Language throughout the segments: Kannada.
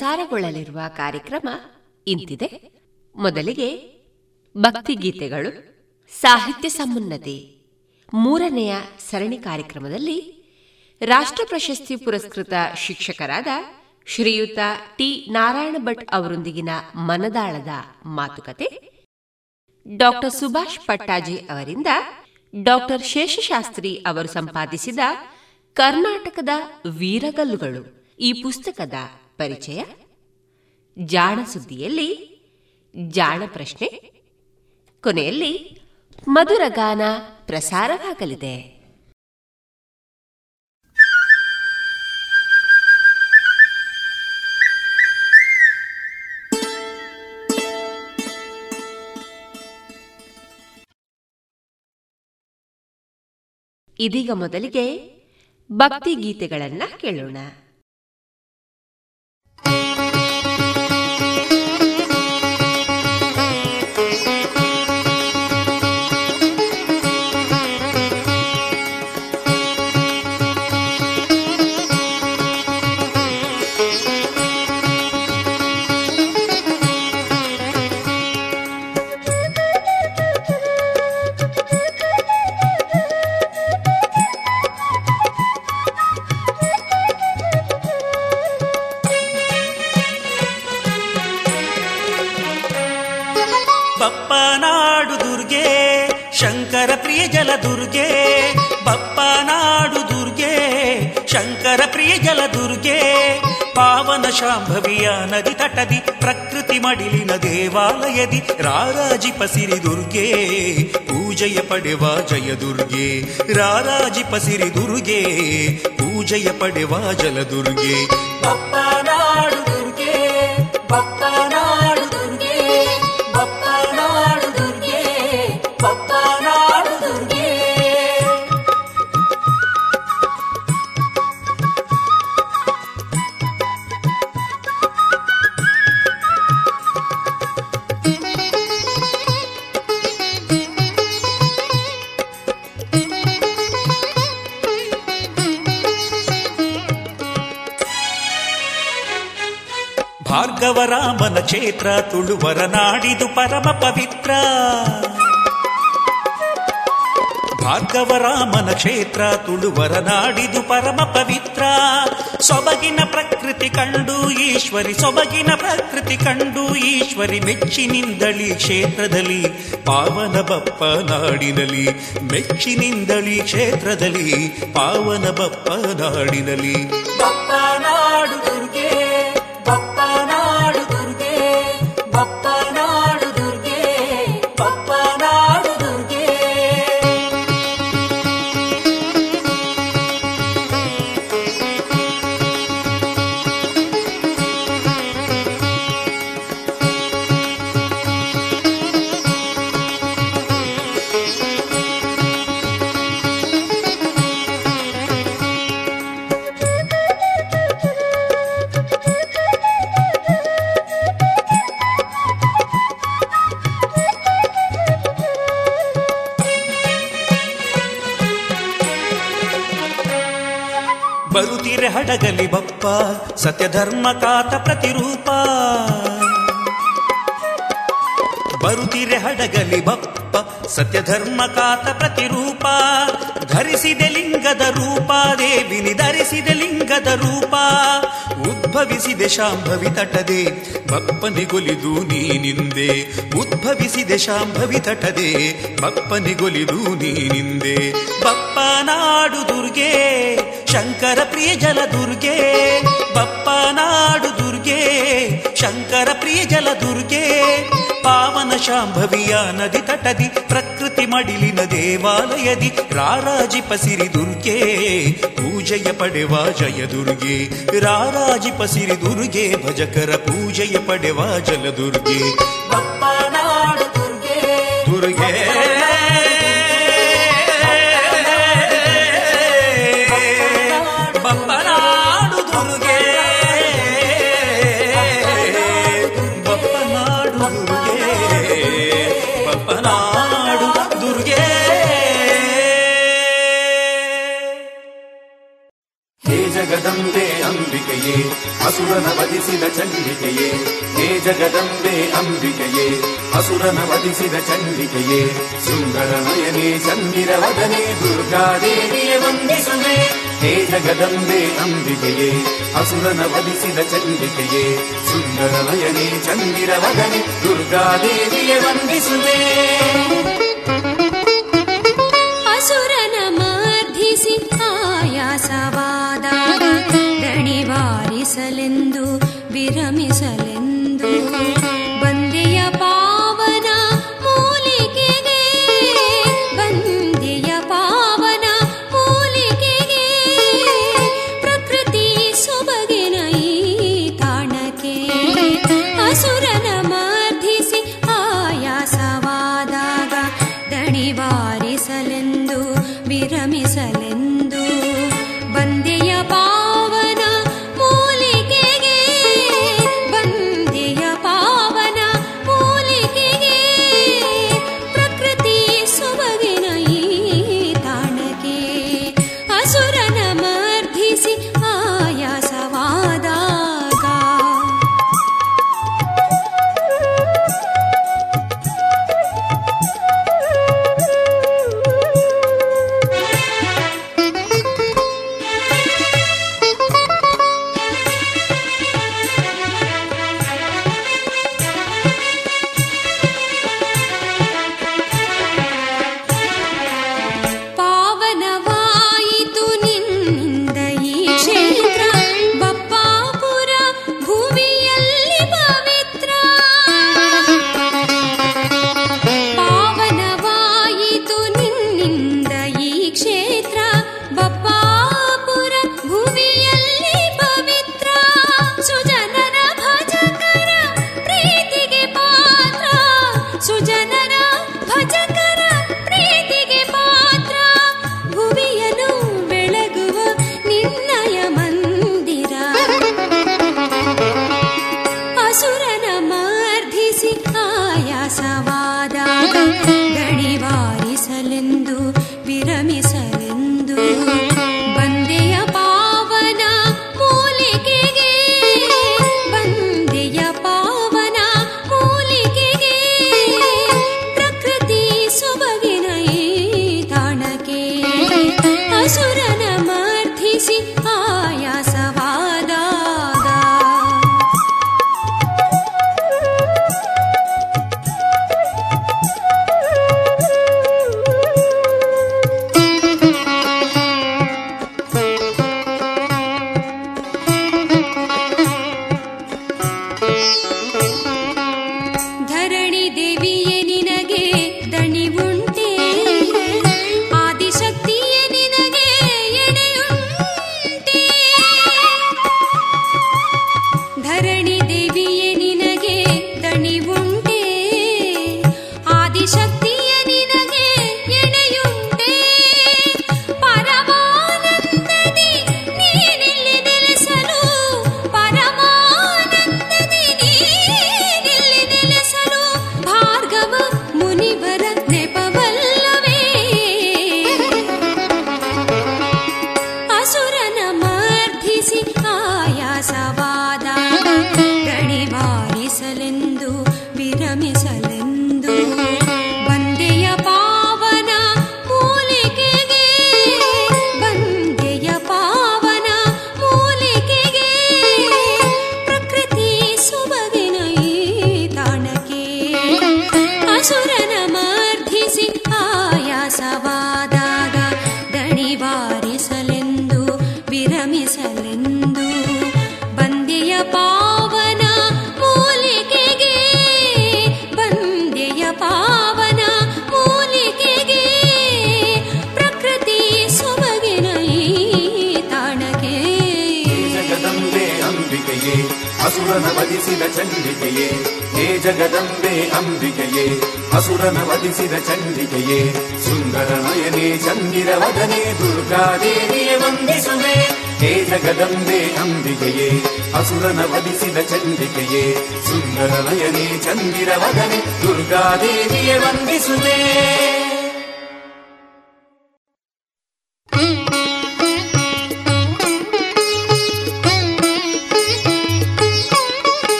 ಪ್ರಸಾರಗೊಳ್ಳಲಿರುವ ಕಾರ್ಯಕ್ರಮ ಇಂತಿದೆ. ಮೊದಲಿಗೆ ಭಕ್ತಿಗೀತೆಗಳು, ಸಾಹಿತ್ಯ ಸಮುನ್ನತಿ, ಮೂರನೆಯ ಸರಣಿ ಕಾರ್ಯಕ್ರಮದಲ್ಲಿ ರಾಷ್ಟ್ರ ಪ್ರಶಸ್ತಿ ಪುರಸ್ಕೃತ ಶಿಕ್ಷಕರಾದ ಶ್ರೀಯುತ ಟಿ ನಾರಾಯಣ ಭಟ್ ಅವರೊಂದಿಗಿನ ಮನದಾಳದ ಮಾತುಕತೆ, ಡಾಕ್ಟರ್ ಸುಭಾಷ್ ಪಟ್ಟಾಜಿ ಅವರಿಂದ ಡಾಕ್ಟರ್ ಶೇಷಶಾಸ್ತ್ರಿ ಅವರು ಸಂಪಾದಿಸಿದ ಕರ್ನಾಟಕದ ವೀರಗಲ್ಲುಗಳು ಈ ಪುಸ್ತಕದ ಪರಿಚಯ? ಜಾಣ ಸುದ್ದಿಯಲ್ಲಿ ಜಾಣ ಪ್ರಶ್ನೆ. ಕೊನೆಯಲ್ಲಿ ಮಧುರ ಗಾನ ಪ್ರಸಾರವಾಗಲಿದೆ. ಇದೀಗ ಮೊದಲಿಗೆ ಭಕ್ತಿ ಗೀತೆಗಳನ್ನ ಕೇಳೋಣ. ಶಾಂಭವಿಯ ನದಿ ತಟದಿ ಪ್ರಕೃತಿ ಮಡಿಲಿನ ದೇವಾಲಯದಿ ರಾರಾಜಿ ಪಸಿರಿ ದುರ್ಗೆ ಪೂಜೆಯ ಪಡೆವ ಜಯ ದುರ್ಗೆ ರಾರಾಜಿ ಪಸಿರಿ ದುರ್ಗೆ ಪೂಜೆಯ ಪಡೆವ ಜಲ ತುಳುವರ ನಾಡಿದು ಪರಮ ಪವಿತ್ರ. ಭಾರ್ಗವರಾಮನ ಕ್ಷೇತ್ರ ತುಳುವರ ನಾಡಿದು ಪರಮ ಪವಿತ್ರ. ಸೊಬಗಿನ ಪ್ರಕೃತಿ ಕಂಡು ಈಶ್ವರಿ, ಸೊಬಗಿನ ಪ್ರಕೃತಿ ಕಂಡು ಈಶ್ವರಿ ಮೆಚ್ಚಿನಿಂದಳಿ ಕ್ಷೇತ್ರದಲ್ಲಿ, ಪಾವನ ಬಪ್ಪ ನಾಡಿನಲ್ಲಿ ಮೆಚ್ಚಿನಿಂದಳಿ ಕ್ಷೇತ್ರದಲ್ಲಿ, ಪಾವನ ಬಪ್ಪ ನಾಡಿನಲ್ಲಿ. ಸತ್ಯಧರ್ಮ ಕಾತ ಪ್ರತಿರೂಪ. ಬರುತ್ತಿರೆ ಹಡಗಲಿ ಬಪ್ಪ ಸತ್ಯಧರ್ಮ ಕಾತ ಪ್ರತಿರೂಪ. ಧರಿಸಿದೆ ಲಿಂಗದ ರೂಪ, ದೇವಿನಿ ಧರಿಸಿದೆ ಲಿಂಗದ ರೂಪ. ಉದ್ಭವಿಸಿದೆ ಶಾಂಭವಿ ತಟದೆ ಬಪ್ಪನಿಗೊಲಿದು ನೀನಿಂದೆ ಉದ್ಭವಿಸಿದೆ ಶಾಂಭವಿ ತಟದೆ ಬಪ್ಪನಿಗೊಲಿದು ನೀನಿಂದೆ ಬಪ್ಪ ನಾಡು ದುರ್ಗೆ ಶಂಕರ ಪ್ರಿಯ ಜಲ ದುರ್ಗೆ ಬಪ್ಪನಾಡು ದುರ್ಗೆ ಶಂಕರ ಪ್ರಿಯ ಜಲ ದುರ್ಗೆ. ಪಾವನ ಶಾಂಭವಿಯ ನದಿ ತಟದಿ ಪ್ರಕೃತಿ ಮಡಿಲಿನ ದೇವಾಲಯದಿ ರಾರಾಜಿ ಪಸಿರಿ ದುರ್ಗೆ ಪೂಜೆಯ ಪಡೆವ ಜಯ ದುರ್ಗೆ. ರಾರಾಜಿ ಪಸಿರಿ ದುರ್ಗೆ ಭಜಕರ ಪೂಜೆಯ ಪಡೆವ ಜಲ ದುರ್ಗೆ. ಬಪ್ಪನಾಡು ದುರ್ಗೆ ದುರ್ಗೆ. ಅಸುರನ ವಧಿಸಿದ ಚಂಡಿಕೆಯೇ, ಹೇ ಜಗದಂಬೆ ಅಂಬಿಕೆಯೇ, ಅಸುರನ ವಧಿಸಿದ ಚಂಡಿಕೆಯೇ ಸುಂದರ ನಯನೇ ಚಂದಿರ ವದನೆ ದುರ್ಗಾದೇವಿಯ ವಂದಿಸುವೆ. ಹೇ ಜಗದಂಬೆ ಅಂಬಿಕೆಯೇ, ಅಸುರನ ವಧಿಸಿದ ಚಂಡಿಕೆಯೇ ಸುಂದರ ನಯನೇ ಚಂದಿರ ವದನೆ ದುರ್ಗಾದೇವಿಯ ವಂದಿಸುವೆ.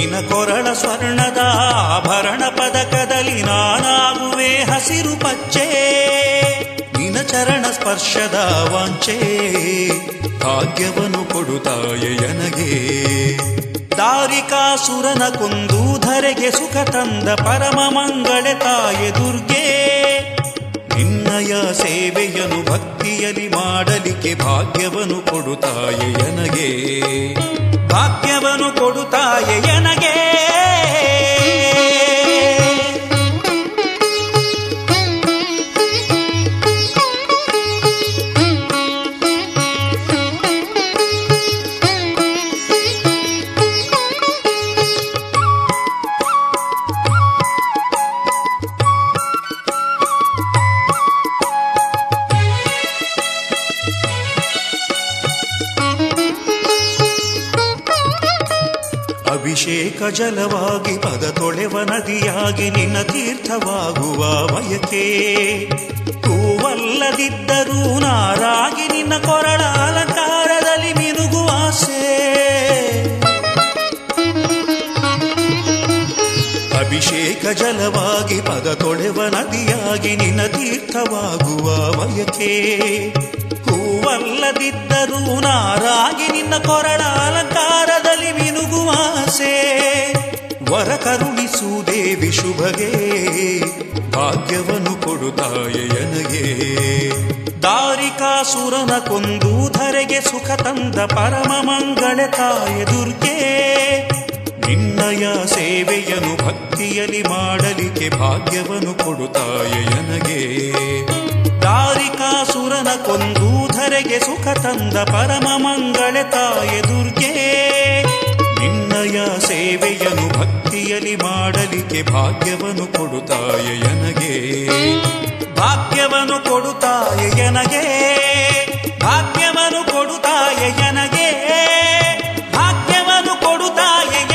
ನಿನ ಕೊರಳ ಸ್ವರ್ಣದ ಆಭರಣ ಪದಕದಲ್ಲಿ ನಾನಾಗುವೆ ಹಸಿರು ಪಚ್ಚೆ. ನಿನ ಚರಣ ಸ್ಪರ್ಶದ ವಾಂಚೆ. ಭಾಗ್ಯವನ್ನು ಕೊಡುತ್ತಾಯ ನನಗೆ ದಾರಿಕಾಸುರನ ಕೊಂದು ಧರೆಗೆ ಸುಖ ತಂದ ಪರಮ ಮಂಗಳೆ ತಾಯೆ ದುರ್ಗೆ. ನಿನ್ನಯ ಸೇವೆಯನ್ನು ಭಕ್ತಿಯಲ್ಲಿ ಮಾಡಲಿಕ್ಕೆ ಭಾಗ್ಯವನ್ನು ಕೊಡುತ್ತಾಯೆ ನನಗೆ ಭಾಗ್ಯವನ್ನು ಕೊಡುತ್ತಾಯೆ ನನಗೆ ಅಭಿಷೇಕ ಜಲವಾಗಿ ಪದ ತೊಳೆವ ನದಿಯಾಗಿ ನಿನ್ನ ತೀರ್ಥವಾಗುವ ಬಯಕೆ ಹೂವಲ್ಲದಿದ್ದರೂ ನಾರಾಗಿ ನಿನ್ನ ಕೊರಳ ಅಲಂಕಾರದಲ್ಲಿ ಮಿನುಗುವ ಆಸೆ. ಅಭಿಷೇಕ ಜಲವಾಗಿ ಪದ ತೊಳೆವ ನದಿಯಾಗಿ ನಿನ್ನ ತೀರ್ಥವಾಗುವ ಬಯಕೆ ಹೂವಲ್ಲದಿದ್ದರೂ ನಾರಾಗಿ ನಿನ್ನ ಕೊರಳ ಅಲಂಕಾರದಲ್ಲಿ ಮಿನುಗುವಾಸೆ ವರ ಕರುಣಿಸು ದೇವಿ ಶುಭಗೆ ಭಾಗ್ಯವನ್ನು ಕೊಡುತ್ತಾಯನಗೆ ದಾರಿಕಾಸುರನ ಕೊಂದು ಧರೆಗೆ ಸುಖ ತಂದ ಪರಮ ಮಂಗಳ ತಾಯ ದುರ್ಗೆ. ನಿನ್ನಯ ಸೇವೆಯನ್ನು ಭಕ್ತಿಯಲ್ಲಿ ಮಾಡಲಿಕ್ಕೆ ಭಾಗ್ಯವನ್ನು ಕೊಡುತ್ತಾಯನಗೆ ದಾರಿಕಾಸುರನ ಕೊಂದು ಧರೆಗೆ ಸುಖ ತಂದ ಪರಮ ಮಂಗಳೆ ತಾಯೆ ದುರ್ಗೆ. ನಿನ್ನಯ ಸೇವೆಯನ್ನು ಭಕ್ತಿಯಲ್ಲಿ ಮಾಡಲಿಕ್ಕೆ ಭಾಗ್ಯವನ್ನು ಕೊಡುತ್ತಾಯನಗೆ ಭಾಗ್ಯವನ್ನು ಕೊಡುತ್ತಾಯನಗೆ ಭಾಗ್ಯವನ್ನು ಕೊಡುತ್ತಾಯನಗೆ ಭಾಗ್ಯವನ್ನು ಕೊಡುತ್ತಾಯೆ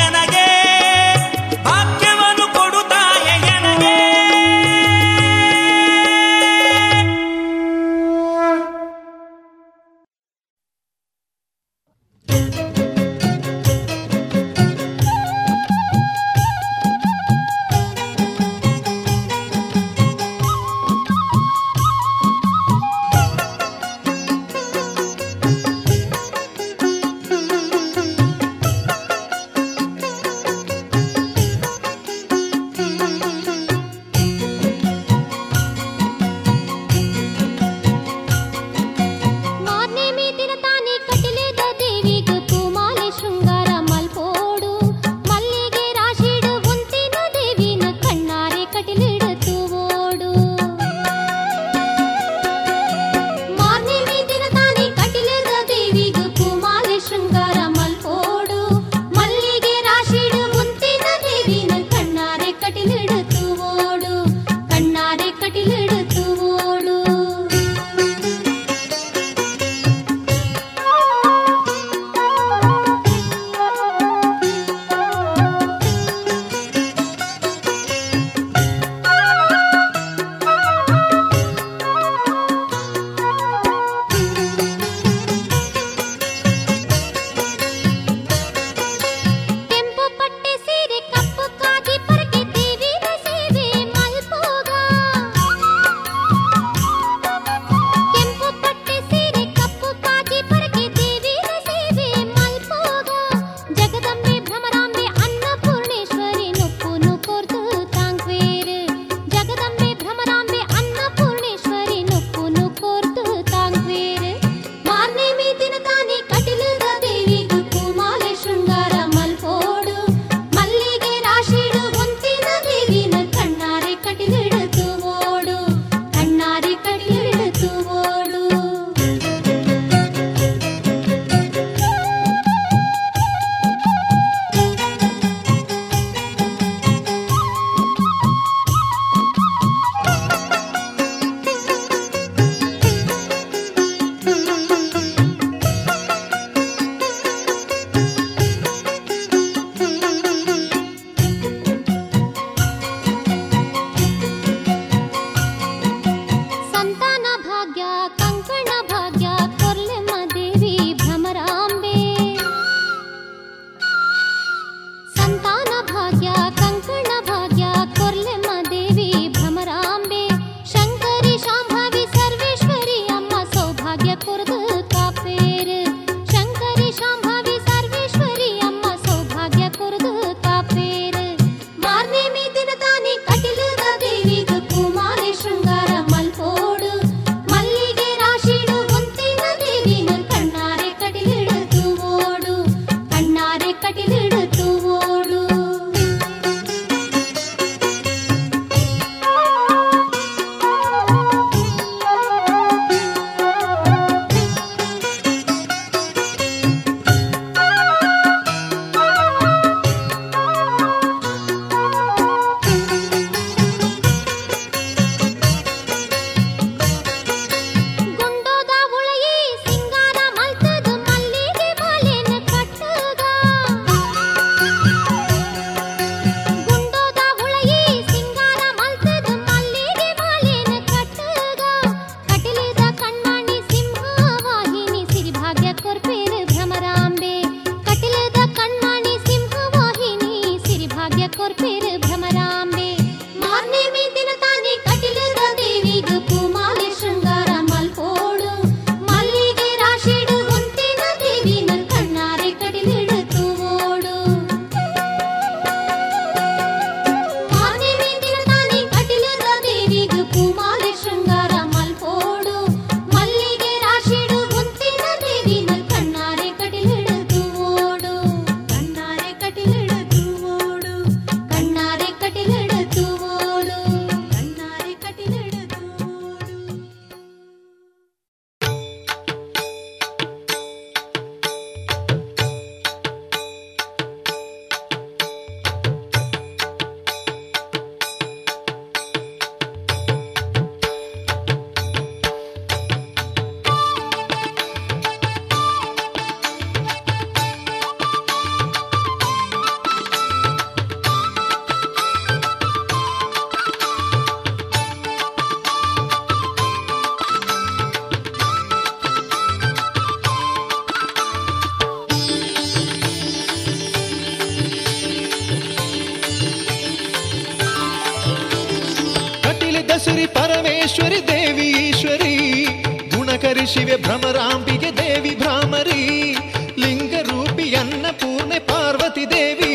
ಭ್ರಮರಿಶಿವೆ ಭ್ರಮರಾಂಬಿಗೆ ದೇವಿ ಭ್ರಾಮರಿ. ಲಿಂಗರೂಪಿಯನ್ನ ಪೂರ್ಣೆ ಪಾರ್ವತಿ ದೇವಿ.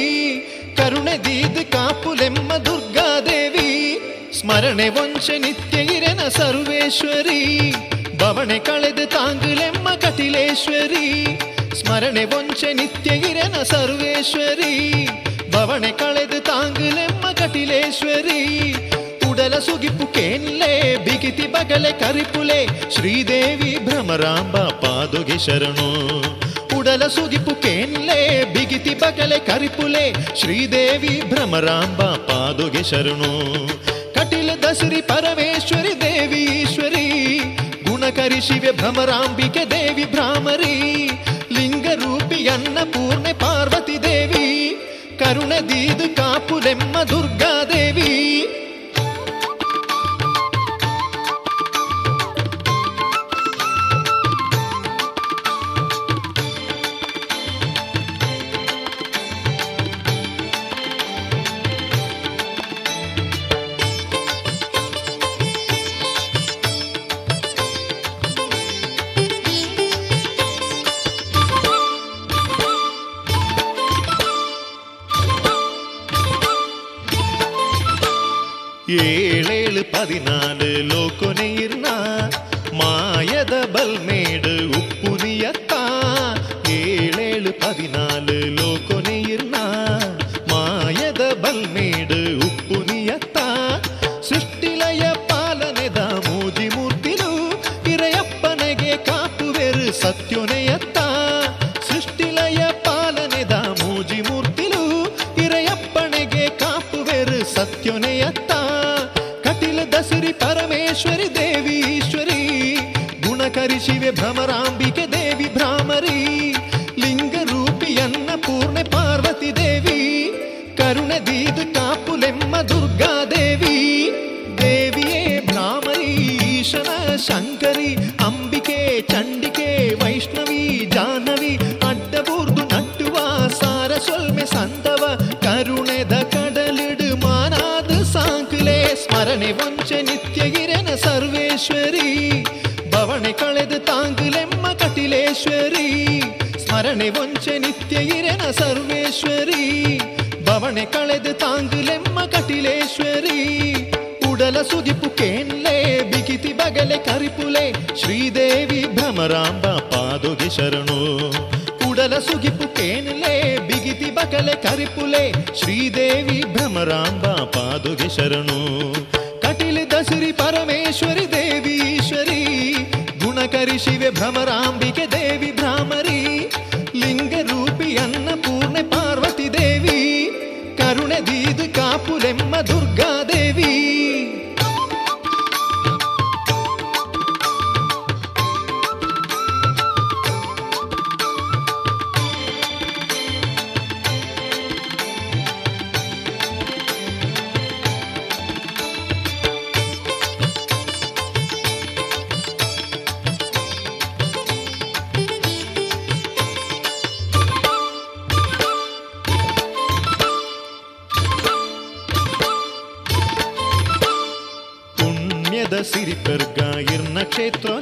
ಕರುಣೆ ದೀದ್ ಕಾಪುಲೆಮ್ಮ ದುರ್ಗಾದೇವಿ ಸ್ಮರಣೆ ವಂಶ ನಿತ್ಯ ಇರನ ಸರ್ವೇಶ್ವರಿ. ಭವಣೆ ಕಳೆದು ತಾಂಗುಲೆಮ್ಮ ಕಟಿಲೇಶ್ವರಿ. ಸ್ಮರಣೆ ವಂಶ ನಿತ್ಯ ಇರನ ಸರ್ವೇಶ್ವರಿ. ಭವಣೆ ಕಳೆದು ತಾಂಗುಲೆಮ್ಮ ಕಟಿಲೇಶ್ವರಿ. ಉಡಲ ಸುಗಿಪು ಕೇನ್ಲೆ ಬಿಗಿತಿ ಬಗಲೆ ಕರಿಪುಲೆ, ಶ್ರೀದೇವಿ ಭೀಮರಾಂಬ ಪಾದುಗೆ ಶರಣು. ಉಡಲ ಸುಗಿಪು ಕೇನ್ಲೆ, ಬಿಗಿತಿ ಬಗಲೆ ಕರಿಪುಲೆ. ಶ್ರೀದೇವಿ ಭ್ರಮರಾಂಬ ಪಾದುಗೆ ಶರಣು. ಕಟಿಲ ದಸರಿ ಪರಮೇಶ್ವರಿ ದೇವಿ ಈಶ್ವರಿ. ಗುಣಕರಿ ಶಿವೆ ಭ್ರಮರಾಂಬಿಕೆ ದೇವಿ ಭ್ರಾಮರಿ. ಲಿಂಗರೂಪಿ ಅನ್ನಪೂರ್ಣೆ ಪಾರ್ವತಿ ದೇವಿ. ಕರುಣದೀದು ಕಾಪುಲೆಮ್ಮ ದುರ್ಗಾದೇವಿ cheto.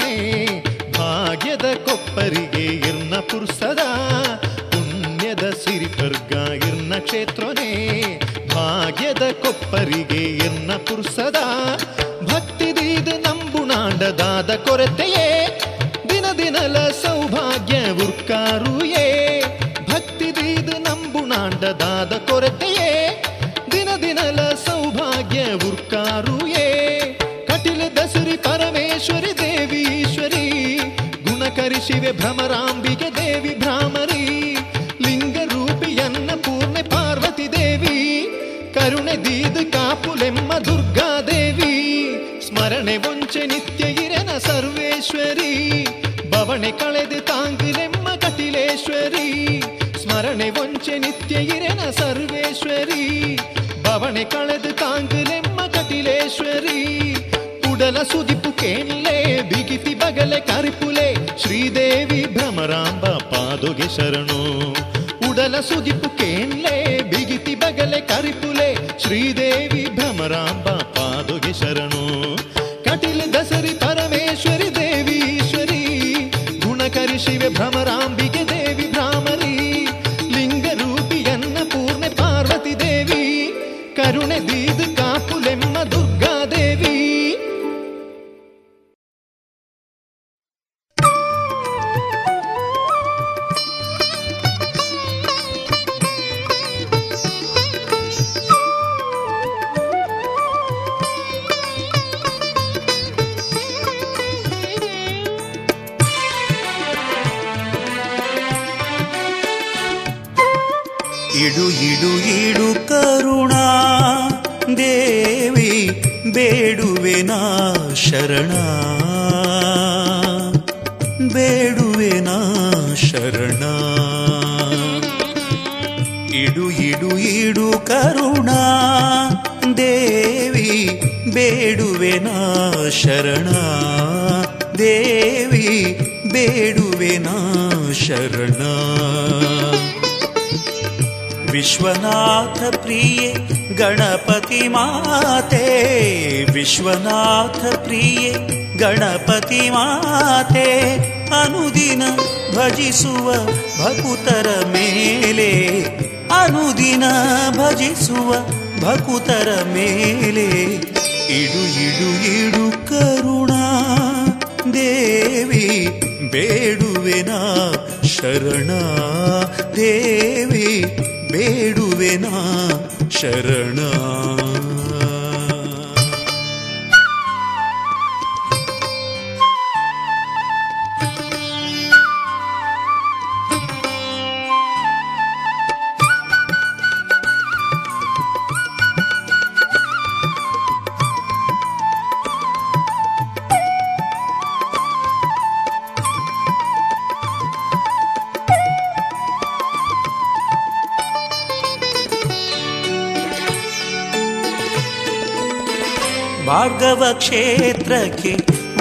ಭಾರ್ಗವ ಕ್ಷೇತ್ರಕ್ಕೆ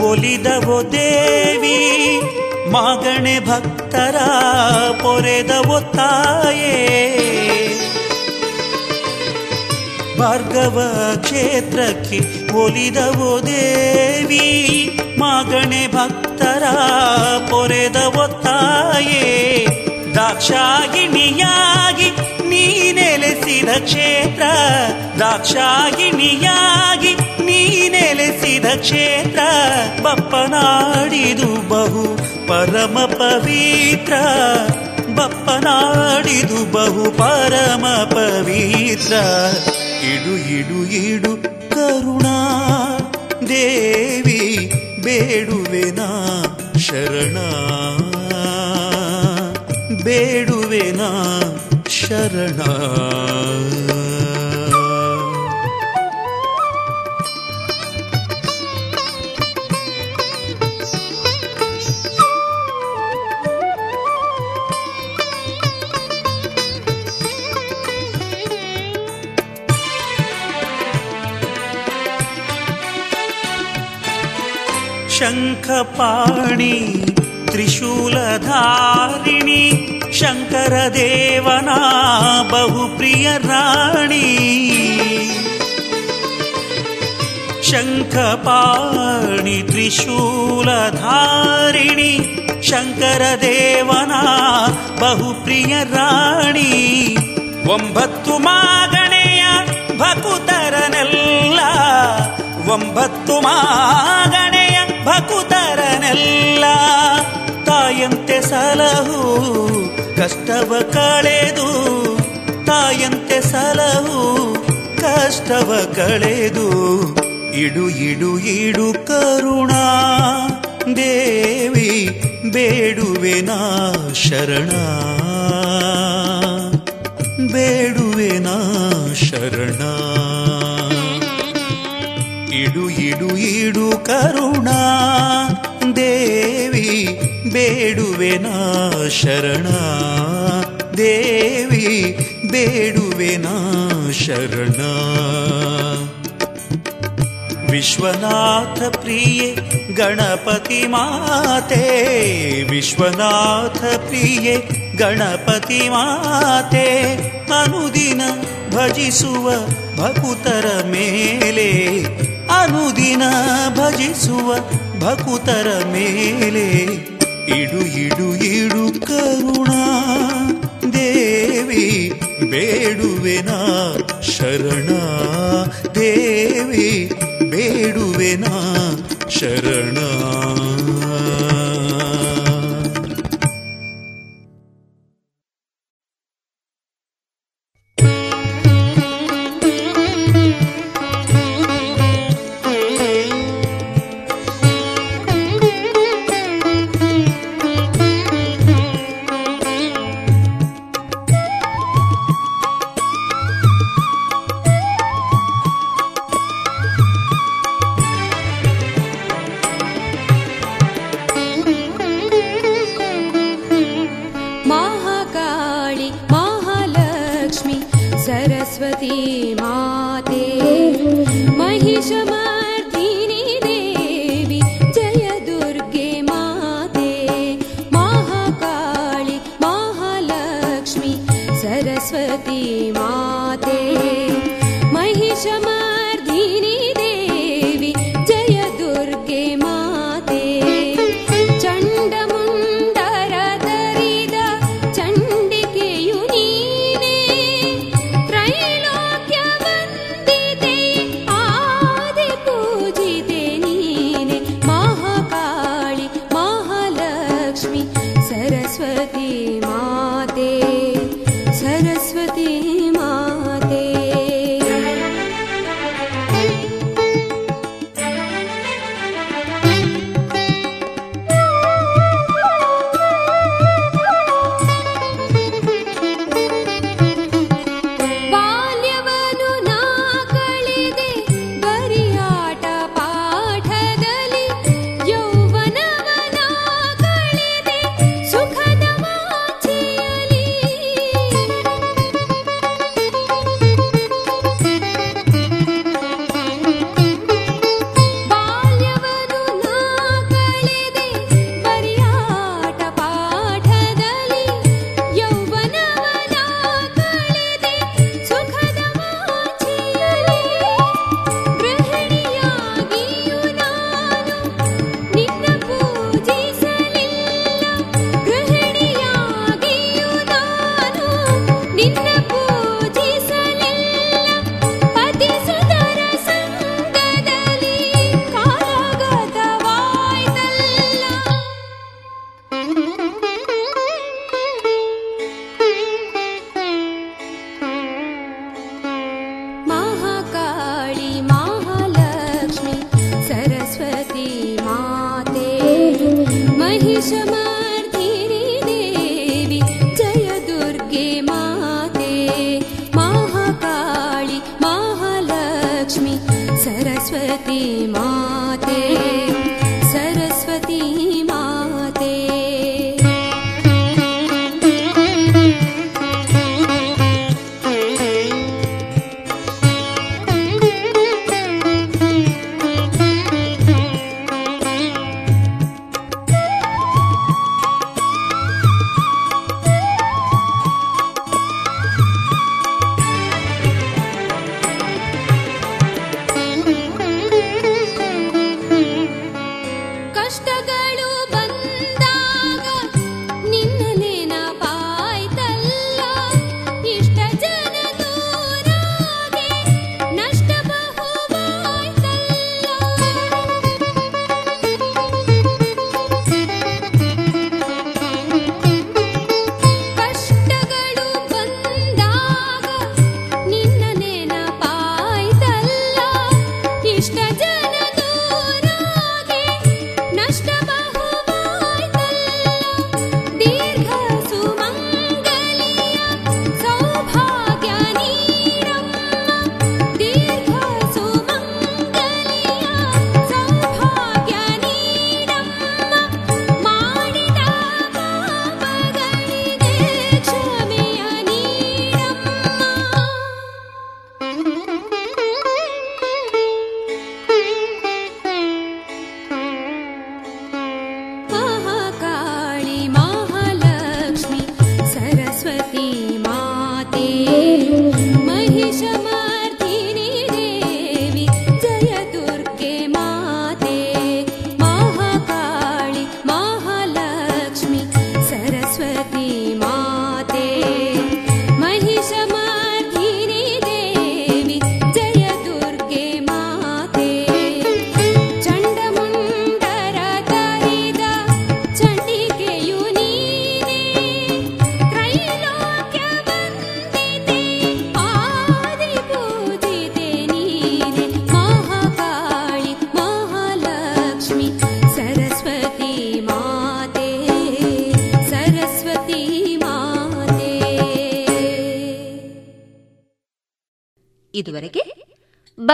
ಒಲಿದವೋ ದೇವಿ, ಮಾಗಣೆ ಭಕ್ತರ ಪೊರೆದವೋ ತಾಯೇ. ಭಾರ್ಗವ ಕ್ಷೇತ್ರಕ್ಕೆ ಒಲಿದವೋ ದೇವಿ, ಮಾಗಣೆ ಭಕ್ತರ ಪೊರೆದವೋ ತಾಯೇ. ದಾಕ್ಷಾಗಿಣಿಯಾಗಿ ನೀ ನೆಲೆಸಿದ ಕ್ಷೇತ್ರ ದಾಕ್ಷಾಗಿಣಿಯಾಗಿ ನೀ ನೆಲೆಸಿದ ಕ್ಷೇತ್ರ, ಬಪ್ಪನಾಡಿದು ಬಹು ಪರಮ ಪವಿತ್ರ. ಬಪ್ಪನಾಡಿದು ಬಹು ಪರಮ ಪವಿತ್ರ. ಇಡು ಇಡು ಇಡು ಕರುಣಾ, ದೇವಿ ಬೇಡುವೆನಾ ಶರಣ. ಬೇಡುವೆನಾ ಶರಣ. शङ्खपाणि त्रिशूलधारिणि शङ्करदेवना बहुप्रियराणि। शङ्खपाणि त्रिशूलधारिणि शङ्करदेवना बहुप्रिय राणी वम्भतु मागणया भकुतरनल्ला वम्भतु मागण ಭಕುತರನೆಲ್ಲ ತಾಯಂತೆ ಸಲಹು, ಕಷ್ಟವ ಕಳೆದು ತಾಯಂತೆ ಸಲಹು, ಕಷ್ಟವ ಕಳೆದು ಇಡು ಇಡು ಇಡು ಕರುಣಾ. ದೇವಿ ಬೇಡುವೆ ನಾ ಶರಣ. ನಾ ಶರಣಾ. ಇಡು ಇಡು ಇಡು ಕರುಣಾ, ದೇವಿ ಬೇಡುವೆನಾ ಶರಣ, ದೇವಿ ಬೇಡುವೆನಾ ಶರಣ. ವಿಶ್ವನಾಥ ಪ್ರಿಯೆ, ಗಣಪತಿ ಮಾತೆ, ವಿಶ್ವನಾಥ ಪ್ರಿಯೆ, ಗಣಪತಿ ಮಾತೆ, ಅನುದಿನ ಭಜಿಸುವ ಭಕುತರ ಮೇಲೆ ಅನುದಿನ ಭಜಿಸುವ ಭಕುತರ ಮೇಲೆ ಇಡು ಇಡು ಇಡು ಕರುಣಾ. ದೇವಿ ಬೇಡುವೆನಾ ಶರಣ. ದೇವಿ ಬೇಡುವೆನಾ ಶರಣ.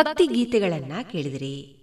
ಭಕ್ತಿ ಗೀತೆಗಳನ್ನ ಕೇಳಿದಿರಿ.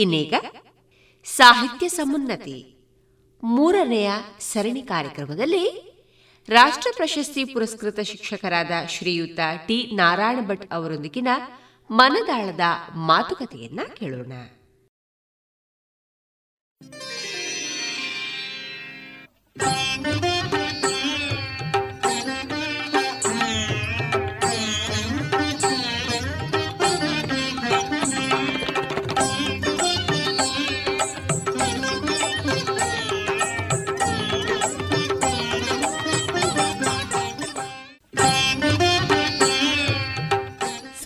ಇನ್ನೀಗ ಸಾಹಿತ್ಯ ಸಮುನ್ನತಿ ಮೂರನೆಯ ಸರಣಿ ಕಾರ್ಯಕ್ರಮದಲ್ಲಿ ರಾಷ್ಟ್ರ ಪ್ರಶಸ್ತಿ ಪುರಸ್ಕೃತ ಶಿಕ್ಷಕರಾದ ಶ್ರೀಯುತ ಟಿ ನಾರಾಯಣ ಭಟ್ ಅವರೊಂದಿಗಿನ ಮನದಾಳದ ಮಾತುಕತೆಯನ್ನ ಕೇಳೋಣ.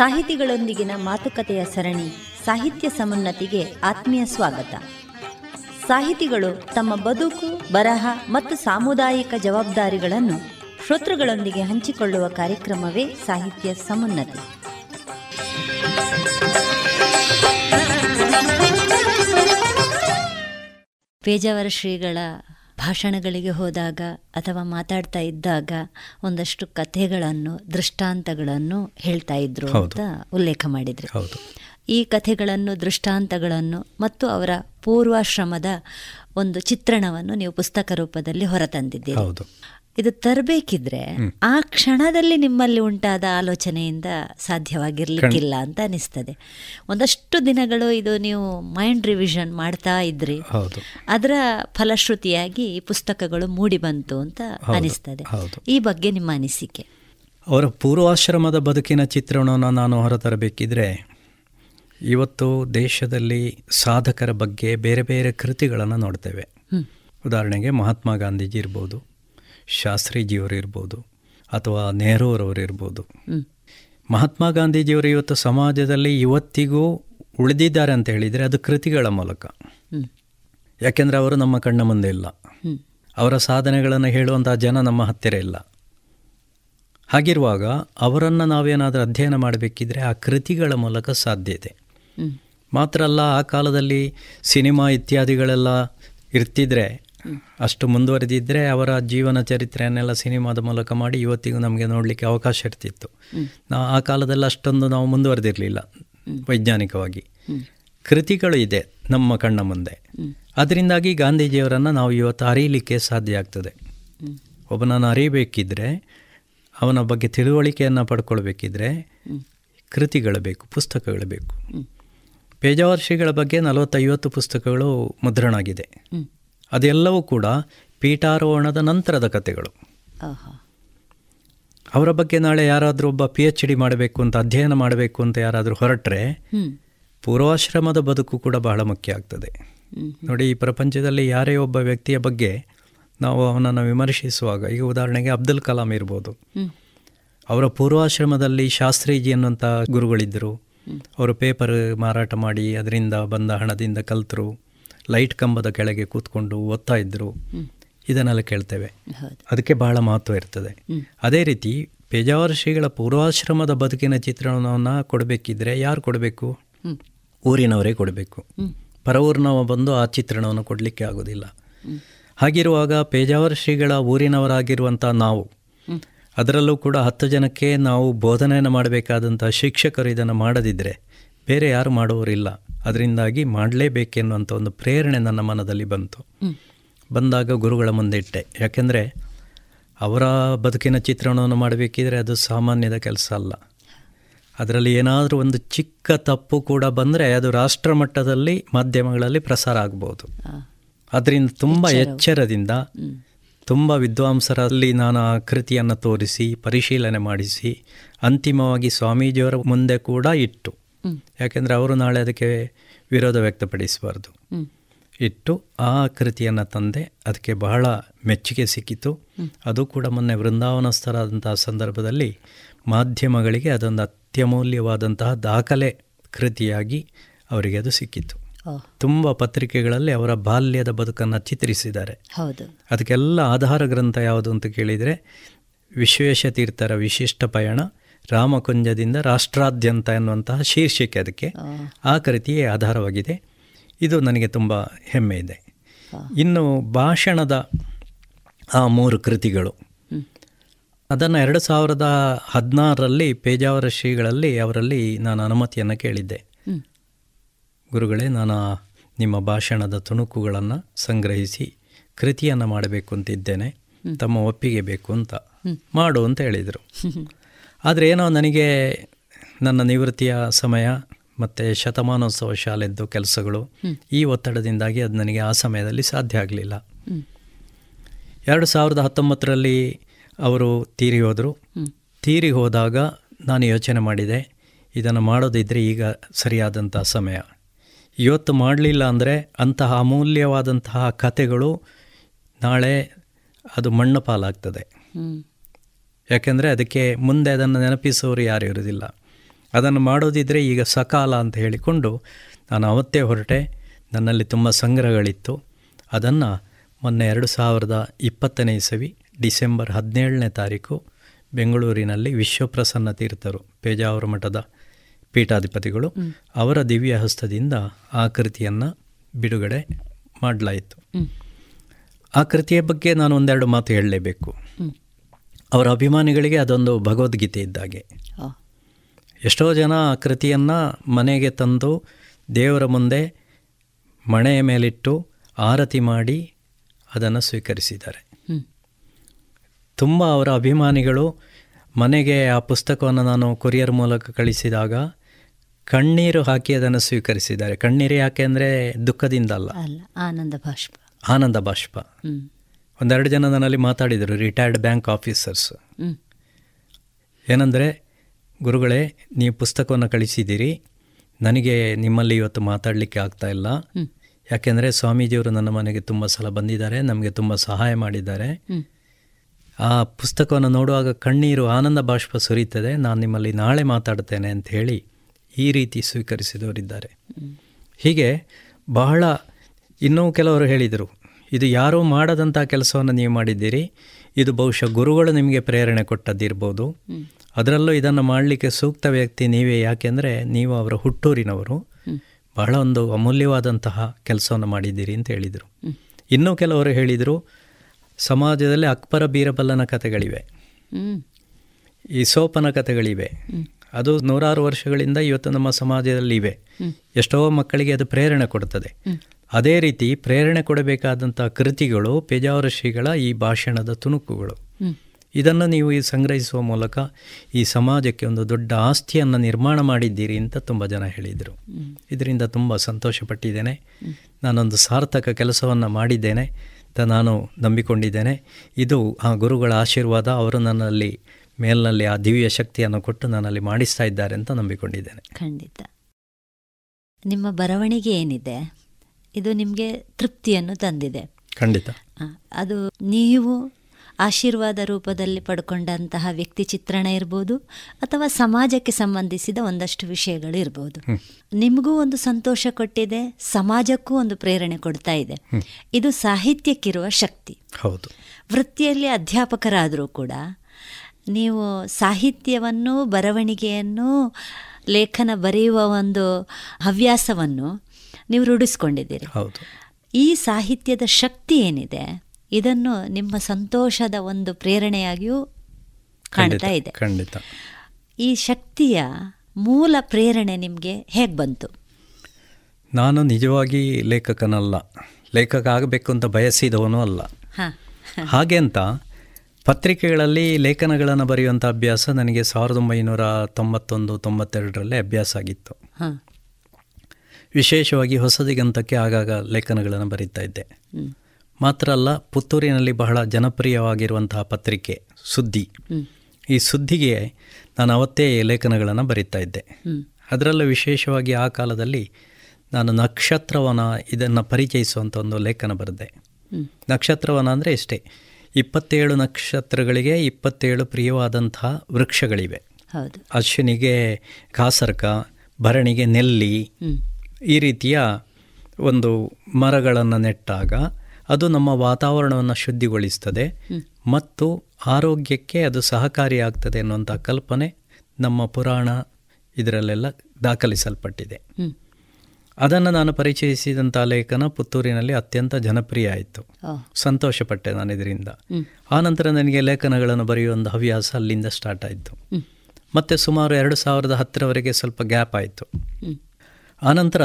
ಸಾಹಿತಿಗಳೊಂದಿಗಿನ ಮಾತುಕತೆಯ ಸರಣಿ ಸಾಹಿತ್ಯ ಸಮುನ್ನತಿಗೆ ಆತ್ಮೀಯ ಸ್ವಾಗತ. ಸಾಹಿತಿಗಳು ತಮ್ಮ ಬದುಕು, ಬರಹ ಮತ್ತು ಸಾಮುದಾಯಿಕ ಜವಾಬ್ದಾರಿಗಳನ್ನು ಶ್ರೋತೃಗಳೊಂದಿಗೆ ಹಂಚಿಕೊಳ್ಳುವ ಕಾರ್ಯಕ್ರಮವೇ ಸಾಹಿತ್ಯ ಸಮುನ್ನತಿ. ಪೇಜಾವರ ಶ್ರೀಗಳ ಭಾಷಣಗಳಿಗೆ ಹೋದಾಗ ಅಥವಾ ಮಾತಾಡ್ತಾ ಇದ್ದಾಗ ಒಂದಷ್ಟು ಕಥೆಗಳನ್ನು ದೃಷ್ಟಾಂತಗಳನ್ನು ಹೇಳ್ತಾ ಇದ್ರು ಅಂತ ಉಲ್ಲೇಖ ಮಾಡಿದ್ರು. ಈ ಕಥೆಗಳನ್ನು ದೃಷ್ಟಾಂತಗಳನ್ನು ಮತ್ತು ಅವರ ಪೂರ್ವಾಶ್ರಮದ ಒಂದು ಚಿತ್ರಣವನ್ನು ನೀವು ಪುಸ್ತಕ ರೂಪದಲ್ಲಿ ಹೊರತಂದಿದ್ದೀರಿ. ಇದು ತರಬೇಕಿದ್ರೆ ಆ ಕ್ಷಣದಲ್ಲಿ ನಿಮ್ಮಲ್ಲಿ ಉಂಟಾದ ಆಲೋಚನೆಯಿಂದ ಸಾಧ್ಯವಾಗಿರ್ಲಿಕ್ಕಿಲ್ಲ ಅಂತ ಅನಿಸ್ತದೆ. ಒಂದಷ್ಟು ದಿನಗಳು ಇದು ನೀವು ಮೈಂಡ್ ರಿವಿಷನ್ ಮಾಡ್ತಾ ಇದ್ರಿ. ಅದರ ಫಲಶ್ರುತಿಯಾಗಿ ಪುಸ್ತಕಗಳು ಮೂಡಿ ಬಂತು ಅಂತ ಅನಿಸ್ತದೆ. ಈ ಬಗ್ಗೆ ನಿಮ್ಮ ಅನಿಸಿಕೆ? ಅವರ ಪೂರ್ವಾಶ್ರಮದ ಬದುಕಿನ ಚಿತ್ರಣವನ್ನು ನಾನು ಹೊರತರಬೇಕಿದ್ರೆ ಇವತ್ತು ದೇಶದಲ್ಲಿ ಸಾಧಕರ ಬಗ್ಗೆ ಬೇರೆ ಬೇರೆ ಕೃತಿಗಳನ್ನು ನೋಡ್ತೇವೆ. ಉದಾಹರಣೆಗೆ ಮಹಾತ್ಮ ಗಾಂಧೀಜಿ ಇರ್ಬೋದು ಶಾಸ್ತ್ರೀಜಿಯವರು ಇರ್ಬೋದು ಅಥವಾ ನೆಹರೂರವರು ಇರ್ಬೋದು ಮಹಾತ್ಮ ಗಾಂಧೀಜಿಯವರು ಇವತ್ತು ಸಮಾಜದಲ್ಲಿ ಇವತ್ತಿಗೂ ಉಳಿದಿದ್ದಾರೆ ಅಂತ ಹೇಳಿದರೆ ಅದು ಕೃತಿಗಳ ಮೂಲಕ. ಯಾಕೆಂದರೆ ಅವರು ನಮ್ಮ ಕಣ್ಣ ಮುಂದೆ ಇಲ್ಲ. ಅವರ ಸಾಧನೆಗಳನ್ನು ಹೇಳುವಂಥ ಜನ ನಮ್ಮ ಹತ್ತಿರ ಇಲ್ಲ. ಹಾಗಿರುವಾಗ ಅವರನ್ನು ನಾವೇನಾದರೂ ಅಧ್ಯಯನ ಮಾಡಬೇಕಿದ್ರೆ ಆ ಕೃತಿಗಳ ಮೂಲಕ ಸಾಧ್ಯತೆ ಇದೆ. ಮಾತ್ರ ಅಲ್ಲ ಆ ಕಾಲದಲ್ಲಿ ಸಿನಿಮಾ ಇತ್ಯಾದಿಗಳೆಲ್ಲ ಇರ್ತಿದ್ರೆ ಅಷ್ಟು ಮುಂದುವರೆದಿದ್ದರೆ ಅವರ ಜೀವನ ಚರಿತ್ರೆಯನ್ನೆಲ್ಲ ಸಿನಿಮಾದ ಮೂಲಕ ಮಾಡಿ ಇವತ್ತಿಗೂ ನಮಗೆ ನೋಡಲಿಕ್ಕೆ ಅವಕಾಶ ಇರ್ತಿತ್ತು. ನಾವು ಆ ಕಾಲದಲ್ಲಿ ಅಷ್ಟೊಂದು ನಾವು ಮುಂದುವರೆದಿರಲಿಲ್ಲ, ವೈಜ್ಞಾನಿಕವಾಗಿ. ಕೃತಿಗಳು ಇದೆ ನಮ್ಮ ಕಣ್ಣ ಮುಂದೆ. ಅದರಿಂದಾಗಿ ಗಾಂಧೀಜಿಯವರನ್ನು ನಾವು ಇವತ್ತು ಅರಿಯಲಿಕ್ಕೆ ಸಾಧ್ಯ ಆಗ್ತದೆ. ಒಬ್ಬನನ್ನು ಅರಿಯಬೇಕಿದ್ರೆ, ಅವನ ಬಗ್ಗೆ ತಿಳುವಳಿಕೆಯನ್ನು ಪಡ್ಕೊಳ್ಬೇಕಿದ್ರೆ, ಕೃತಿಗಳು ಬೇಕು, ಪುಸ್ತಕಗಳು ಬೇಕು. ಪೇಜಾವರ್ಷಿಗಳ ಬಗ್ಗೆ ನಲವತ್ತೈವತ್ತು ಪುಸ್ತಕಗಳು ಮುದ್ರಣ ಆಗಿದೆ ಅದೆಲ್ಲವೂ ಕೂಡ ಪೀಠಾರೋಹಣದ ನಂತರದ ಕಥೆಗಳು. ಅವರ ಬಗ್ಗೆ ನಾಳೆ ಯಾರಾದರೂ ಒಬ್ಬ ಪಿ ಎಚ್ ಡಿ ಮಾಡಬೇಕು ಅಂತ ಅಧ್ಯಯನ ಮಾಡಬೇಕು ಅಂತ ಯಾರಾದರೂ ಹೊರಟ್ರೆ ಪೂರ್ವಾಶ್ರಮದ ಬದುಕು ಕೂಡ ಬಹಳ ಮುಖ್ಯ ಆಗ್ತದೆ. ನೋಡಿ ಈ ಪ್ರಪಂಚದಲ್ಲಿ ಯಾರೇ ಒಬ್ಬ ವ್ಯಕ್ತಿಯ ಬಗ್ಗೆ ನಾವು ಅವನನ್ನು ವಿಮರ್ಶಿಸುವಾಗ ಈಗ ಉದಾಹರಣೆಗೆ ಅಬ್ದುಲ್ ಕಲಾಂ ಇರ್ಬೋದು. ಅವರ ಪೂರ್ವಾಶ್ರಮದಲ್ಲಿ ಶಾಸ್ತ್ರೀಜಿ ಅನ್ನುವಂಥ ಗುರುಗಳಿದ್ದರು. ಅವರು ಪೇಪರ್ ಮಾರಾಟ ಮಾಡಿ ಅದರಿಂದ ಬಂದ ಹಣದಿಂದ ಕಲ್ತರು. ಲೈಟ್ ಕಂಬದ ಕೆಳಗೆ ಕೂತ್ಕೊಂಡು ಓದ್ತಾ ಇದ್ದರು ಇದನ್ನೆಲ್ಲ ಕೇಳ್ತೇವೆ. ಅದಕ್ಕೆ ಬಹಳ ಮಹತ್ವ ಇರ್ತದೆ. ಅದೇ ರೀತಿ ಪೇಜಾವರ ಶ್ರೀಗಳ ಪೂರ್ವಾಶ್ರಮದ ಬದುಕಿನ ಚಿತ್ರಣವನ್ನು ಕೊಡಬೇಕಿದ್ರೆ ಯಾರು ಕೊಡಬೇಕು? ಊರಿನವರೇ ಕೊಡಬೇಕು. ಪರ ಊರಿನವ ಬಂದು ಆ ಚಿತ್ರಣವನ್ನು ಕೊಡಲಿಕ್ಕೆ ಆಗೋದಿಲ್ಲ. ಹಾಗಿರುವಾಗ ಪೇಜಾವರ ಶ್ರೀಗಳ ಊರಿನವರಾಗಿರುವಂಥ ನಾವು ಅದರಲ್ಲೂ ಕೂಡ ಹತ್ತು ಜನಕ್ಕೆ ನಾವು ಬೋಧನೆಯನ್ನು ಮಾಡಬೇಕಾದಂಥ ಶಿಕ್ಷಕರು ಇದನ್ನು ಮಾಡದಿದ್ದರೆ ಬೇರೆ ಯಾರು ಮಾಡುವವರಿಲ್ಲ ಅದರಿಂದಾಗಿ ಮಾಡಲೇಬೇಕೆನ್ನುವಂಥ ಒಂದು ಪ್ರೇರಣೆ ನನ್ನ ಮನದಲ್ಲಿ ಬಂತು. ಬಂದಾಗ ಗುರುಗಳ ಮುಂದೆ ಇಟ್ಟೆ. ಯಾಕೆಂದರೆ ಅವರ ಬದುಕಿನ ಚಿತ್ರಣವನ್ನು ಮಾಡಬೇಕಿದ್ರೆ ಅದು ಸಾಮಾನ್ಯದ ಕೆಲಸ ಅಲ್ಲ. ಅದರಲ್ಲಿ ಏನಾದರೂ ಒಂದು ಚಿಕ್ಕ ತಪ್ಪು ಕೂಡ ಬಂದರೆ ಅದು ರಾಷ್ಟ್ರ ಮಟ್ಟದಲ್ಲಿ ಮಾಧ್ಯಮಗಳಲ್ಲಿ ಪ್ರಸಾರ ಆಗ್ಬೋದು. ಅದರಿಂದ ತುಂಬ ಎಚ್ಚರದಿಂದ ತುಂಬ ವಿದ್ವಾಂಸರಲ್ಲಿ ನಾನು ಆ ಕೃತಿಯನ್ನು ತೋರಿಸಿ ಪರಿಶೀಲನೆ ಮಾಡಿಸಿ ಅಂತಿಮವಾಗಿ ಸ್ವಾಮೀಜಿಯವರ ಮುಂದೆ ಕೂಡ ಇಟ್ಟು. ಯಾಕೆಂದರೆ ಅವರು ನಾಳೆ ಅದಕ್ಕೆ ವಿರೋಧ ವ್ಯಕ್ತಪಡಿಸಬಾರ್ದು. ಇಟ್ಟು ಆ ಕೃತಿಯನ್ನು ತಂದೆ ಅದಕ್ಕೆ ಬಹಳ ಮೆಚ್ಚುಗೆ ಸಿಕ್ಕಿತು. ಅದು ಕೂಡ ಮೊನ್ನೆ ವೃಂದಾವನಸ್ಥರಾದಂತಹ ಸಂದರ್ಭದಲ್ಲಿ ಮಾಧ್ಯಮಗಳಿಗೆ ಅದೊಂದು ಅತ್ಯಮೂಲ್ಯವಾದಂತಹ ದಾಖಲೆ ಕೃತಿಯಾಗಿ ಅವರಿಗೆ ಅದು ಸಿಕ್ಕಿತು. ತುಂಬ ಪತ್ರಿಕೆಗಳಲ್ಲಿ ಅವರ ಬಾಲ್ಯದ ಬದುಕನ್ನು ಚಿತ್ರಿಸಿದ್ದಾರೆ. ಅದಕ್ಕೆಲ್ಲ ಆಧಾರ ಗ್ರಂಥ ಯಾವುದು ಅಂತ ಕೇಳಿದರೆ ವಿಶ್ವೇಶತೀರ್ಥರ ವಿಶಿಷ್ಟ ಪಯಣ ರಾಮಕುಂಜದಿಂದ ರಾಷ್ಟ್ರಾದ್ಯಂತ ಎನ್ನುವಂತಹ ಶೀರ್ಷಿಕೆ ಅದಕ್ಕೆ. ಆ ಕೃತಿಯೇ ಆಧಾರವಾಗಿದೆ. ಇದು ನನಗೆ ತುಂಬ ಹೆಮ್ಮೆ ಇದೆ. ಇನ್ನು ಭಾಷಣದ ಆ ಮೂರು ಕೃತಿಗಳು. ಅದನ್ನು ಎರಡು ಸಾವಿರದ ಹದಿನಾರರಲ್ಲಿ ಪೇಜಾವರ ಶ್ರೀಗಳಲ್ಲಿ ಅವರಲ್ಲಿ ನಾನು ಅನುಮತಿಯನ್ನು ಕೇಳಿದ್ದೆ. ಗುರುಗಳೇ ನಾನು ನಿಮ್ಮ ಭಾಷಣದ ತುಣುಕುಗಳನ್ನು ಸಂಗ್ರಹಿಸಿ ಕೃತಿಯನ್ನು ಮಾಡಬೇಕು ಅಂತಿದ್ದೇನೆ ತಮ್ಮ ಒಪ್ಪಿಗೆ ಬೇಕು ಅಂತ ಮಾಡು ಅಂತ ಹೇಳಿದರು. ಆದರೆ ಏನೋ ನನಗೆ ನನ್ನ ನಿವೃತ್ತಿಯ ಸಮಯ ಮತ್ತು ಶತಮಾನೋತ್ಸವ ಶಾಲೆದ್ದು ಕೆಲಸಗಳು ಈ ಒತ್ತಡದಿಂದಾಗಿ ಅದು ನನಗೆ ಆ ಸಮಯದಲ್ಲಿ ಸಾಧ್ಯ ಆಗಲಿಲ್ಲ. ಎರಡು ಸಾವಿರದ ಹತ್ತೊಂಬತ್ತರಲ್ಲಿ ಅವರು ತೀರಿ ಹೋದರು. ತೀರಿ ಹೋದಾಗ ನಾನು ಯೋಚನೆ ಮಾಡಿದೆ ಇದನ್ನು ಮಾಡೋದಿದ್ದರೆ ಈಗ ಸರಿಯಾದಂಥ ಸಮಯ. ಇವತ್ತು ಮಾಡಲಿಲ್ಲ ಅಂದರೆ ಅಂತಹ ಅಮೂಲ್ಯವಾದಂತಹ ಕಥೆಗಳು ನಾಳೆ ಅದು ಮಣ್ಣು ಪಾಲಾಗ್ತದೆ. ಯಾಕೆಂದರೆ ಅದಕ್ಕೆ ಮುಂದೆ ಅದನ್ನು ನೆನಪಿಸೋರು ಯಾರು ಇರೋದಿಲ್ಲ ಅದನ್ನು ಮಾಡೋದಿದ್ದರೆ ಈಗ ಸಕಾಲ ಅಂತ ಹೇಳಿಕೊಂಡು ನಾನು ಅವತ್ತೇ ಹೊರಟೆ. ನನ್ನಲ್ಲಿ ತುಂಬ ಸಂಗ್ರಹಗಳಿತ್ತು. ಅದನ್ನು ಮೊನ್ನೆ ಎರಡು ಸಾವಿರದ ಇಪ್ಪತ್ತನೇ ಇಸವಿ ಡಿಸೆಂಬರ್ ಹದಿನೇಳನೇ ತಾರೀಕು ಬೆಂಗಳೂರಿನಲ್ಲಿ ವಿಶ್ವಪ್ರಸನ್ನ ತೀರ್ಥರು ಪೇಜಾವರ ಮಠದ ಪೀಠಾಧಿಪತಿಗಳು ಅವರ ದಿವ್ಯ ಹಸ್ತದಿಂದ ಆ ಕೃತಿಯನ್ನು ಬಿಡುಗಡೆ ಮಾಡಲಾಯಿತು. ಆ ಕೃತಿಯ ಬಗ್ಗೆ ನಾನು ಒಂದೆರಡು ಮಾತು ಹೇಳಲೇಬೇಕು. ಅವರ ಅಭಿಮಾನಿಗಳಿಗೆ ಅದೊಂದು ಭಗವದ್ಗೀತೆ ಇದ್ದಾಗೆ. ಎಷ್ಟೋ ಜನ ಆ ಕೃತಿಯನ್ನು ಮನೆಗೆ ತಂದು ದೇವರ ಮುಂದೆ ಮಣೆಯ ಮೇಲಿಟ್ಟು ಆರತಿ ಮಾಡಿ ಅದನ್ನು ಸ್ವೀಕರಿಸಿದ್ದಾರೆ. ತುಂಬ ಅವರ ಅಭಿಮಾನಿಗಳು ಮನೆಗೆ ಆ ಪುಸ್ತಕವನ್ನು ನಾನು ಕೊರಿಯರ್ ಮೂಲಕ ಕಳಿಸಿದಾಗ ಕಣ್ಣೀರು ಹಾಕಿ ಅದನ್ನು ಸ್ವೀಕರಿಸಿದ್ದಾರೆ. ಕಣ್ಣೀರು ಯಾಕೆ ಅಂದರೆ ದುಃಖದಿಂದ ಅಲ್ಲ ಆನಂದ ಬಾಷ್ಪ ಆನಂದ ಬಾಷ್ಪ. ಒಂದೆರಡು ಜನ ನನ್ನಲ್ಲಿ ಮಾತಾಡಿದರು ರಿಟೈರ್ಡ್ ಬ್ಯಾಂಕ್ ಆಫೀಸರ್ಸ್. ಏನಂದರೆ, ಗುರುಗಳೇ, ನೀವು ಪುಸ್ತಕವನ್ನು ಕಳಿಸಿದ್ದೀರಿ, ನನಗೆ ನಿಮ್ಮಲ್ಲಿ ಇವತ್ತು ಮಾತಾಡಲಿಕ್ಕೆ ಆಗ್ತಾ ಇಲ್ಲ. ಯಾಕೆಂದರೆ, ಸ್ವಾಮೀಜಿಯವರು ನನ್ನ ಮನೆಗೆ ತುಂಬ ಸಲ ಬಂದಿದ್ದಾರೆ, ನಮಗೆ ತುಂಬ ಸಹಾಯ ಮಾಡಿದ್ದಾರೆ. ಆ ಪುಸ್ತಕವನ್ನು ನೋಡುವಾಗ ಕಣ್ಣೀರು ಆನಂದ ಬಾಷ್ಪ ಸುರಿಯುತ್ತದೆ, ನಾನು ನಿಮ್ಮಲ್ಲಿ ನಾಳೆ ಮಾತಾಡ್ತೇನೆ ಅಂತ ಹೇಳಿ ಈ ರೀತಿ ಸ್ವೀಕರಿಸಿದವರಿದ್ದಾರೆ. ಹೀಗೆ ಬಹಳ ಇನ್ನೂ ಕೆಲವರು ಹೇಳಿದರು ಇದು ಯಾರೂ ಮಾಡದಂಥ ಕೆಲಸವನ್ನು ನೀವು ಮಾಡಿದ್ದೀರಿ ಇದು ಬಹುಶಃ ಗುರುಗಳು ನಿಮಗೆ ಪ್ರೇರಣೆ ಕೊಟ್ಟದ್ದಿರ್ಬೋದು. ಅದರಲ್ಲೂ ಇದನ್ನು ಮಾಡಲಿಕ್ಕೆ ಸೂಕ್ತ ವ್ಯಕ್ತಿ ನೀವೇ ಯಾಕೆಂದರೆ ನೀವು ಅವರ ಹುಟ್ಟೂರಿನವರು. ಬಹಳ ಒಂದು ಅಮೂಲ್ಯವಾದಂತಹ ಕೆಲಸವನ್ನು ಮಾಡಿದ್ದೀರಿ ಅಂತ ಹೇಳಿದರು. ಇನ್ನೂ ಕೆಲವರು ಹೇಳಿದರು ಸಮಾಜದಲ್ಲಿ ಅಕ್ಬರ ಬೀರಬಲ್ಲನ ಕಥೆಗಳಿವೆ. ಈ ಸೋಪನ ಕಥೆಗಳಿವೆ. ಅದು ನೂರಾರು ವರ್ಷಗಳಿಂದ ಇವತ್ತು ನಮ್ಮ ಸಮಾಜದಲ್ಲಿ ಇವೆ ಎಷ್ಟೋ ಮಕ್ಕಳಿಗೆ ಅದು ಪ್ರೇರಣೆ ಕೊಡುತ್ತದೆ ಅದೇ ರೀತಿ ಪ್ರೇರಣೆ ಕೊಡಬೇಕಾದಂಥ ಕೃತಿಗಳು ಪೇಜಾವರ ಶ್ರೀಗಳ ಈ ಭಾಷಣದ ತುಣುಕುಗಳು. ಇದನ್ನು ನೀವು ಈ ಸಂಗ್ರಹಿಸುವ ಮೂಲಕ ಈ ಸಮಾಜಕ್ಕೆ ಒಂದು ದೊಡ್ಡ ಆಸ್ತಿಯನ್ನು ನಿರ್ಮಾಣ ಮಾಡಿದ್ದೀರಿ ಅಂತ ತುಂಬ ಜನ ಹೇಳಿದರು. ಇದರಿಂದ ತುಂಬ ಸಂತೋಷಪಟ್ಟಿದ್ದೇನೆ. ನಾನೊಂದು ಸಾರ್ಥಕ ಕೆಲಸವನ್ನು ಮಾಡಿದ್ದೇನೆ. ಅಂತ ನಾನು ನಂಬಿಕೊಂಡಿದ್ದೇನೆ. ಇದು ಆ ಗುರುಗಳ ಆಶೀರ್ವಾದ ಅವರು ನನ್ನಲ್ಲಿ ಮೇಲಿನಲ್ಲಿ ಆ ದಿವ್ಯ ಶಕ್ತಿಯನ್ನು ಕೊಟ್ಟು ನನ್ನಲ್ಲಿ ಮಾಡಿಸ್ತಾ ಇದ್ದಾರೆ ಅಂತ ನಂಬಿಕೊಂಡಿದ್ದೇನೆ. ಖಂಡಿತ. ನಿಮ್ಮ ಬರವಣಿಗೆ ಏನಿದೆ? ಇದು ನಿಮಗೆ ತೃಪ್ತಿಯನ್ನು ತಂದಿದೆ. ಖಂಡಿತ. ಅದು ನೀವು ಆಶೀರ್ವಾದ ರೂಪದಲ್ಲಿ ಪಡ್ಕೊಂಡಂತಹ ವ್ಯಕ್ತಿ ಚಿತ್ರಣ ಇರ್ಬೋದು ಅಥವಾ ಸಮಾಜಕ್ಕೆ ಸಂಬಂಧಿಸಿದ ಒಂದಷ್ಟು ವಿಷಯಗಳು ಇರ್ಬೋದು. ನಿಮಗೂ ಒಂದು ಸಂತೋಷ ಕೊಟ್ಟಿದೆ ಸಮಾಜಕ್ಕೂ ಒಂದು ಪ್ರೇರಣೆ ಕೊಡ್ತಾ ಇದೆ. ಇದು ಸಾಹಿತ್ಯಕ್ಕಿರುವ ಶಕ್ತಿ. ಹೌದು. ವೃತ್ತಿಯಲ್ಲಿ ಅಧ್ಯಾಪಕರಾದರೂ ಕೂಡ ನೀವು ಸಾಹಿತ್ಯವನ್ನು ಬರವಣಿಗೆಯನ್ನು ಲೇಖನ ಬರೆಯುವ ಒಂದು ಹವ್ಯಾಸವನ್ನು ನೀವು ರೂಢಿಸ್ಕೊಂಡಿದ್ದೀರಿ. ಹೌದು. ಈ ಸಾಹಿತ್ಯದ ಶಕ್ತಿ ಏನಿದೆ ಇದನ್ನು ನಿಮ್ಮ ಸಂತೋಷದ ಒಂದು ಪ್ರೇರಣೆಯಾಗಿಯೂ ಕಾಣ್ತಾ ಇದೆ. ಖಂಡಿತ. ಈ ಶಕ್ತಿಯ ಮೂಲ ಪ್ರೇರಣೆ ನಿಮಗೆ ಹೇಗೆ ಬಂತು? ನಾನು ನಿಜವಾಗಿ ಲೇಖಕನಲ್ಲ. ಲೇಖಕ ಆಗಬೇಕು ಅಂತ ಬಯಸಿದವನು ಅಲ್ಲ. ಹಾಗೆ ಅಂತ ಪತ್ರಿಕೆಗಳಲ್ಲಿ ಲೇಖನಗಳನ್ನು ಬರೆಯುವಂಥ ಅಭ್ಯಾಸ ನನಗೆ ಸಾವಿರದ ಒಂಬೈನೂರ ತೊಂಬತ್ತೊಂದು ತೊಂಬತ್ತೆರಡರಲ್ಲೇ ಅಭ್ಯಾಸ ಆಗಿತ್ತು. ವಿಶೇಷವಾಗಿ ಹೊಸದಿಗಂತಕ್ಕೆ ಆಗಾಗ ಲೇಖನಗಳನ್ನು ಬರೀತಾ ಇದ್ದೆ. ಮಾತ್ರ ಅಲ್ಲ ಪುತ್ತೂರಿನಲ್ಲಿ ಬಹಳ ಜನಪ್ರಿಯವಾಗಿರುವಂತಹ ಪತ್ರಿಕೆ ಸುದ್ದಿ. ಈ ಸುದ್ದಿಗೆ ನಾನು ಅವತ್ತೇ ಲೇಖನಗಳನ್ನು ಬರೀತಾ ಇದ್ದೆ. ಅದರಲ್ಲೂ ವಿಶೇಷವಾಗಿ ಆ ಕಾಲದಲ್ಲಿ ನಾನು ನಕ್ಷತ್ರವನ ಇದನ್ನು ಪರಿಚಯಿಸುವಂಥ ಒಂದು ಲೇಖನ ಬರೆದೆ. ನಕ್ಷತ್ರವನ ಅಂದರೆ ಇಷ್ಟೇ ಇಪ್ಪತ್ತೇಳು ನಕ್ಷತ್ರಗಳಿಗೆ ಇಪ್ಪತ್ತೇಳು ಪ್ರಿಯವಾದಂತಹ ವೃಕ್ಷಗಳಿವೆ. ಅಶ್ವಿನಿಗೆ ಕಾಸರ್ಕ ಭರಣಿಗೆ ನೆಲ್ಲಿ ಈ ರೀತಿಯ ಒಂದು ಮರಗಳನ್ನು ನೆಟ್ಟಾಗ ಅದು ನಮ್ಮ ವಾತಾವರಣವನ್ನು ಶುದ್ಧಿಗೊಳಿಸ್ತದೆ. ಮತ್ತು ಆರೋಗ್ಯಕ್ಕೆ ಅದು ಸಹಕಾರಿಯಾಗ್ತದೆ ಅನ್ನುವಂಥ ಕಲ್ಪನೆ ನಮ್ಮ ಪುರಾಣ ಇದರಲ್ಲೆಲ್ಲ ದಾಖಲಿಸಲ್ಪಟ್ಟಿದೆ. ಅದನ್ನು ನಾನು ಪರಿಚಯಿಸಿದಂಥ ಲೇಖನ ಪುತ್ತೂರಿನಲ್ಲಿ ಅತ್ಯಂತ ಜನಪ್ರಿಯ ಆಯಿತು. ಸಂತೋಷಪಟ್ಟೆ ನಾನು ಇದರಿಂದ. ಆನಂತರ ನನಗೆ ಲೇಖನಗಳನ್ನು ಬರೆಯುವಂಥ ಹವ್ಯಾಸ ಅಲ್ಲಿಂದ ಸ್ಟಾರ್ಟ್ ಆಯಿತು. ಮತ್ತು ಸುಮಾರು ಎರಡು ಸಾವಿರದ ಹತ್ತರವರೆಗೆ ಸ್ವಲ್ಪ ಗ್ಯಾಪ್ ಆಯಿತು. ಆನಂತರ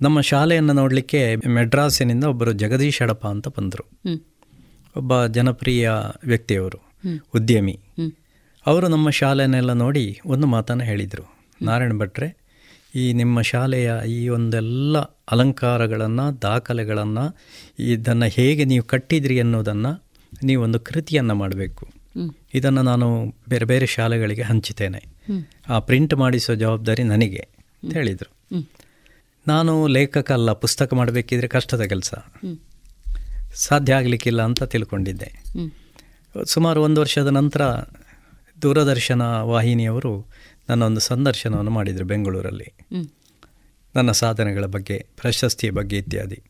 ನಮ್ಮ ಶಾಲೆಯನ್ನು ನೋಡಲಿಕ್ಕೆ ಮೆಡ್ರಾಸಿನಿಂದ ಒಬ್ಬರು ಜಗದೀಶ್ ಅಡಪ ಅಂತ ಬಂದರು. ಒಬ್ಬ ಜನಪ್ರಿಯ ವ್ಯಕ್ತಿಯವರು ಉದ್ಯಮಿ. ಅವರು ನಮ್ಮ ಶಾಲೆಯನ್ನೆಲ್ಲ ನೋಡಿ ಒಂದು ಮಾತನ್ನು ಹೇಳಿದರು. ನಾರಾಯಣ ಭಟ್ರೆ ಈ ನಿಮ್ಮ ಶಾಲೆಯ ಈ ಒಂದೆಲ್ಲ ಅಲಂಕಾರಗಳನ್ನು ದಾಖಲೆಗಳನ್ನು ಇದನ್ನು ಹೇಗೆ ನೀವು ಕಟ್ಟಿದ್ರಿ ಅನ್ನೋದನ್ನು ನೀವೊಂದು ಕೃತಿಯನ್ನು ಮಾಡಬೇಕು. ಇದನ್ನು ನಾನು ಬೇರೆ ಬೇರೆ ಶಾಲೆಗಳಿಗೆ ಹಂಚುತ್ತೇನೆ ಆ ಪ್ರಿಂಟ್ ಮಾಡಿಸೋ ಜವಾಬ್ದಾರಿ ನನಗೆ ಅಂತ ಹೇಳಿದರು. ನಾನು ಲೇಖಕ ಅಲ್ಲ ಪುಸ್ತಕ ಮಾಡಬೇಕಿದ್ರೆ ಕಷ್ಟದ ಕೆಲಸ. ಸಾಧ್ಯ ಆಗಲಿಕ್ಕಿಲ್ಲ ಅಂತ ತಿಳ್ಕೊಂಡಿದ್ದೆ. ಸುಮಾರು ಒಂದು ವರ್ಷದ ನಂತರ ದೂರದರ್ಶನ ವಾಹಿನಿಯವರು ನನ್ನ ಒಂದು ಸಂದರ್ಶನವನ್ನು ಮಾಡಿದರು ಬೆಂಗಳೂರಲ್ಲಿ. ನನ್ನ ಸಾಧನೆಗಳ ಬಗ್ಗೆ ಪ್ರಶಸ್ತಿಯ ಬಗ್ಗೆ ಇತ್ಯಾದಿ.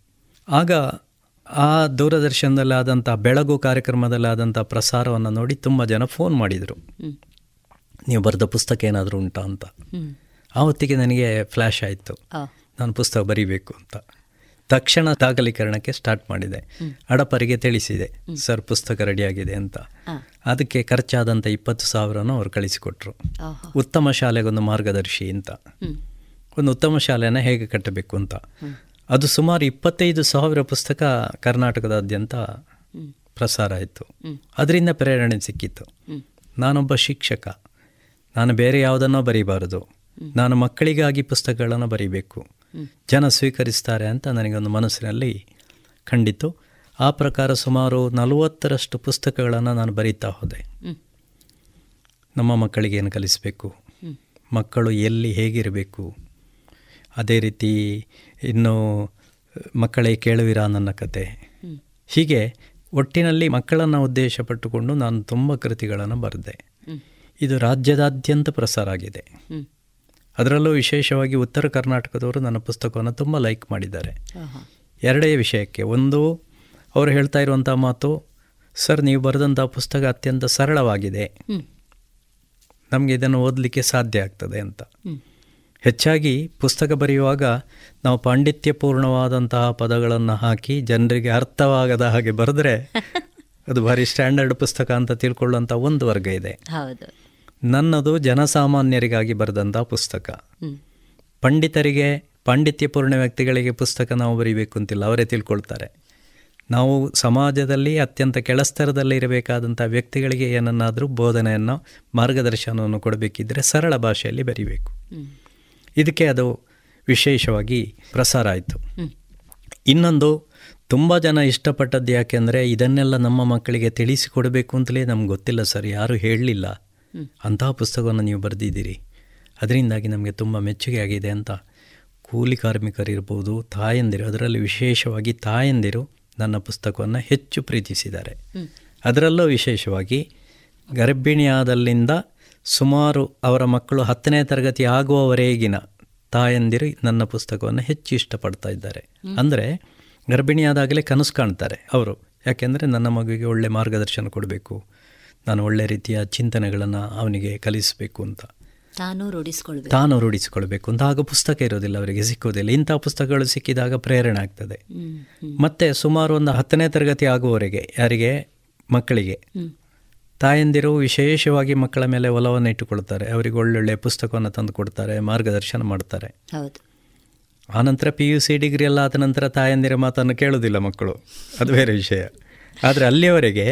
ಆಗ ಆ ದೂರದರ್ಶನದಲ್ಲಿ ಆದಂಥ ಬೆಳಗು ಕಾರ್ಯಕ್ರಮದಲ್ಲಿ ಆದಂಥ ಪ್ರಸಾರವನ್ನು ನೋಡಿ ತುಂಬ ಜನ ಫೋನ್ ಮಾಡಿದರು. ನೀವು ಬರೆದ ಪುಸ್ತಕ ಏನಾದರೂ ಉಂಟಾ ಅಂತ. ಆ ಹೊತ್ತಿಗೆ ನನಗೆ ಫ್ಲ್ಯಾಶ್ ಆಯಿತು. ನಾನು ಪುಸ್ತಕ ಬರೀಬೇಕು ಅಂತ. ತಕ್ಷಣ ದಾಖಲೀಕರಣಕ್ಕೆ ಸ್ಟಾರ್ಟ್ ಮಾಡಿದೆ. ಅಡಪರಿಗೆ ತಿಳಿಸಿದೆ ಸರ್ ಪುಸ್ತಕ ರೆಡಿಯಾಗಿದೆ ಅಂತ. ಅದಕ್ಕೆ ಖರ್ಚಾದಂಥ ಇಪ್ಪತ್ತು ಸಾವಿರನೂ ಅವ್ರು ಕಳಿಸಿಕೊಟ್ರು. ಉತ್ತಮ ಶಾಲೆಗೊಂದು ಮಾರ್ಗದರ್ಶಿ ಅಂತ. ಒಂದು ಉತ್ತಮ ಶಾಲೆನ ಹೇಗೆ ಕಟ್ಟಬೇಕು ಅಂತ. ಅದು ಸುಮಾರು ಇಪ್ಪತ್ತೈದು ಸಾವಿರ ಪುಸ್ತಕ ಕರ್ನಾಟಕದಾದ್ಯಂತ ಪ್ರಸಾರ ಆಯಿತು. ಅದರಿಂದ ಪ್ರೇರಣೆ ಸಿಕ್ಕಿತ್ತು. ನಾನೊಬ್ಬ ಶಿಕ್ಷಕ. ನಾನು ಬೇರೆ ಯಾವುದನ್ನೋ ಬರೀಬಾರದು. ನಾನು ಮಕ್ಕಳಿಗಾಗಿ ಪುಸ್ತಕಗಳನ್ನು ಬರೀಬೇಕು. ಜನ ಸ್ವೀಕರಿಸ್ತಾರೆ ಅಂತ ನನಗೊಂದು ಮನಸ್ಸಿನಲ್ಲಿ ಖಂಡಿತು ಆ ಪ್ರಕಾರ ಸುಮಾರು ನಲವತ್ತರಷ್ಟು ಪುಸ್ತಕಗಳನ್ನು ನಾನು ಬರೀತಾ ಹೋದೆ. ನಮ್ಮ ಮಕ್ಕಳಿಗೆ ಏನು ಕಲಿಸಬೇಕು? ಮಕ್ಕಳು ಎಲ್ಲಿ ಹೇಗಿರಬೇಕು? ಅದೇ ರೀತಿ ಇನ್ನು ಮಕ್ಕಳೇ ಕೇಳುವಿರ ನನ್ನ ಕತೆ? ಹೀಗೆ ಒಟ್ಟಿನಲ್ಲಿ ಮಕ್ಕಳನ್ನು ಉದ್ದೇಶಪಟ್ಟುಕೊಂಡು ನಾನು ತುಂಬ ಕೃತಿಗಳನ್ನು ಬರೆದೆ. ಇದು ರಾಜ್ಯದಾದ್ಯಂತ ಪ್ರಸಾರ ಆಗಿದೆ. ಅದರಲ್ಲೂ ವಿಶೇಷವಾಗಿ ಉತ್ತರ ಕರ್ನಾಟಕದವರು ನನ್ನ ಪುಸ್ತಕವನ್ನು ತುಂಬ ಲೈಕ್ ಮಾಡಿದ್ದಾರೆ. ಎರಡೇ ವಿಷಯಕ್ಕೆ ಒಂದು ಅವರು ಹೇಳ್ತಾ ಇರುವಂಥ ಮಾತು ಸರ್ ನೀವು ಬರೆದಂಥ ಪುಸ್ತಕ ಅತ್ಯಂತ ಸರಳವಾಗಿದೆ. ನಮಗೆ ಇದನ್ನು ಓದಲಿಕ್ಕೆ ಸಾಧ್ಯ ಆಗ್ತದೆ ಅಂತ. ಹೆಚ್ಚಾಗಿ ಪುಸ್ತಕ ಬರೆಯುವಾಗ ನಾವು ಪಾಂಡಿತ್ಯಪೂರ್ಣವಾದಂತಹ ಪದಗಳನ್ನು ಹಾಕಿ ಜನರಿಗೆ ಅರ್ಥವಾಗದ ಹಾಗೆ ಬರೆದ್ರೆ ಅದು ಭಾರಿ ಸ್ಟ್ಯಾಂಡರ್ಡ್ ಪುಸ್ತಕ ಅಂತ ತಿಳ್ಕೊಳ್ಳುವಂಥ ಒಂದು ವರ್ಗ ಇದೆ. ಹೌದು. ನನ್ನದು ಜನಸಾಮಾನ್ಯರಿಗಾಗಿ ಬರೆದಂಥ ಪುಸ್ತಕ. ಪಂಡಿತರಿಗೆ ಪಾಂಡಿತ್ಯಪೂರ್ಣ ವ್ಯಕ್ತಿಗಳಿಗೆ ಪುಸ್ತಕ ನಾವು ಬರೀಬೇಕು ಅಂತಿಲ್ಲ ಅವರೇ ತಿಳ್ಕೊಳ್ತಾರೆ. ನಾವು ಸಮಾಜದಲ್ಲಿ ಅತ್ಯಂತ ಕೆಳಸ್ತರದಲ್ಲಿ ಇರಬೇಕಾದಂಥ ವ್ಯಕ್ತಿಗಳಿಗೆ ಏನನ್ನಾದರೂ ಬೋಧನೆಯನ್ನು ಮಾರ್ಗದರ್ಶನವನ್ನು ಕೊಡಬೇಕಿದ್ದರೆ ಸರಳ ಭಾಷೆಯಲ್ಲಿ ಬರೀಬೇಕು. ಇದಕ್ಕೆ ಅದು ವಿಶೇಷವಾಗಿ ಪ್ರಸಾರ ಆಯಿತು. ಇನ್ನೊಂದು ತುಂಬ ಜನ ಇಷ್ಟಪಟ್ಟದ್ದು ಯಾಕೆಂದರೆ ಇದನ್ನೆಲ್ಲ ನಮ್ಮ ಮಕ್ಕಳಿಗೆ ತಿಳಿಸಿಕೊಡಬೇಕು ಅಂತಲೇ ನಮ್ಗೆ ಗೊತ್ತಿಲ್ಲ ಸರ್ ಯಾರೂ ಹೇಳಲಿಲ್ಲ. ಅಂತಹ ಪುಸ್ತಕವನ್ನು ನೀವು ಬರೆದಿದ್ದೀರಿ. ಅದರಿಂದಾಗಿ ನಮಗೆ ತುಂಬ ಮೆಚ್ಚುಗೆ ಆಗಿದೆ ಅಂತ ಕೂಲಿ ಕಾರ್ಮಿಕರಿರ್ಬೋದು ತಾಯಂದಿರು ಅದರಲ್ಲಿ ವಿಶೇಷವಾಗಿ ತಾಯಂದಿರು ನನ್ನ ಪುಸ್ತಕವನ್ನು ಹೆಚ್ಚು ಪ್ರೀತಿಸಿದ್ದಾರೆ. ಅದರಲ್ಲೂ ವಿಶೇಷವಾಗಿ ಗರ್ಭಿಣಿಯಾದಲ್ಲಿಂದ ಸುಮಾರು ಅವರ ಮಕ್ಕಳು ಹತ್ತನೇ ತರಗತಿ ಆಗುವವರೆಗಿನ ತಾಯಂದಿರು ನನ್ನ ಪುಸ್ತಕವನ್ನು ಹೆಚ್ಚು ಇಷ್ಟಪಡ್ತಾ ಇದ್ದಾರೆ. ಅಂದರೆ ಗರ್ಭಿಣಿಯಾದಾಗಲೇ ಕನಸು ಕಾಣ್ತಾರೆ ಅವರು. ಯಾಕೆಂದರೆ ನನ್ನ ಮಗುವಿಗೆ ಒಳ್ಳೆ ಮಾರ್ಗದರ್ಶನ ಕೊಡಬೇಕು. ನಾನು ಒಳ್ಳೆ ರೀತಿಯ ಚಿಂತನೆಗಳನ್ನು ಅವನಿಗೆ ಕಲಿಸಬೇಕು ಅಂತ. ತಾನು ರೂಢಿಸ್ಕೊಳ್ಬೇಕು. ತಾನು ರೂಢಿಸಿಕೊಳ್ಬೇಕು ಅಂತ. ಆಗ ಪುಸ್ತಕ ಇರೋದಿಲ್ಲ ಅವರಿಗೆ ಸಿಕ್ಕೋದಿಲ್ಲ ಇಂಥ ಪುಸ್ತಕಗಳು ಸಿಕ್ಕಿದಾಗ ಪ್ರೇರಣೆ ಆಗ್ತದೆ. ಮತ್ತು ಸುಮಾರು ಒಂದು ಹತ್ತನೇ ತರಗತಿ ಆಗುವವರೆಗೆ ಯಾರಿಗೆ? ಮಕ್ಕಳಿಗೆ. ತಾಯಂದಿರು ವಿಶೇಷವಾಗಿ ಮಕ್ಕಳ ಮೇಲೆ ಒಲವನ್ನು ಇಟ್ಟುಕೊಳ್ತಾರೆ. ಅವರಿಗೆ ಒಳ್ಳೊಳ್ಳೆ ಪುಸ್ತಕವನ್ನು ತಂದು ಕೊಡ್ತಾರೆ ಮಾರ್ಗದರ್ಶನ ಮಾಡ್ತಾರೆ. ಆನಂತರ ಪಿ ಯು ಸಿ ಡಿಗ್ರಿ ಎಲ್ಲ ಆದ ನಂತರ ತಾಯಂದಿರ ಮಾತನ್ನು ಕೇಳೋದಿಲ್ಲ ಮಕ್ಕಳು. ಅದು ಬೇರೆ ವಿಷಯ. ಆದರೆ ಅಲ್ಲಿಯವರೆಗೆ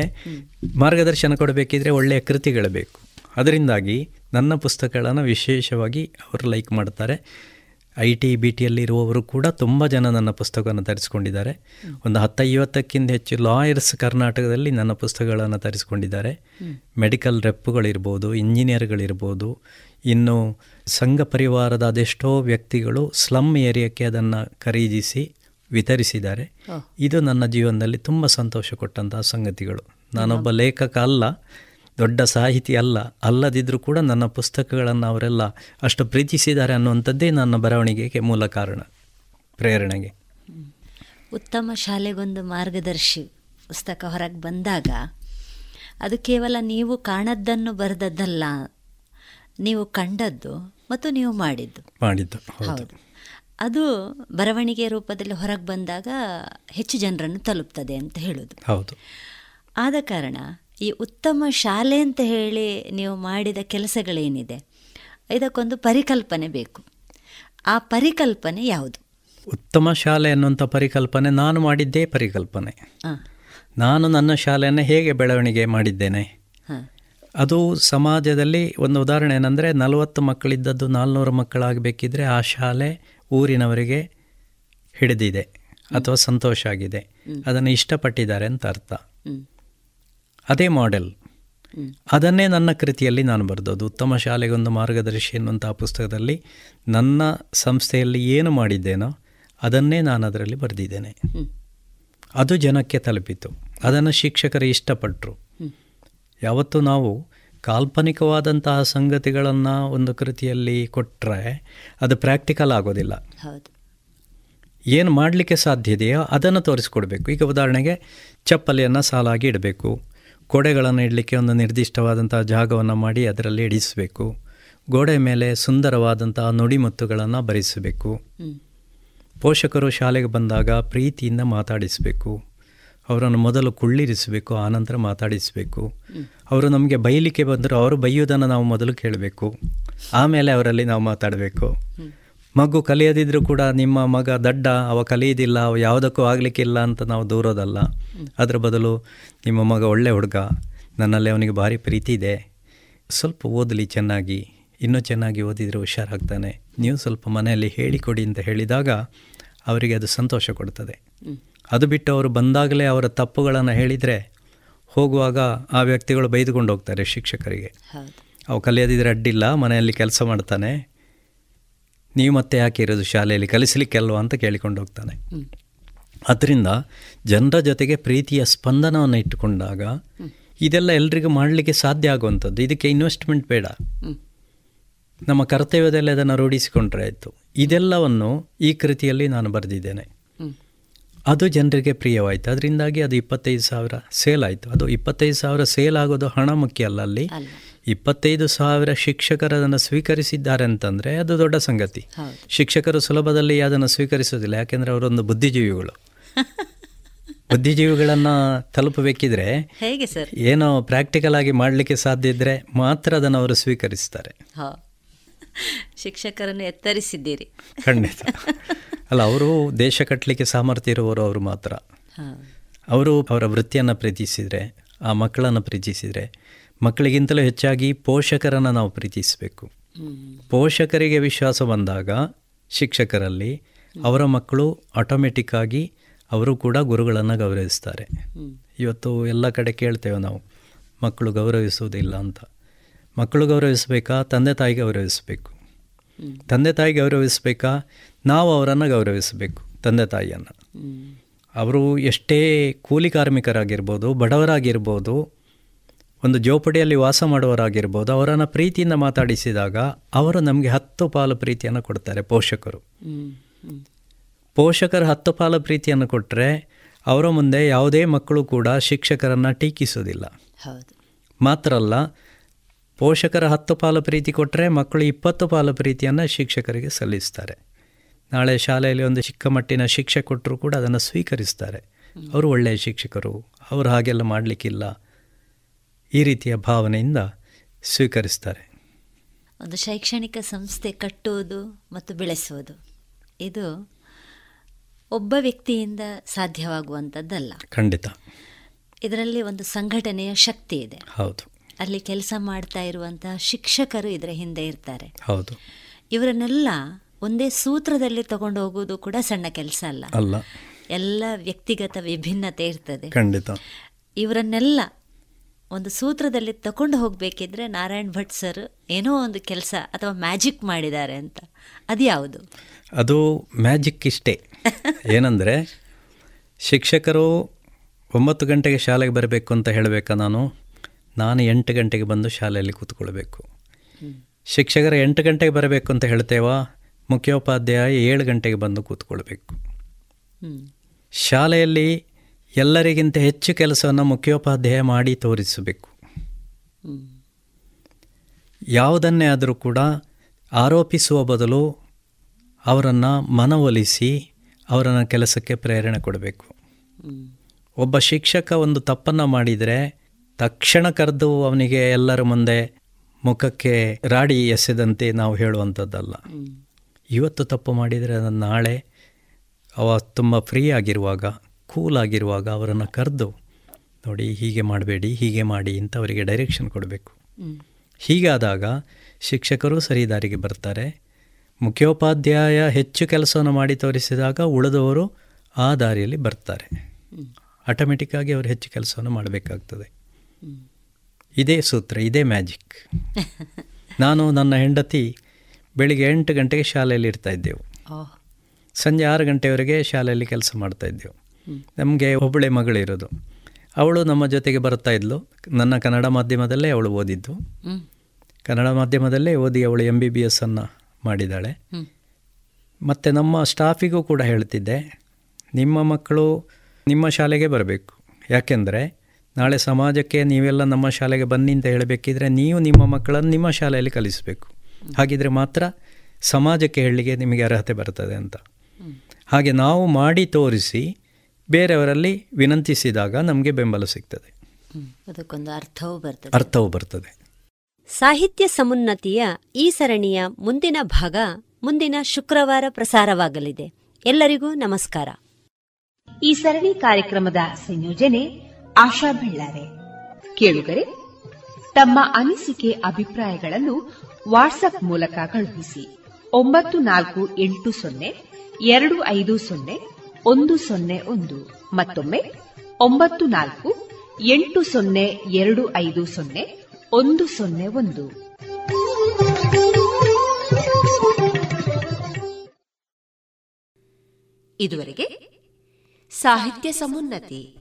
ಮಾರ್ಗದರ್ಶನ ಕೊಡಬೇಕಿದ್ರೆ ಒಳ್ಳೆಯ ಕೃತಿಗಳು ಬೇಕು. ಅದರಿಂದಾಗಿ ನನ್ನ ಪುಸ್ತಕಗಳನ್ನು ವಿಶೇಷವಾಗಿ ಅವರು ಲೈಕ್ ಮಾಡ್ತಾರೆ. ಐ ಟಿ, ಬಿ ಟಿಯಲ್ಲಿರುವವರು ಕೂಡ ತುಂಬ ಜನ ನನ್ನ ಪುಸ್ತಕವನ್ನು ತರಿಸ್ಕೊಂಡಿದ್ದಾರೆ. ಒಂದು ಹತ್ತೈವತ್ತಕ್ಕಿಂತ ಹೆಚ್ಚು ಲಾಯರ್ಸ್ ಕರ್ನಾಟಕದಲ್ಲಿ ನನ್ನ ಪುಸ್ತಕಗಳನ್ನು ತರಿಸ್ಕೊಂಡಿದ್ದಾರೆ. ಮೆಡಿಕಲ್ ರೆಪ್ಪುಗಳಿರ್ಬೋದು ಇಂಜಿನಿಯರ್ಗಳಿರ್ಬೋದು, ಇನ್ನು ಸಂಘ ಪರಿವಾರದ ಅದೆಷ್ಟೋ ವ್ಯಕ್ತಿಗಳು ಸ್ಲಮ್ ಏರಿಯಾಕ್ಕೆ ಅದನ್ನು ಖರೀದಿಸಿ ವಿತರಿಸಿದ್ದಾರೆ. ಇದು ನನ್ನ ಜೀವನದಲ್ಲಿ ತುಂಬ ಸಂತೋಷ ಕೊಟ್ಟಂತಹ ಸಂಗತಿಗಳು. ನಾನೊಬ್ಬ ಲೇಖಕ ಅಲ್ಲ ದೊಡ್ಡ ಸಾಹಿತಿ ಅಲ್ಲ ಅಲ್ಲದಿದ್ದರೂ ಕೂಡ ನನ್ನ ಪುಸ್ತಕಗಳನ್ನು ಅವರೆಲ್ಲ ಅಷ್ಟು ಪ್ರೀತಿಸಿದ್ದಾರೆ ಅನ್ನುವಂಥದ್ದೇ ನನ್ನ ಬರವಣಿಗೆಗೆ ಮೂಲ ಕಾರಣ ಪ್ರೇರಣೆಗೆ. ಉತ್ತಮ ಶಾಲೆಗೊಂದು ಮಾರ್ಗದರ್ಶಿ ಪುಸ್ತಕ ಹೊರಗೆ ಬಂದಾಗ ಅದು ಕೇವಲ ನೀವು ಕಾಣದ್ದನ್ನು ಬರೆದದ್ದಲ್ಲ ನೀವು ಕಂಡದ್ದು ಮತ್ತು ನೀವು ಮಾಡಿದ್ದು. ಮಾಡಿದ್ದು ಹೌದು. ಅದು ಬರವಣಿಗೆ ರೂಪದಲ್ಲಿ ಹೊರಗೆ ಬಂದಾಗ ಹೆಚ್ಚು ಜನರನ್ನು ತಲುಪ್ತದೆ ಅಂತ ಹೇಳೋದು. ಹೌದು. ಆದ ಕಾರಣ ಈ ಉತ್ತಮ ಶಾಲೆ ಅಂತ ಹೇಳಿ ನೀವು ಮಾಡಿದ ಕೆಲಸಗಳೇನಿದೆ ಇದಕ್ಕೊಂದು ಪರಿಕಲ್ಪನೆ ಬೇಕು. ಆ ಪರಿಕಲ್ಪನೆ ಯಾವುದು? ಉತ್ತಮ ಶಾಲೆ ಅನ್ನುವಂಥ ಪರಿಕಲ್ಪನೆ ನಾನು ಮಾಡಿದ್ದೇ ಪರಿಕಲ್ಪನೆ. ನಾನು ನನ್ನ ಶಾಲೆಯನ್ನು ಹೇಗೆ ಬೆಳವಣಿಗೆ ಮಾಡಿದ್ದೇನೆ? ಹಾಂ. ಅದು ಸಮಾಜದಲ್ಲಿ ಒಂದು ಉದಾಹರಣೆ ಏನಂದರೆ ನಲವತ್ತು ಮಕ್ಕಳಿದ್ದದ್ದು ನಾಲ್ನೂರು ಮಕ್ಕಳಾಗಬೇಕಿದ್ರೆ ಆ ಶಾಲೆ ಊರಿನವರಿಗೆ ಹಿಡಿದಿದೆ ಅಥವಾ ಸಂತೋಷ ಆಗಿದೆ. ಅದನ್ನು ಇಷ್ಟಪಟ್ಟಿದ್ದಾರೆ ಅಂತ ಅರ್ಥ. ಅದೇ ಮಾಡೆಲ್. ಅದನ್ನೇ ನನ್ನ ಕೃತಿಯಲ್ಲಿ ನಾನು ಬರೆದೋದು ಉತ್ತಮ ಶಾಲೆಗೊಂದು ಮಾರ್ಗದರ್ಶಿ ಎನ್ನುವಂಥ ಪುಸ್ತಕದಲ್ಲಿ ನನ್ನ ಸಂಸ್ಥೆಯಲ್ಲಿ ಏನು ಮಾಡಿದ್ದೇನೋ ಅದನ್ನೇ ನಾನು ಅದರಲ್ಲಿ ಬರೆದಿದ್ದೇನೆ. ಅದು ಜನಕ್ಕೆ ತಲುಪಿತು. ಅದನ್ನು ಶಿಕ್ಷಕರು ಇಷ್ಟಪಟ್ಟರು ಯಾವತ್ತು ನಾವು ಕಾಲ್ಪನಿಕವಾದಂತಹ ಸಂಗತಿಗಳನ್ನು ಒಂದು ಕೃತಿಯಲ್ಲಿ ಕೊಟ್ಟರೆ ಅದು ಪ್ರಾಕ್ಟಿಕಲ್ ಆಗೋದಿಲ್ಲ. ಹೌದು. ಏನು ಮಾಡಲಿಕ್ಕೆ ಸಾಧ್ಯ ಇದೆಯೋ ಅದನ್ನು ತೋರಿಸ್ಕೊಡ್ಬೇಕು. ಈಗ ಉದಾಹರಣೆಗೆ ಚಪ್ಪಲಿಯನ್ನು ಸಾಲಾಗಿ ಇಡಬೇಕು. ಕೊಡೆಗಳನ್ನು ಇಡಲಿಕ್ಕೆ ಒಂದು ನಿರ್ದಿಷ್ಟವಾದಂಥ ಜಾಗವನ್ನು ಮಾಡಿ ಅದರಲ್ಲಿ ಇಡಿಸಬೇಕು. ಗೋಡೆ ಮೇಲೆ ಸುಂದರವಾದಂತಹ ನುಡಿಮುತ್ತುಗಳನ್ನು ಭರಿಸಬೇಕು ಪೋಷಕರು ಶಾಲೆಗೆ ಬಂದಾಗ ಪ್ರೀತಿಯಿಂದ ಮಾತಾಡಿಸಬೇಕು. ಅವರನ್ನು ಮೊದಲು ಕುಳ್ಳಿರಿಸಬೇಕು ಆನಂತರ ಮಾತಾಡಿಸಬೇಕು. ಅವರು ನಮಗೆ ಬೈಲಿಕ್ಕೆ ಬಂದರೂ ಅವರು ಬೈಯೋದನ್ನು ನಾವು ಮೊದಲು ಕೇಳಬೇಕು. ಆಮೇಲೆ ಅವರಲ್ಲಿ ನಾವು ಮಾತಾಡಬೇಕು. ಮಗು ಕಲಿಯದಿದ್ದರೂ ಕೂಡ ನಿಮ್ಮ ಮಗ ದಡ್ಡ ಅವ ಕಲಿಯೋದಿಲ್ಲ ಅವ ಯಾವುದಕ್ಕೂ ಆಗಲಿಕ್ಕಿಲ್ಲ ಅಂತ ನಾವು ದೂರೋದಲ್ಲ. ಅದರ ಬದಲು ನಿಮ್ಮ ಮಗ ಒಳ್ಳೆ ಹುಡುಗ ನನ್ನಲ್ಲಿ ಅವನಿಗೆ ಭಾರಿ ಪ್ರೀತಿ ಇದೆ. ಸ್ವಲ್ಪ ಓದಲಿ ಚೆನ್ನಾಗಿ ಇನ್ನೂ ಚೆನ್ನಾಗಿ ಓದಿದರೆ ಹುಷಾರಾಗ್ತಾನೆ. ನೀವು ಸ್ವಲ್ಪ ಮನೆಯಲ್ಲಿ ಹೇಳಿಕೊಡಿ ಅಂತ ಹೇಳಿದಾಗ ಅವರಿಗೆ ಅದು ಸಂತೋಷ ಕೊಡ್ತದೆ. ಅದು ಬಿಟ್ಟು ಅವರು ಬಂದಾಗಲೇ ಅವರ ತಪ್ಪುಗಳನ್ನು ಹೇಳಿದರೆ ಹೋಗುವಾಗ ಆ ವ್ಯಕ್ತಿಗಳು ಬೈದುಕೊಂಡು ಹೋಗ್ತಾರೆ ಶಿಕ್ಷಕರಿಗೆ. ಅವು ಕಲಿಯೋದಿದ್ರೆ ಅಡ್ಡಿಲ್ಲ ಮನೆಯಲ್ಲಿ ಕೆಲಸ ಮಾಡ್ತಾನೆ. ನೀವು ಮತ್ತೆ ಯಾಕೆ ಇರೋದು ಶಾಲೆಯಲ್ಲಿ ಕಲಿಸಲಿಕ್ಕೆಲ್ವ ಅಂತ ಕೇಳಿಕೊಂಡು ಹೋಗ್ತಾನೆ. ಅದರಿಂದ ಜನರ ಜೊತೆಗೆ ಪ್ರೀತಿಯ ಸ್ಪಂದನವನ್ನು ಇಟ್ಟುಕೊಂಡಾಗ ಇದೆಲ್ಲ ಎಲ್ರಿಗೂ ಮಾಡಲಿಕ್ಕೆ ಸಾಧ್ಯ ಆಗುವಂಥದ್ದು. ಇದಕ್ಕೆ ಇನ್ವೆಸ್ಟ್ಮೆಂಟ್ ಬೇಡ. ನಮ್ಮ ಕರ್ತವ್ಯದಲ್ಲಿ ಅದನ್ನು ರೂಢಿಸಿಕೊಂಡ್ರೆ ಆಯಿತು. ಇದೆಲ್ಲವನ್ನು ಈ ಕೃತಿಯಲ್ಲಿ ನಾನು ಬರೆದಿದ್ದೇನೆ. ಅದು ಜನರಿಗೆ ಪ್ರಿಯವಾಯಿತು. ಅದರಿಂದಾಗಿ ಅದು ಇಪ್ಪತ್ತೈದು ಸಾವಿರ ಸೇಲ್ ಆಯಿತು. ಅದು ಇಪ್ಪತ್ತೈದು ಸಾವಿರ ಸೇಲ್ ಆಗೋದು ಹಣ ಮುಖ್ಯ ಅಲ್ಲ ಅಲ್ಲಿ. ಇಪ್ಪತ್ತೈದು ಸಾವಿರ ಶಿಕ್ಷಕರು ಅದನ್ನು ಸ್ವೀಕರಿಸಿದ್ದಾರೆ ಅಂತಂದರೆ ಅದು ದೊಡ್ಡ ಸಂಗತಿ. ಶಿಕ್ಷಕರು ಸುಲಭದಲ್ಲಿ ಅದನ್ನು ಸ್ವೀಕರಿಸೋದಿಲ್ಲ ಯಾಕೆಂದರೆ ಅವರೊಂದು ಬುದ್ಧಿಜೀವಿಗಳು. ಬುದ್ಧಿಜೀವಿಗಳನ್ನು ತಲುಪಬೇಕಿದ್ರೆ ಹೇಗೆ ಸರ್? ಏನೋ ಪ್ರಾಕ್ಟಿಕಲ್ ಆಗಿ ಮಾಡಲಿಕ್ಕೆ ಸಾಧ್ಯ ಇದ್ದರೆ ಮಾತ್ರ ಅದನ್ನು ಅವರು ಸ್ವೀಕರಿಸ್ತಾರೆ. ಶಿಕ್ಷಕರನ್ನು ಎತ್ತರಿಸಿದ್ದೀರಿ. ಖಂಡಿತ. ಅಲ್ಲ ಅವರು ದೇಶ ಕಟ್ಟಲಿಕ್ಕೆ ಸಾಮರ್ಥ್ಯ ಇರುವವರು ಅವರು ಮಾತ್ರ. ಅವರು ಅವರ ವೃತ್ತಿಯನ್ನು ಪ್ರೀತಿಸಿದರೆ ಆ ಮಕ್ಕಳನ್ನು ಪ್ರೀತಿಸಿದರೆ ಮಕ್ಕಳಿಗಿಂತಲೂ ಹೆಚ್ಚಾಗಿ ಪೋಷಕರನ್ನು ನಾವು ಪ್ರೀತಿಸಬೇಕು. ಪೋಷಕರಿಗೆ ವಿಶ್ವಾಸ ಬಂದಾಗ ಶಿಕ್ಷಕರಲ್ಲಿ ಅವರ ಮಕ್ಕಳು ಆಟೋಮೆಟಿಕ್ಕಾಗಿ ಅವರು ಕೂಡ ಗುರುಗಳನ್ನು ಗೌರವಿಸ್ತಾರೆ. ಇವತ್ತು ಎಲ್ಲ ಕಡೆ ಕೇಳ್ತೇವೆ ನಾವು ಮಕ್ಕಳು ಗೌರವಿಸುವುದಿಲ್ಲ ಅಂತ. ಮಕ್ಕಳು ಗೌರವಿಸಬೇಕಾ ತಂದೆ ತಾಯಿ ಗೌರವಿಸಬೇಕು. ತಂದೆ ತಾಯಿ ಗೌರವಿಸಬೇಕಾ ನಾವು ಅವರನ್ನು ಗೌರವಿಸಬೇಕು ತಂದೆ ತಾಯಿಯನ್ನು. ಅವರು ಎಷ್ಟೇ ಕೂಲಿ ಕಾರ್ಮಿಕರಾಗಿರ್ಬೋದು ಬಡವರಾಗಿರ್ಬೋದು ಒಂದು ಜೋಪಡಿಯಲ್ಲಿ ವಾಸ ಮಾಡುವವರಾಗಿರ್ಬೋದು ಅವರನ್ನು ಪ್ರೀತಿಯಿಂದ ಮಾತಾಡಿಸಿದಾಗ ಅವರು ನಮಗೆ ಹತ್ತು ಪಾಲು ಪ್ರೀತಿಯನ್ನು ಕೊಡ್ತಾರೆ ಪೋಷಕರು. ಪೋಷಕರು ಹತ್ತು ಪಾಲು ಪ್ರೀತಿಯನ್ನು ಕೊಟ್ಟರೆ ಅವರ ಮುಂದೆ ಯಾವುದೇ ಮಕ್ಕಳು ಕೂಡ ಶಿಕ್ಷಕರನ್ನು ಟೀಕಿಸೋದಿಲ್ಲ ಮಾತ್ರ ಅಲ್ಲ ಪೋಷಕರ ಹತ್ತು ಪಾಲು ಪ್ರೀತಿ ಕೊಟ್ಟರೆ ಮಕ್ಕಳು ಇಪ್ಪತ್ತು ಪಾಲು ಪ್ರೀತಿಯನ್ನು ಶಿಕ್ಷಕರಿಗೆ ಸಲ್ಲಿಸ್ತಾರೆ. ನಾಳೆ ಶಾಲೆಯಲ್ಲಿ ಒಂದು ಚಿಕ್ಕ ಮಟ್ಟಿನ ಶಿಕ್ಷೆ ಕೊಟ್ಟರು ಕೂಡ ಅದನ್ನು ಸ್ವೀಕರಿಸ್ತಾರೆ. ಅವರು ಒಳ್ಳೆಯ ಶಿಕ್ಷಕರು ಅವರು ಹಾಗೆಲ್ಲ ಮಾಡಲಿಕ್ಕಿಲ್ಲ. ಈ ರೀತಿಯ ಭಾವನೆಯಿಂದ ಸ್ವೀಕರಿಸ್ತಾರೆ. ಒಂದು ಶೈಕ್ಷಣಿಕ ಸಂಸ್ಥೆ ಕಟ್ಟುವುದು ಮತ್ತು ಬೆಳೆಸುವುದು ಇದು ಒಬ್ಬ ವ್ಯಕ್ತಿಯಿಂದ ಸಾಧ್ಯವಾಗುವಂಥದ್ದಲ್ಲ. ಖಂಡಿತ. ಇದರಲ್ಲಿ ಒಂದು ಸಂಘಟನೆಯ ಶಕ್ತಿ ಇದೆ. ಹೌದು. ಅಲ್ಲಿ ಕೆಲಸ ಮಾಡ್ತಾ ಇರುವಂತಹ ಶಿಕ್ಷಕರು ಇದರ ಹಿಂದೆ ಇರ್ತಾರೆ. ಹೌದು. ಇವರನ್ನೆಲ್ಲ ಒಂದೇ ಸೂತ್ರದಲ್ಲಿ ತಗೊಂಡು ಹೋಗುವುದು ಕೂಡ ಸಣ್ಣ ಕೆಲಸ ಅಲ್ಲ. ಅಲ್ಲ. ಎಲ್ಲ ವ್ಯಕ್ತಿಗತ ವಿಭಿನ್ನತೆ ಇರ್ತದೆ. ಖಂಡಿತ. ಇವರನ್ನೆಲ್ಲ ಒಂದು ಸೂತ್ರದಲ್ಲಿ ತಗೊಂಡು ಹೋಗಬೇಕಿದ್ರೆ ನಾರಾಯಣ್ ಭಟ್ ಸರ್ ಏನೋ ಒಂದು ಕೆಲಸ ಅಥವಾ ಮ್ಯಾಜಿಕ್ ಮಾಡಿದ್ದಾರೆ ಅಂತ. ಅದು ಯಾವುದು? ಅದು ಮ್ಯಾಜಿಕ್ ಇಷ್ಟೇ. ಏನಂದರೆ ಶಿಕ್ಷಕರು ಒಂಬತ್ತು ಗಂಟೆಗೆ ಶಾಲೆಗೆ ಬರಬೇಕು ಅಂತ ಹೇಳಬೇಕಾ ನಾನು? ನಾನು ಎಂಟು ಗಂಟೆಗೆ ಬಂದು ಶಾಲೆಯಲ್ಲಿ ಕೂತ್ಕೊಳ್ಬೇಕು. ಶಿಕ್ಷಕರು ಎಂಟು ಗಂಟೆಗೆ ಬರಬೇಕು ಅಂತ ಹೇಳ್ತೇವಾ? ಮುಖ್ಯೋಪಾಧ್ಯಾಯ ಏಳು ಗಂಟೆಗೆ ಬಂದು ಕೂತ್ಕೊಳ್ಬೇಕು. ಶಾಲೆಯಲ್ಲಿ ಎಲ್ಲರಿಗಿಂತ ಹೆಚ್ಚು ಕೆಲಸವನ್ನು ಮುಖ್ಯೋಪಾಧ್ಯಾಯ ಮಾಡಿ ತೋರಿಸಬೇಕು. ಯಾವುದನ್ನೇ ಆದರೂ ಕೂಡ ಆರೋಪಿಸುವ ಬದಲು ಅವರನ್ನು ಮನವೊಲಿಸಿ ಅವರನ್ನು ಕೆಲಸಕ್ಕೆ ಪ್ರೇರಣೆ ಕೊಡಬೇಕು. ಒಬ್ಬ ಶಿಕ್ಷಕ ಒಂದು ತಪ್ಪನ್ನು ಮಾಡಿದರೆ ತಕ್ಷಣ ಕರೆದು ಅವನಿಗೆ ಎಲ್ಲರ ಮುಂದೆ ಮುಖಕ್ಕೆ ರಾಡಿ ಎಸೆದಂತೆ ನಾವು ಹೇಳುವಂಥದ್ದಲ್ಲ. ಇವತ್ತು ತಪ್ಪು ಮಾಡಿದರೆ ಅದನ್ನು ನಾಳೆ ಅವ ತುಂಬ ಫ್ರೀ ಆಗಿರುವಾಗ ಕೂಲ್ ಆಗಿರುವಾಗ ಅವರನ್ನು ಕರೆದು ನೋಡಿ ಹೀಗೆ ಮಾಡಬೇಡಿ ಹೀಗೆ ಮಾಡಿ ಅಂತ ಅವರಿಗೆ ಡೈರೆಕ್ಷನ್ ಕೊಡಬೇಕು. ಹೀಗಾದಾಗ ಶಿಕ್ಷಕರು ಸರಿ ದಾರಿಗೆ ಬರ್ತಾರೆ. ಮುಖ್ಯೋಪಾಧ್ಯಾಯ ಹೆಚ್ಚು ಕೆಲಸವನ್ನು ಮಾಡಿ ತೋರಿಸಿದಾಗ ಉಳಿದವರು ಆ ದಾರಿಯಲ್ಲಿ ಬರ್ತಾರೆ. ಆಟೋಮೆಟಿಕ್ಕಾಗಿ ಅವರು ಹೆಚ್ಚು ಕೆಲಸವನ್ನು ಮಾಡಬೇಕಾಗ್ತದೆ. ಇದೇ ಸೂತ್ರ ಇದೇ ಮ್ಯಾಜಿಕ್ ನಾನು ನನ್ನ ಹೆಂಡತಿ ಬೆಳಿಗ್ಗೆ ಎಂಟು ಗಂಟೆಗೆ ಶಾಲೆಯಲ್ಲಿ ಇರ್ತಾ ಇದ್ದೆವು. ಸಂಜೆ ಆರು ಗಂಟೆವರೆಗೆ ಶಾಲೆಯಲ್ಲಿ ಕೆಲಸ ಮಾಡ್ತಾ ಇದ್ದೆವು. ನಮಗೆ ಒಬ್ಬಳೆ ಮಗಳಿರೋದು ಅವಳು ನಮ್ಮ ಜೊತೆಗೆ ಬರ್ತಾ ಇದ್ಲು. ನನ್ನ ಕನ್ನಡ ಮಾಧ್ಯಮದಲ್ಲೇ ಅವಳು ಓದಿದ್ದು. ಕನ್ನಡ ಮಾಧ್ಯಮದಲ್ಲೇ ಓದಿ ಅವಳು ಎಂ ಬಿ ಬಿ ಎಸ್ಸನ್ನು ಮಾಡಿದ್ದಾಳೆ. ಮತ್ತು ನಮ್ಮ ಸ್ಟಾಫಿಗೂ ಕೂಡ ಹೇಳ್ತಿದ್ದೆ ನಿಮ್ಮ ಮಕ್ಕಳು ನಿಮ್ಮ ಶಾಲೆಗೆ ಬರಬೇಕು. ಯಾಕೆಂದರೆ ನಾಳೆ ಸಮಾಜಕ್ಕೆ ನೀವೆಲ್ಲ ನಮ್ಮ ಶಾಲೆಗೆ ಬನ್ನಿ ಅಂತ ಹೇಳಬೇಕಿದ್ರೆ ನೀವು ನಿಮ್ಮ ಮಕ್ಕಳನ್ನು ನಿಮ್ಮ ಶಾಲೆಯಲ್ಲಿ ಕಲಿಸಬೇಕು. ಹಾಗಿದ್ರೆ ಮಾತ್ರ ಸಮಾಜಕ್ಕೆ ಹೇಳಲಿಕ್ಕೆ ನಿಮಗೆ ಅರ್ಹತೆ ಬರ್ತದೆ ಅಂತ. ಹಾಗೆ ನಾವು ಮಾಡಿ ತೋರಿಸಿ ಬೇರೆಯವರಲ್ಲಿ ವಿನಂತಿಸಿದಾಗ ನಮಗೆ ಬೆಂಬಲ ಸಿಗ್ತದೆ. ಅದಕ್ಕೊಂದು ಅರ್ಥವೂ ಬರ್ತದೆ. ಅರ್ಥವೂ ಬರ್ತದೆ. ಸಾಹಿತ್ಯ ಸಮುನ್ನತಿಯ ಈ ಸರಣಿಯ ಮುಂದಿನ ಭಾಗ ಮುಂದಿನ ಶುಕ್ರವಾರ ಪ್ರಸಾರವಾಗಲಿದೆ. ಎಲ್ಲರಿಗೂ ನಮಸ್ಕಾರ. ಈ ಸರಣಿ ಕಾರ್ಯಕ್ರಮದ ಸಂಯೋಜನೆ ಆಶಾ ಬೆಳ್ಳಾರೆ. ಕೇಳುಗರೆ ತಮ್ಮ ಅನಿಸಿಕೆ ಅಭಿಪ್ರಾಯಗಳನ್ನು ವಾಟ್ಸ್ಆಪ್ ಮೂಲಕ ಕಳುಹಿಸಿ. ಒಂಬತ್ತು ನಾಲ್ಕು ಎಂಟು ಸೊನ್ನೆ, ಎರಡು ಐದು ಸೊನ್ನೆ, ಒಂದು ಸೊನ್ನೆ ಒಂದು. ಮತ್ತೊಮ್ಮೆ, ಒಂಬತ್ತು ನಾಲ್ಕು, ಎಂಟು ಸೊನ್ನೆ, ಎರಡು ಐದು ಸೊನ್ನೆ, ಒಂದು ಸೊನ್ನೆ ಒಂದು. ಇದುವರೆಗೆ ಸಾಹಿತ್ಯ ಸಮುನ್ನತಿ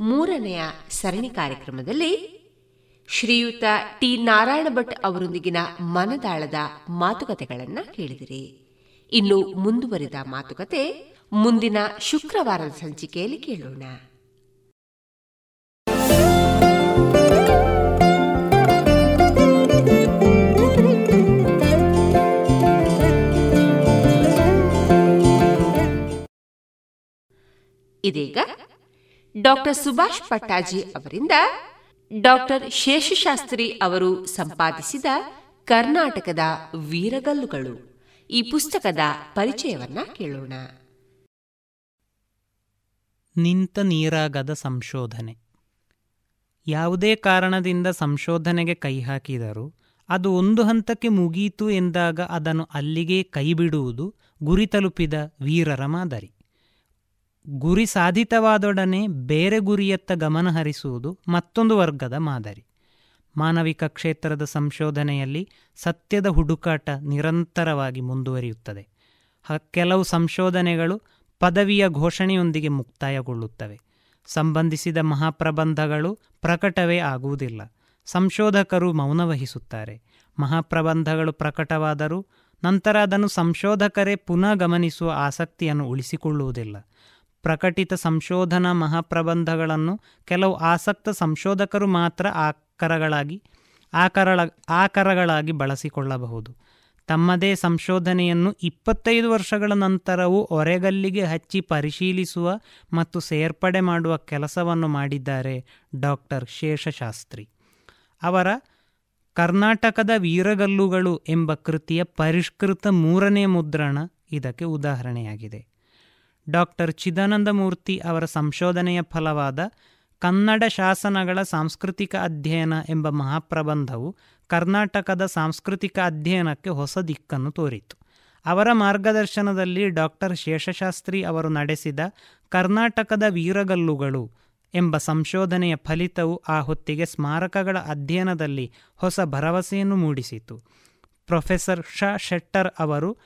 ಮೂರನೆಯ ಸರಣಿ ಕಾರ್ಯಕ್ರಮದಲ್ಲಿ ಶ್ರೀಯುತ ಟಿ ನಾರಾಯಣ ಭಟ್ ಅವರೊಂದಿಗಿನ ಮನದಾಳದ ಮಾತುಕತೆಗಳನ್ನು ಕೇಳಿದಿರಿ. ಇನ್ನು ಮುಂದುವರಿದ ಮಾತುಕತೆ ಮುಂದಿನ ಶುಕ್ರವಾರದ ಸಂಚಿಕೆಯಲ್ಲಿ ಕೇಳೋಣ. ಇದೀಗ ಡಾಕ್ಟರ್ ಸುಭಾಷ್ ಪಟ್ಟಾಜಿ ಅವರಿಂದ ಡಾಕ್ಟರ್ ಶೇಷಶಾಸ್ತ್ರಿ ಅವರು ಸಂಪಾದಿಸಿದ ಕರ್ನಾಟಕದ ವೀರಗಲ್ಲುಗಳು. ಈ ಪುಸ್ತಕದ ಪರಿಚಯವನ್ನ ಕೇಳೋಣ. ನಿಂತ ನೀರಾಗದ ಸಂಶೋಧನೆ. ಯಾವುದೇ ಕಾರಣದಿಂದ ಸಂಶೋಧನೆಗೆ ಕೈ ಹಾಕಿದರೂ ಅದು ಒಂದು ಹಂತಕ್ಕೆ ಮುಗಿಯಿತು ಎಂದಾಗ ಅದನ್ನು ಅಲ್ಲಿಗೆ ಕೈಬಿಡುವುದು ಗುರಿ ತಲುಪಿದ ವೀರರ ಮಾದರಿ. ಗುರಿ ಸಾಧಿತವಾದೊಡನೆ ಬೇರೆ ಗುರಿಯತ್ತ ಗಮನ ಹರಿಸುವುದು ಮತ್ತೊಂದು ವರ್ಗದ ಮಾದರಿ. ಮಾನವಿಕ ಕ್ಷೇತ್ರದ ಸಂಶೋಧನೆಯಲ್ಲಿ ಸತ್ಯದ ಹುಡುಕಾಟ ನಿರಂತರವಾಗಿ ಮುಂದುವರಿಯುತ್ತದೆ. ಕೆಲವು ಸಂಶೋಧನೆಗಳು ಪದವಿಯ ಘೋಷಣೆಯೊಂದಿಗೆ ಮುಕ್ತಾಯಗೊಳ್ಳುತ್ತವೆ. ಸಂಬಂಧಿಸಿದ ಮಹಾಪ್ರಬಂಧಗಳು ಪ್ರಕಟವೇ ಆಗುವುದಿಲ್ಲ. ಸಂಶೋಧಕರು ಮೌನವಹಿಸುತ್ತಾರೆ. ಮಹಾಪ್ರಬಂಧಗಳು ಪ್ರಕಟವಾದರೂ ನಂತರ ಅದನ್ನು ಸಂಶೋಧಕರೇ ಪುನಃ ಗಮನಿಸುವ ಆಸಕ್ತಿಯನ್ನು ಉಳಿಸಿಕೊಳ್ಳುವುದಿಲ್ಲ. ಪ್ರಕಟಿತ ಸಂಶೋಧನಾ ಮಹಾಪ್ರಬಂಧಗಳನ್ನು ಕೆಲವು ಆಸಕ್ತ ಸಂಶೋಧಕರು ಮಾತ್ರ ಆಕರಗಳಾಗಿ, ಆಕರಳ, ಆಕರಗಳಾಗಿ ಬಳಸಿಕೊಳ್ಳಬಹುದು. ತಮ್ಮದೇ ಸಂಶೋಧನೆಯನ್ನು ಇಪ್ಪತ್ತೈದು ವರ್ಷಗಳ ನಂತರವೂ ಒರೆಗಲ್ಲಿಗೆ ಹಚ್ಚಿ ಪರಿಶೀಲಿಸುವ ಮತ್ತು ಸೇರ್ಪಡೆ ಮಾಡುವ ಕೆಲಸವನ್ನು ಮಾಡಿದ್ದಾರೆ ಡಾಕ್ಟರ್ ಶೇಷಶಾಸ್ತ್ರಿ. ಅವರ ಕರ್ನಾಟಕದ ವೀರಗಲ್ಲುಗಳು ಎಂಬ ಕೃತಿಯ ಪರಿಷ್ಕೃತ ಮೂರನೇ ಮುದ್ರಣ ಇದಕ್ಕೆ ಉದಾಹರಣೆಯಾಗಿದೆ. ಡಾಕ್ಟರ್ ಚಿದಾನಂದಮೂರ್ತಿ ಅವರ ಸಂಶೋಧನೆಯ ಫಲವಾದ ಕನ್ನಡ ಶಾಸನಗಳ ಸಾಂಸ್ಕೃತಿಕ ಅಧ್ಯಯನ ಎಂಬ ಮಹಾಪ್ರಬಂಧವು ಕರ್ನಾಟಕದ ಸಾಂಸ್ಕೃತಿಕ ಅಧ್ಯಯನಕ್ಕೆ ಹೊಸ ದಿಕ್ಕನ್ನು ತೋರಿತು. ಅವರ ಮಾರ್ಗದರ್ಶನದಲ್ಲಿ ಡಾಕ್ಟರ್ ಶೇಷಶಾಸ್ತ್ರಿ ಅವರು ನಡೆಸಿದ ಕರ್ನಾಟಕದ ವೀರಗಲ್ಲುಗಳು ಎಂಬ ಸಂಶೋಧನೆಯ ಫಲಿತವು ಆ ಹೊತ್ತಿಗೆ ಸ್ಮಾರಕಗಳ ಅಧ್ಯಯನದಲ್ಲಿ ಹೊಸ ಭರವಸೆಯನ್ನು ಮೂಡಿಸಿತು. ಪ್ರೊಫೆಸರ್ ಷ. ಶೆಟ್ಟರ್ ಅವರು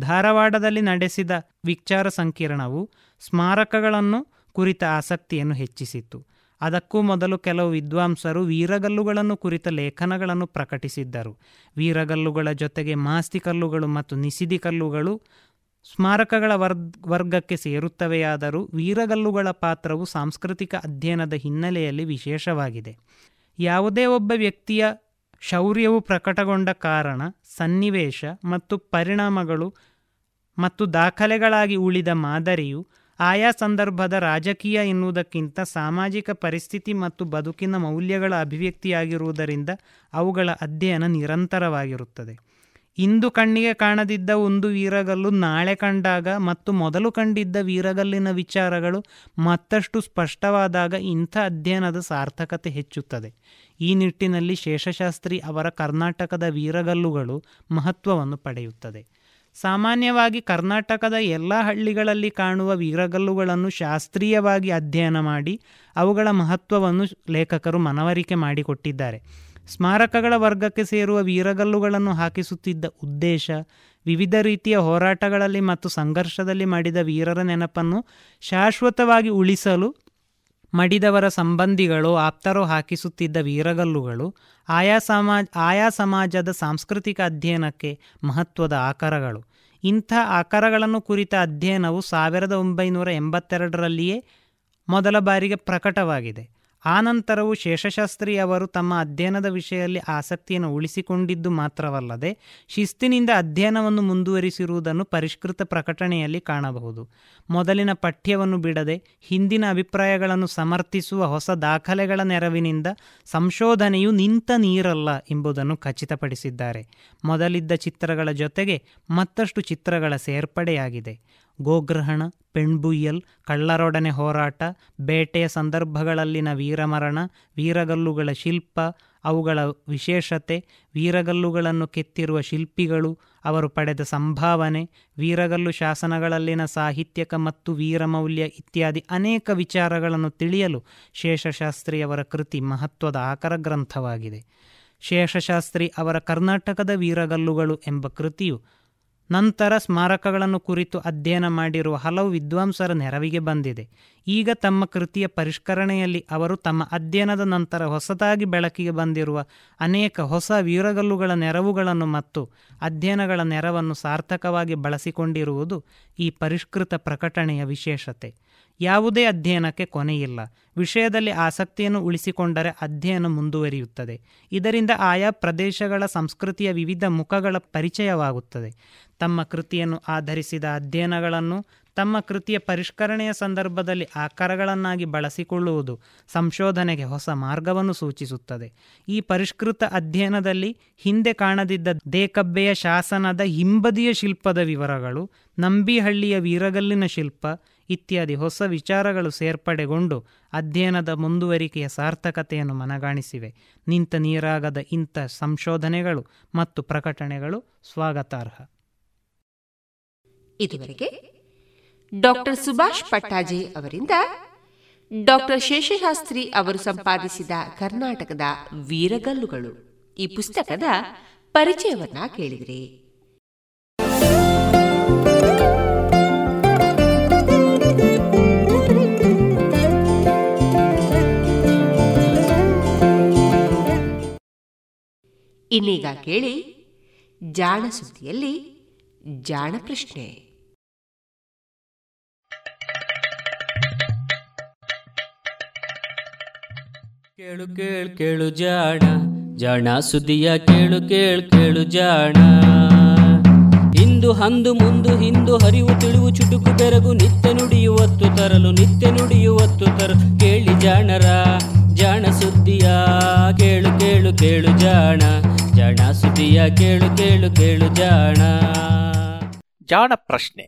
ಧಾರವಾಡದಲ್ಲಿ ನಡೆಸಿದ ವಿಚಾರ ಸಂಕಿರಣವು ಸ್ಮಾರಕಗಳನ್ನು ಕುರಿತ ಆಸಕ್ತಿಯನ್ನು ಹೆಚ್ಚಿಸಿತು. ಅದಕ್ಕೂ ಮೊದಲು ಕೆಲವು ವಿದ್ವಾಂಸರು ವೀರಗಲ್ಲುಗಳನ್ನು ಕುರಿತ ಲೇಖನಗಳನ್ನು ಪ್ರಕಟಿಸಿದ್ದರು. ವೀರಗಲ್ಲುಗಳ ಜೊತೆಗೆ ಮಾಸ್ತಿ ಕಲ್ಲುಗಳು ಮತ್ತು ನಿಸಿದಿ ಕಲ್ಲುಗಳು ಸ್ಮಾರಕಗಳ ವರ್ಗ್, ವರ್ಗಕ್ಕೆ ಸೇರುತ್ತವೆಯಾದರೂ ವೀರಗಲ್ಲುಗಳ ಪಾತ್ರವು ಸಾಂಸ್ಕೃತಿಕ ಅಧ್ಯಯನದ ಹಿನ್ನೆಲೆಯಲ್ಲಿ ವಿಶೇಷವಾಗಿದೆ. ಯಾವುದೇ ಒಬ್ಬ ವ್ಯಕ್ತಿಯ ಶೌರ್ಯವು ಪ್ರಕಟಗೊಂಡ ಕಾರಣ, ಸನ್ನಿವೇಶ ಮತ್ತು ಪರಿಣಾಮಗಳು ಮತ್ತು ದಾಖಲೆಗಳಾಗಿ ಉಳಿದ ಮಾದರಿಯು ಆಯಾ ಸಂದರ್ಭದ ರಾಜಕೀಯ ಎನ್ನುವುದಕ್ಕಿಂತ ಸಾಮಾಜಿಕ ಪರಿಸ್ಥಿತಿ ಮತ್ತು ಬದುಕಿನ ಮೌಲ್ಯಗಳ ಅಭಿವ್ಯಕ್ತಿಯಾಗಿರುವುದರಿಂದ ಅವುಗಳ ಅಧ್ಯಯನ ನಿರಂತರವಾಗಿರುತ್ತದೆ. ಇಂದು ಕಣ್ಣಿಗೆ ಕಾಣದಿದ್ದ ಒಂದು ವೀರಗಲ್ಲು ನಾಳೆ ಕಂಡಾಗ ಮತ್ತು ಮೊದಲು ಕಂಡಿದ್ದ ವೀರಗಲ್ಲಿನ ವಿಚಾರಗಳು ಮತ್ತಷ್ಟು ಸ್ಪಷ್ಟವಾದಾಗ ಇಂಥ ಅಧ್ಯಯನದ ಸಾರ್ಥಕತೆ ಹೆಚ್ಚುತ್ತದೆ. ಈ ನಿಟ್ಟಿನಲ್ಲಿ ಶೇಷಶಾಸ್ತ್ರಿ ಅವರ ಕರ್ನಾಟಕದ ವೀರಗಲ್ಲುಗಳು ಮಹತ್ವವನ್ನು ಪಡೆಯುತ್ತದೆ. ಸಾಮಾನ್ಯವಾಗಿ ಕರ್ನಾಟಕದ ಎಲ್ಲ ಹಳ್ಳಿಗಳಲ್ಲಿ ಕಾಣುವ ವೀರಗಲ್ಲುಗಳನ್ನು ಶಾಸ್ತ್ರೀಯವಾಗಿ ಅಧ್ಯಯನ ಮಾಡಿ ಅವುಗಳ ಮಹತ್ವವನ್ನು ಲೇಖಕರು ಮನವರಿಕೆ ಮಾಡಿಕೊಟ್ಟಿದ್ದಾರೆ. ಸ್ಮಾರಕಗಳ ವರ್ಗಕ್ಕೆ ಸೇರುವ ವೀರಗಲ್ಲುಗಳನ್ನು ಹಾಕಿಸುತ್ತಿದ್ದ ಉದ್ದೇಶ, ವಿವಿಧ ರೀತಿಯ ಹೋರಾಟಗಳಲ್ಲಿ ಮತ್ತು ಸಂಘರ್ಷದಲ್ಲಿ ಮಾಡಿದ ವೀರರ ನೆನಪನ್ನು ಶಾಶ್ವತವಾಗಿ ಉಳಿಸಲು ಮಡಿದವರ ಸಂಬಂಧಿಗಳು ಆಪ್ತರು ಹಾಕಿಸುತ್ತಿದ್ದ ವೀರಗಲ್ಲುಗಳು ಆಯಾ ಸಮಾಜ, ಆಯಾ ಸಮಾಜದ ಸಾಂಸ್ಕೃತಿಕ ಅಧ್ಯಯನಕ್ಕೆ ಮಹತ್ವದ ಆಕರಗಳು. ಇಂಥ ಆಕರಗಳನ್ನು ಕುರಿತ ಅಧ್ಯಯನವು ಸಾವಿರದ ಒಂಬೈನೂರ ಎಂಬತ್ತೆರಡರಲ್ಲಿಯೇ ಮೊದಲ ಬಾರಿಗೆ ಪ್ರಕಟವಾಗಿದೆ. ಆನಂತರವು ಶೇಷಶಾಸ್ತ್ರಿ ಅವರು ತಮ್ಮ ಅಧ್ಯಯನದ ವಿಷಯದಲ್ಲಿ ಆಸಕ್ತಿಯನ್ನು ಉಳಿಸಿಕೊಂಡಿದ್ದು ಮಾತ್ರವಲ್ಲದೆ, ಶಿಸ್ತಿನಿಂದ ಅಧ್ಯಯನವನ್ನು ಮುಂದುವರಿಸಿರುವುದನ್ನು ಪರಿಷ್ಕೃತ ಪ್ರಕಟಣೆಯಲ್ಲಿ ಕಾಣಬಹುದು. ಮೊದಲಿನ ಪಠ್ಯವನ್ನು ಬಿಡದೆ, ಹಿಂದಿನ ಅಭಿಪ್ರಾಯಗಳನ್ನು ಸಮರ್ಥಿಸುವ ಹೊಸ ದಾಖಲೆಗಳ ನೆರವಿನಿಂದ ಸಂಶೋಧನೆಯು ನಿಂತ ನೀರಲ್ಲ ಎಂಬುದನ್ನು ಖಚಿತಪಡಿಸಿದ್ದಾರೆ. ಮೊದಲಿದ್ದ ಚಿತ್ರಗಳ ಜೊತೆಗೆ ಮತ್ತಷ್ಟು ಚಿತ್ರಗಳ ಸೇರ್ಪಡೆಯಾಗಿದೆ. ಗೋಗ್ರಹಣ, ಪೆಣ್ಬುಯ್ಯಲ್, ಕಳ್ಳರೊಡನೆ ಹೋರಾಟ, ಬೇಟೆಯ ಸಂದರ್ಭಗಳಲ್ಲಿನ ವೀರಮರಣ, ವೀರಗಲ್ಲುಗಳ ಶಿಲ್ಪ, ಅವುಗಳ ವಿಶೇಷತೆ, ವೀರಗಲ್ಲುಗಳನ್ನು ಕೆತ್ತಿರುವ ಶಿಲ್ಪಿಗಳು, ಅವರು ಪಡೆದ ಸಂಭಾವನೆ, ವೀರಗಲ್ಲು ಶಾಸನಗಳಲ್ಲಿನ ಸಾಹಿತ್ಯಕ ಮತ್ತು ವೀರಮೌಲ್ಯ ಇತ್ಯಾದಿ ಅನೇಕ ವಿಚಾರಗಳನ್ನು ತಿಳಿಯಲು ಶೇಷಶಾಸ್ತ್ರಿಯವರ ಕೃತಿ ಮಹತ್ವದ ಆಕರ ಗ್ರಂಥವಾಗಿದೆ. ಶೇಷಶಾಸ್ತ್ರಿ ಅವರ ಕರ್ನಾಟಕದ ವೀರಗಲ್ಲುಗಳು ಎಂಬ ಕೃತಿಯು ನಂತರ ಸ್ಮಾರಕಗಳನ್ನು ಕುರಿತು ಅಧ್ಯಯನ ಮಾಡಿರುವ ಹಲವು ವಿದ್ವಾಂಸರ ನೆರವಿಗೆ ಬಂದಿದೆ. ಈಗ ತಮ್ಮ ಕೃತಿಯ ಪರಿಷ್ಕರಣೆಯಲ್ಲಿ ಅವರು ತಮ್ಮ ಅಧ್ಯಯನದ ನಂತರ ಹೊಸದಾಗಿ ಬೆಳಕಿಗೆ ಬಂದಿರುವ ಅನೇಕ ಹೊಸ ವೀರಗಲ್ಲುಗಳ ನೆರವುಗಳನ್ನು ಮತ್ತು ಅಧ್ಯಯನಗಳ ನೆರವನ್ನು ಸಾರ್ಥಕವಾಗಿ ಬಳಸಿಕೊಂಡಿರುವುದು ಈ ಪರಿಷ್ಕೃತ ಪ್ರಕಟಣೆಯ ವಿಶೇಷತೆ. ಯಾವುದೇ ಅಧ್ಯಯನಕ್ಕೆ ಕೊನೆಯಿಲ್ಲ. ವಿಷಯದಲ್ಲಿ ಆಸಕ್ತಿಯನ್ನು ಉಳಿಸಿಕೊಂಡರೆ ಅಧ್ಯಯನ ಮುಂದುವರಿಯುತ್ತದೆ. ಇದರಿಂದ ಆಯಾ ಪ್ರದೇಶಗಳ ಸಂಸ್ಕೃತಿಯ ವಿವಿಧ ಮುಖಗಳ ಪರಿಚಯವಾಗುತ್ತದೆ. ತಮ್ಮ ಕೃತಿಯನ್ನು ಆಧರಿಸಿದ ಅಧ್ಯಯನಗಳನ್ನು ತಮ್ಮ ಕೃತಿಯ ಪರಿಷ್ಕರಣೆಯ ಸಂದರ್ಭದಲ್ಲಿ ಆಕಾರಗಳನ್ನಾಗಿ ಬಳಸಿಕೊಳ್ಳುವುದು ಸಂಶೋಧನೆಗೆ ಹೊಸ ಮಾರ್ಗವನ್ನು ಸೂಚಿಸುತ್ತದೆ. ಈ ಪರಿಷ್ಕೃತ ಅಧ್ಯಯನದಲ್ಲಿ ಹಿಂದೆ ಕಾಣದಿದ್ದ ದೇಕಬ್ಬೆಯ ಶಾಸನದ ಹಿಂಬದಿಯ ಶಿಲ್ಪದ ವಿವರಗಳು, ನಂಬಿಹಳ್ಳಿಯ ವೀರಗಲ್ಲಿನ ಶಿಲ್ಪ ಇತ್ಯಾದಿ ಹೊಸ ವಿಚಾರಗಳು ಸೇರ್ಪಡೆಗೊಂಡು ಅಧ್ಯಯನದ ಮುಂದುವರಿಕೆಯ ಸಾರ್ಥಕತೆಯನ್ನು ಮನಗಾಣಿಸಿವೆ. ನಿಂತ ನೀರಾಗದ ಇಂಥ ಸಂಶೋಧನೆಗಳು ಮತ್ತು ಪ್ರಕಟಣೆಗಳು ಸ್ವಾಗತಾರ್ಹ. ಇದುವರೆಗೆ ಡಾಕ್ಟರ್ ಸುಭಾಷ್ ಪಟ್ಟಾಜಿ ಅವರಿಂದ ಡಾಕ್ಟರ್ ಶೇಷಶಾಸ್ತ್ರಿ ಅವರು ಸಂಪಾದಿಸಿದ ಕರ್ನಾಟಕದ ವೀರಗಲ್ಲುಗಳು. ಈ ಪುಸ್ತಕದ ಪರಿಚಯವನ್ನ ಕೇಳಿದ್ರಿ. ಇನ್ನೀಗ ಕೇಳಿ ಜಾಣ ಸುದ್ದಿಯಲ್ಲಿ ಜಾಣ ಪ್ರಶ್ನೆ. ಕೇಳು ಕೇಳು ಕೇಳು ಜಾಣ ಜಾಣ ಸುದಿಯ ಕೇಳು ಕೇಳು ಕೇಳು ಜಾಣ. ಇಂದು ಹಂದು ಮುಂದು ಹಿಂದು ಹರಿವು ತಿಳಿವು ಚುಟುಕು ಬೆರಗು ನಿತ್ಯ ನುಡಿಯುವತ್ತು ತರಲು, ನಿತ್ಯ ನುಡಿಯುವತ್ತು ತರಲು. ಕೇಳಿ ಜಾಣರ, ಜಾಣ ಸುದ್ದಿಯ ಕೇಳು ಕೇಳು ಕೇಳು ಜಾಣ. ಜಾಣ ಸುದಿಯ ಕೇಳು ಕೇಳು ಕೇಳು ಜಾಣ. ಜಾಣ ಪ್ರಶ್ನೆ.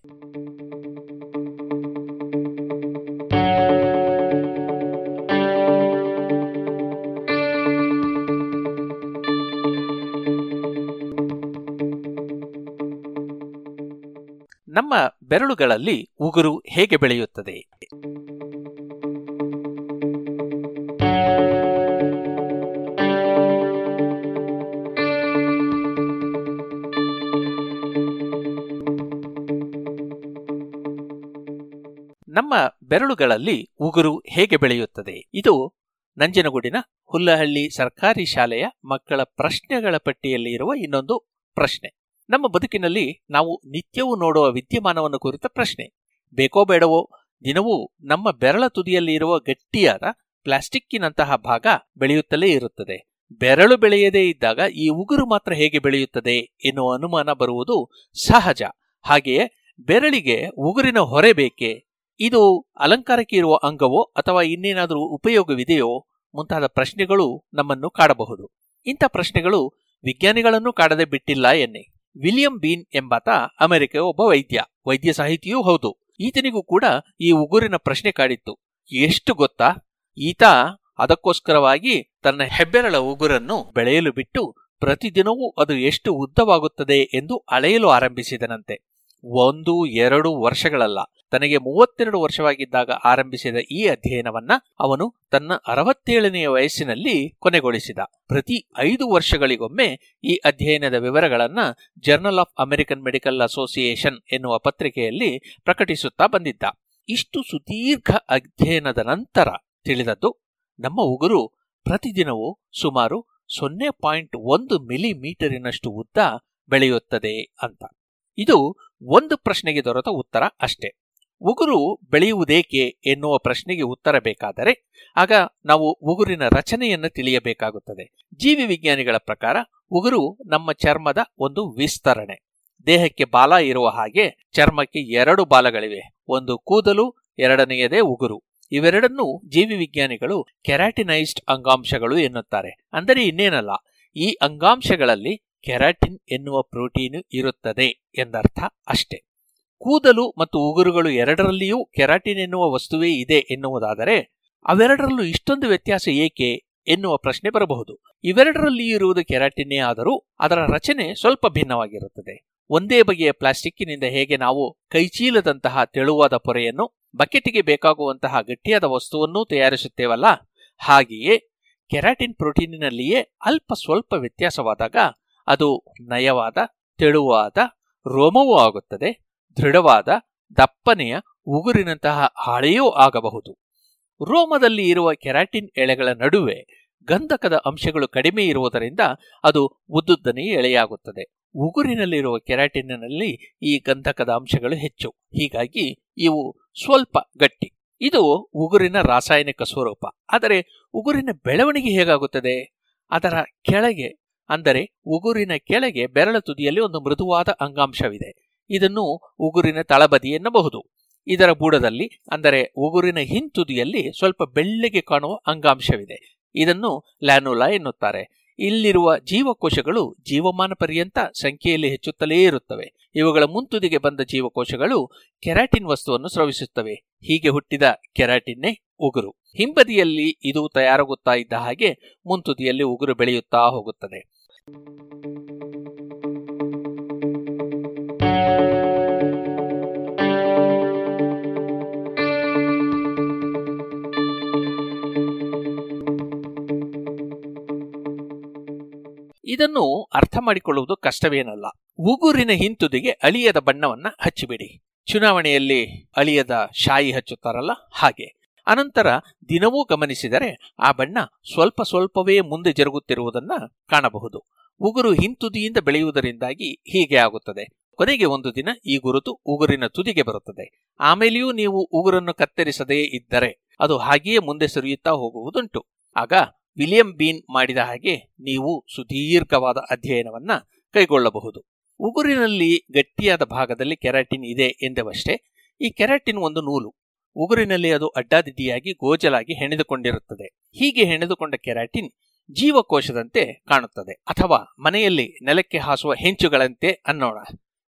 ನಮ್ಮ ಬೆರಳುಗಳಲ್ಲಿ ಉಗುರು ಹೇಗೆ ಬೆಳೆಯುತ್ತದೆ? ಬೆರಳುಗಳಲ್ಲಿ ಉಗುರು ಹೇಗೆ ಬೆಳೆಯುತ್ತದೆ? ಇದು ನಂಜನಗೂಡಿನ ಹುಲ್ಲಹಳ್ಳಿ ಸರ್ಕಾರಿ ಶಾಲೆಯ ಮಕ್ಕಳ ಪ್ರಶ್ನೆಗಳ ಪಟ್ಟಿಯಲ್ಲಿ ಇರುವ ಇನ್ನೊಂದು ಪ್ರಶ್ನೆ. ನಮ್ಮ ಬದುಕಿನಲ್ಲಿ ನಾವು ನಿತ್ಯವೂ ನೋಡುವ ವಿದ್ಯಮಾನವನ್ನು ಕುರಿತ ಪ್ರಶ್ನೆ. ಬೇಕೋ ಬೇಡವೋ, ದಿನವೂ ನಮ್ಮ ಬೆರಳ ತುದಿಯಲ್ಲಿ ಇರುವ ಗಟ್ಟಿಯಾದ ಪ್ಲಾಸ್ಟಿಕ್ಕಿನಂತಹ ಭಾಗ ಬೆಳೆಯುತ್ತಲೇ ಇರುತ್ತದೆ. ಬೆರಳು ಬೆಳೆಯದೇ ಇದ್ದಾಗ ಈ ಉಗುರು ಮಾತ್ರ ಹೇಗೆ ಬೆಳೆಯುತ್ತದೆ ಎನ್ನುವ ಅನುಮಾನ ಬರುವುದು ಸಹಜ. ಹಾಗೆಯೇ ಬೆರಳಿಗೆ ಉಗುರಿನ ಹೊರೆ ಬೇಕೆ? ಇದು ಅಲಂಕಾರಕ್ಕೆ ಇರುವ ಅಂಗವೋ ಅಥವಾ ಇನ್ನೇನಾದರೂ ಉಪಯೋಗವಿದೆಯೋ ಮುಂತಾದ ಪ್ರಶ್ನೆಗಳು ನಮ್ಮನ್ನು ಕಾಡಬಹುದು. ಇಂಥ ಪ್ರಶ್ನೆಗಳು ವಿಜ್ಞಾನಿಗಳನ್ನು ಕಾಡದೆ ಬಿಟ್ಟಿಲ್ಲ ಎನ್ನೆ. ವಿಲಿಯಂ ಬೀನ್ ಎಂಬಾತ ಅಮೆರಿಕ ಒಬ್ಬ ವೈದ್ಯ. ವೈದ್ಯ ಸಾಹಿತಿಯೂ ಹೌದು. ಈತನಿಗೂ ಕೂಡ ಈ ಉಗುರಿನ ಪ್ರಶ್ನೆ ಕಾಡಿತ್ತು. ಎಷ್ಟು ಗೊತ್ತಾ? ಈತ ಅದಕ್ಕೋಸ್ಕರವಾಗಿ ತನ್ನ ಹೆಬ್ಬೆರಳ ಉಗುರನ್ನು ಬೆಳೆಯಲು ಬಿಟ್ಟು ಪ್ರತಿದಿನವೂ ಅದು ಎಷ್ಟು ಉದ್ದವಾಗುತ್ತದೆ ಎಂದು ಅಳೆಯಲು ಆರಂಭಿಸಿದನಂತೆ. ಒಂದು, ಎರಡು ವರ್ಷಗಳಲ್ಲ. ತನಗೆ ಮೂವತ್ತೆರಡು ವರ್ಷವಾಗಿದ್ದಾಗ ಆರಂಭಿಸಿದ ಈ ಅಧ್ಯಯನವನ್ನ ಅವನು ತನ್ನ ಅರವತ್ತೇಳನೆಯ ವಯಸ್ಸಿನಲ್ಲಿ ಕೊನೆಗೊಳಿಸಿದ. ಪ್ರತಿ ಐದು ವರ್ಷಗಳಿಗೊಮ್ಮೆ ಈ ಅಧ್ಯಯನದ ವಿವರಗಳನ್ನ Journal of American Medical Association ಎನ್ನುವ ಪತ್ರಿಕೆಯಲ್ಲಿ ಪ್ರಕಟಿಸುತ್ತಾ ಬಂದಿದ್ದ. ಇಷ್ಟು ಸುದೀರ್ಘ ಅಧ್ಯಯನದ ನಂತರ ತಿಳಿದದ್ದು ನಮ್ಮ ಉಗುರು ಪ್ರತಿದಿನವೂ ಸುಮಾರು ಸೊನ್ನೆ ಪಾಯಿಂಟ್ ಒಂದು ಮಿಲಿಮೀಟರಿನಷ್ಟು ಉದ್ದ ಬೆಳೆಯುತ್ತದೆ ಅಂತ. ಇದು ಒಂದು ಪ್ರಶ್ನೆಗೆ ದೊರೆತ ಉತ್ತರ ಅಷ್ಟೇ. ಉಗುರು ಬೆಳೆಯುವುದೇಕೆ ಎನ್ನುವ ಪ್ರಶ್ನೆಗೆ ಉತ್ತರ ಬೇಕಾದರೆ, ಆಗ ನಾವು ಉಗುರಿನ ರಚನೆಯನ್ನು ತಿಳಿಯಬೇಕಾಗುತ್ತದೆ. ಜೀವಿ ವಿಜ್ಞಾನಿಗಳ ಪ್ರಕಾರ ಉಗುರು ನಮ್ಮ ಚರ್ಮದ ಒಂದು ವಿಸ್ತರಣೆ. ದೇಹಕ್ಕೆ ಬಾಲ ಇರುವ ಹಾಗೆ ಚರ್ಮಕ್ಕೆ ಎರಡು ಬಾಲಗಳಿವೆ. ಒಂದು ಕೂದಲು, ಎರಡನೆಯದೇ ಉಗುರು. ಇವೆರಡನ್ನೂ ಜೀವಿ ವಿಜ್ಞಾನಿಗಳು ಕೆರಾಟಿನೈಸ್ಡ್ ಅಂಗಾಂಶಗಳು ಎನ್ನುತ್ತಾರೆ. ಅಂದರೆ ಇನ್ನೇನಲ್ಲ, ಈ ಅಂಗಾಂಶಗಳಲ್ಲಿ ಕೆರಾಟಿನ್ ಎನ್ನುವ ಪ್ರೋಟೀನ್ ಇರುತ್ತದೆ ಎಂದರ್ಥ ಅಷ್ಟೇ. ಕೂದಲು ಮತ್ತು ಉಗುರುಗಳು ಎರಡರಲ್ಲಿಯೂ ಕೆರಾಟಿನ್ ಎನ್ನುವ ವಸ್ತುವೇ ಇದೆ ಎನ್ನುವುದಾದರೆ ಅವೆರಡರಲ್ಲೂ ಇಷ್ಟೊಂದು ವ್ಯತ್ಯಾಸ ಏಕೆ ಎನ್ನುವ ಪ್ರಶ್ನೆ ಬರಬಹುದು. ಇವೆರಡರಲ್ಲಿ ಇರುವುದು ಕೆರಾಟಿನ್ನೇ ಆದರೂ ಅದರ ರಚನೆ ಸ್ವಲ್ಪ ಭಿನ್ನವಾಗಿರುತ್ತದೆ. ಒಂದೇ ಬಗೆಯ ಪ್ಲಾಸ್ಟಿಕ್ಕಿನಿಂದ ಹೇಗೆ ನಾವು ಕೈಚೀಲದಂತಹ ತೆಳುವಾದ ಪೊರೆಯನ್ನು ಬಕೆಟಿಗೆ ಬೇಕಾಗುವಂತಹ ಗಟ್ಟಿಯಾದ ವಸ್ತುವನ್ನೂ ತಯಾರಿಸುತ್ತೇವಲ್ಲ? ಹಾಗೆಯೇ ಕೆರಾಟಿನ್ ಪ್ರೋಟೀನಿನಲ್ಲಿಯೇ ಅಲ್ಪ ಸ್ವಲ್ಪ ವ್ಯತ್ಯಾಸವಾದಾಗ ಅದು ನಯವಾದ, ತೆಳುವಾದ, ರೋಮವೂ ಆಗುತ್ತದೆ, ದೃಢವಾದ, ದಪ್ಪನೆಯ, ಉಗುರಿನಂತಹ ಹಾಳೆಯೂ ಆಗಬಹುದು. ರೋಮದಲ್ಲಿ ಇರುವ ಕೆರಾಟಿನ್ ಎಳೆಗಳ ನಡುವೆ ಗಂಧಕದ ಅಂಶಗಳು ಕಡಿಮೆ ಇರುವುದರಿಂದ ಅದು ಉದ್ದುದ್ದನೇ ಎಳೆಯಾಗುತ್ತದೆ. ಉಗುರಿನಲ್ಲಿರುವ ಕೆರಾಟಿನ್ನಲ್ಲಿ ಈ ಗಂಧಕದ ಅಂಶಗಳು ಹೆಚ್ಚು. ಹೀಗಾಗಿ ಇವು ಸ್ವಲ್ಪ ಗಟ್ಟಿ. ಇದು ಉಗುರಿನ ರಾಸಾಯನಿಕ ಸ್ವರೂಪ. ಆದರೆ ಉಗುರಿನ ಬೆಳವಣಿಗೆ ಹೇಗಾಗುತ್ತದೆ? ಅದರ ಕೆಳಗೆ ಅಂದರೆ ಉಗುರಿನ ಕೆಳಗೆ ಬೆರಳ ತುದಿಯಲ್ಲಿ ಒಂದು ಮೃದುವಾದ ಅಂಗಾಂಶವಿದೆ. ಇದನ್ನು ಉಗುರಿನ ತಳಬದಿ ಎನ್ನಬಹುದು. ಇದರ ಬುಡದಲ್ಲಿ, ಅಂದರೆ ಉಗುರಿನ ಹಿಂತುದಿಯಲ್ಲಿ ಸ್ವಲ್ಪ ಬೆಳ್ಳಗೆ ಕಾಣುವ ಅಂಗಾಂಶವಿದೆ. ಇದನ್ನು ಲ್ಯಾನುಲಾ ಎನ್ನುತ್ತಾರೆ. ಇಲ್ಲಿರುವ ಜೀವಕೋಶಗಳು ಜೀವಮಾನ ಪರ್ಯಂತ ಸಂಖ್ಯೆಯಲ್ಲಿ ಹೆಚ್ಚುತ್ತಲೇ ಇರುತ್ತವೆ. ಇವುಗಳ ಮುಂತುದಿಗೆ ಬಂದ ಜೀವಕೋಶಗಳು ಕೆರಾಟಿನ್ ವಸ್ತುವನ್ನು ಸ್ರವಿಸುತ್ತವೆ. ಹೀಗೆ ಹುಟ್ಟಿದ ಕೆರಾಟಿನ್ನೇ ಉಗುರು. ಹಿಂಬದಿಯಲ್ಲಿ ಇದು ತಯಾರಾಗುತ್ತಾ ಇದ್ದ ಹಾಗೆ ಮುಂತುದಿಯಲ್ಲಿ ಉಗುರು ಬೆಳೆಯುತ್ತಾ ಹೋಗುತ್ತದೆ. ಇದನ್ನು ಅರ್ಥ ಮಾಡಿಕೊಳ್ಳುವುದು ಕಷ್ಟವೇನಲ್ಲ. ಉಗುರಿನ ಹಿಂತುದಿಗೆ ಅಳಿಯದ ಬಣ್ಣವನ್ನ ಹಚ್ಚಿಬಿಡಿ. ಚುನಾವಣೆಯಲ್ಲಿ ಅಳಿಯದ ಶಾಯಿ ಹಚ್ಚುತ್ತಾರಲ್ಲ ಹಾಗೆ. ಅನಂತರ ದಿನವೂ ಗಮನಿಸಿದರೆ ಆ ಬಣ್ಣ ಸ್ವಲ್ಪ ಸ್ವಲ್ಪವೇ ಮುಂದೆ ಜರುಗುತ್ತಿರುವುದನ್ನು ಕಾಣಬಹುದು. ಉಗುರು ಹಿಂತುದಿಯಿಂದ ಬೆಳೆಯುವುದರಿಂದಾಗಿ ಹೀಗೆ ಆಗುತ್ತದೆ. ಕೊನೆಗೆ ಒಂದು ದಿನ ಈ ಗುರುತು ಉಗುರಿನ ತುದಿಗೆ ಬರುತ್ತದೆ. ಆಮೇಲೆಯೂ ನೀವು ಉಗುರನ್ನು ಕತ್ತರಿಸದೇ ಇದ್ದರೆ ಅದು ಹಾಗೆಯೇ ಮುಂದೆ ಸುರಿಯುತ್ತಾ ಹೋಗುವುದುಂಟು. ಆಗ ವಿಲಿಯಂ ಬೀನ್ ಮಾಡಿದ ಹಾಗೆ ನೀವು ಸುದೀರ್ಘವಾದ ಅಧ್ಯಯನವನ್ನ ಕೈಗೊಳ್ಳಬಹುದು. ಉಗುರಿನಲ್ಲಿ ಗಟ್ಟಿಯಾದ ಭಾಗದಲ್ಲಿ ಕೆರಾಟಿನ್ ಇದೆ ಎಂದವಷ್ಟೇ, ಈ ಕೆರಾಟಿನ್ ಒಂದು ನೂಲು. ಉಗುರಿನಲ್ಲಿ ಅದು ಅಡ್ಡಾದಿಡ್ಡಿಯಾಗಿ ಗೋಜಲಾಗಿ ಹೆಣೆದುಕೊಂಡಿರುತ್ತದೆ. ಹೀಗೆ ಹೆಣೆದುಕೊಂಡ ಕೆರಾಟಿನ್ ಜೀವಕೋಶದಂತೆ ಕಾಣುತ್ತದೆ. ಅಥವಾ ಮನೆಯಲ್ಲಿ ನೆಲಕ್ಕೆ ಹಾಸುವ ಹೆಂಚುಗಳಂತೆ ಅನ್ನೋಣ.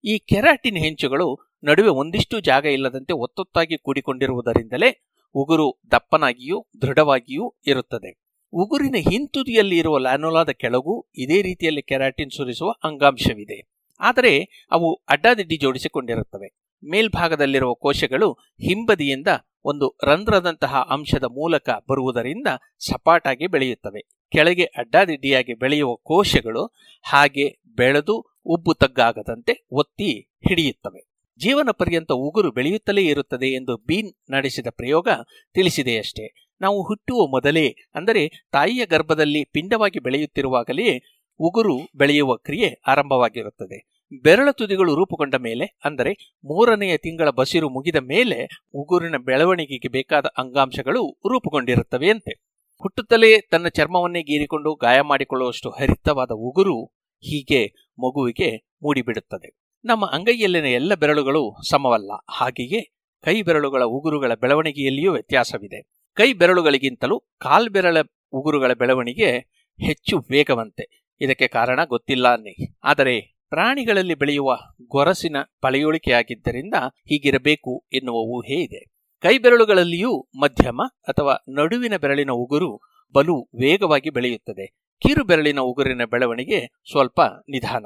ಈ ಕೆರಾಟಿನ್ ಹೆಂಚುಗಳು ನಡುವೆ ಒಂದಿಷ್ಟು ಜಾಗ ಇಲ್ಲದಂತೆ ಒತ್ತೊತ್ತಾಗಿ ಕೂಡಿಕೊಂಡಿರುವುದರಿಂದಲೇ ಉಗುರು ದಪ್ಪನಾಗಿಯೂ ದೃಢವಾಗಿಯೂ ಇರುತ್ತದೆ. ಉಗುರಿನ ಹಿಂತುದಿಯಲ್ಲಿ ಇರುವ ಲ್ಯಾನೋಲಾದ ಕೆಳಗೂ ಇದೇ ರೀತಿಯಲ್ಲಿ ಕೆರಾಟಿನ್ ಸುರಿಸುವ ಅಂಗಾಂಶವಿದೆ. ಆದರೆ ಅವು ಅಡ್ಡಾದಿಡ್ಡಿ ಜೋಡಿಸಿಕೊಂಡಿರುತ್ತವೆ. ಮೇಲ್ಭಾಗದಲ್ಲಿರುವ ಕೋಶಗಳು ಹಿಂಬದಿಯಿಂದ ಒಂದು ರಂಧ್ರದಂತಹ ಅಂಶದ ಮೂಲಕ ಬರುವುದರಿಂದ ಸಪಾಟಾಗಿ ಬೆಳೆಯುತ್ತವೆ. ಕೆಳಗೆ ಅಡ್ಡಾದಿಡ್ಡಿಯಾಗಿ ಬೆಳೆಯುವ ಕೋಶಗಳು ಹಾಗೆ ಬೆಳೆದು ಉಬ್ಬು ತಗ್ಗಾಗದಂತೆ ಒತ್ತಿ ಹಿಡಿಯುತ್ತವೆ. ಜೀವನ ಪರ್ಯಂತ ಉಗುರು ಬೆಳೆಯುತ್ತಲೇ ಇರುತ್ತದೆ ಎಂದು ಬೀನ್ ನಡೆಸಿದ ಪ್ರಯೋಗ ತಿಳಿಸಿದೆಯಷ್ಟೇ. ನಾವು ಹುಟ್ಟುವ ಮೊದಲೇ, ಅಂದರೆ ತಾಯಿಯ ಗರ್ಭದಲ್ಲಿ ಪಿಂಡವಾಗಿ ಬೆಳೆಯುತ್ತಿರುವಾಗಲೇ ಉಗುರು ಬೆಳೆಯುವ ಕ್ರಿಯೆ ಆರಂಭವಾಗಿರುತ್ತದೆ. ಬೆರಳ ತುದಿಗಳು ರೂಪುಗೊಂಡ ಮೇಲೆ, ಅಂದರೆ ಮೂರನೆಯ ತಿಂಗಳ ಬಸಿರು ಮುಗಿದ ಮೇಲೆ ಉಗುರಿನ ಬೆಳವಣಿಗೆಗೆ ಬೇಕಾದ ಅಂಗಾಂಶಗಳು ರೂಪುಗೊಂಡಿರುತ್ತವೆಯಂತೆ ಹುಟ್ಟುತ್ತಲೇ ತನ್ನ ಚರ್ಮವನ್ನೇ ಗೀರಿಕೊಂಡು ಗಾಯ ಮಾಡಿಕೊಳ್ಳುವಷ್ಟು ಹರಿತವಾದ ಉಗುರು ಹೀಗೆ ಮಗುವಿಗೆ ಮೂಡಿಬಿಡುತ್ತದೆ. ನಮ್ಮ ಅಂಗೈಯಲ್ಲಿನ ಎಲ್ಲ ಬೆರಳುಗಳು ಸಮವಲ್ಲ. ಹಾಗೆಯೇ ಕೈ ಬೆರಳುಗಳ ಉಗುರುಗಳ ಬೆಳವಣಿಗೆಯಲ್ಲಿಯೂ ವ್ಯತ್ಯಾಸವಿದೆ. ಕೈ ಬೆರಳುಗಳಿಗಿಂತಲೂ ಕಾಲ್ಬೆರಳ ಉಗುರುಗಳ ಬೆಳವಣಿಗೆ ಹೆಚ್ಚು ವೇಗವಂತೆ. ಇದಕ್ಕೆ ಕಾರಣ ಗೊತ್ತಿಲ್ಲ ಅನ್ನಿ. ಆದರೆ ಪ್ರಾಣಿಗಳಲ್ಲಿ ಬೆಳೆಯುವ ಗೊರಸಿನ ಪಳೆಯುಳಿಕೆಯಾಗಿದ್ದರಿಂದ ಹೀಗಿರಬೇಕು ಎನ್ನುವ ಊಹೆ ಇದೆ. ಕೈಬೆರಳುಗಳಲ್ಲಿಯೂ ಮಧ್ಯಮ ಅಥವಾ ನಡುವಿನ ಬೆರಳಿನ ಉಗುರು ಬಲು ವೇಗವಾಗಿ ಬೆಳೆಯುತ್ತದೆ. ಕಿರು ಬೆರಳಿನ ಉಗುರಿನ ಬೆಳವಣಿಗೆ ಸ್ವಲ್ಪ ನಿಧಾನ.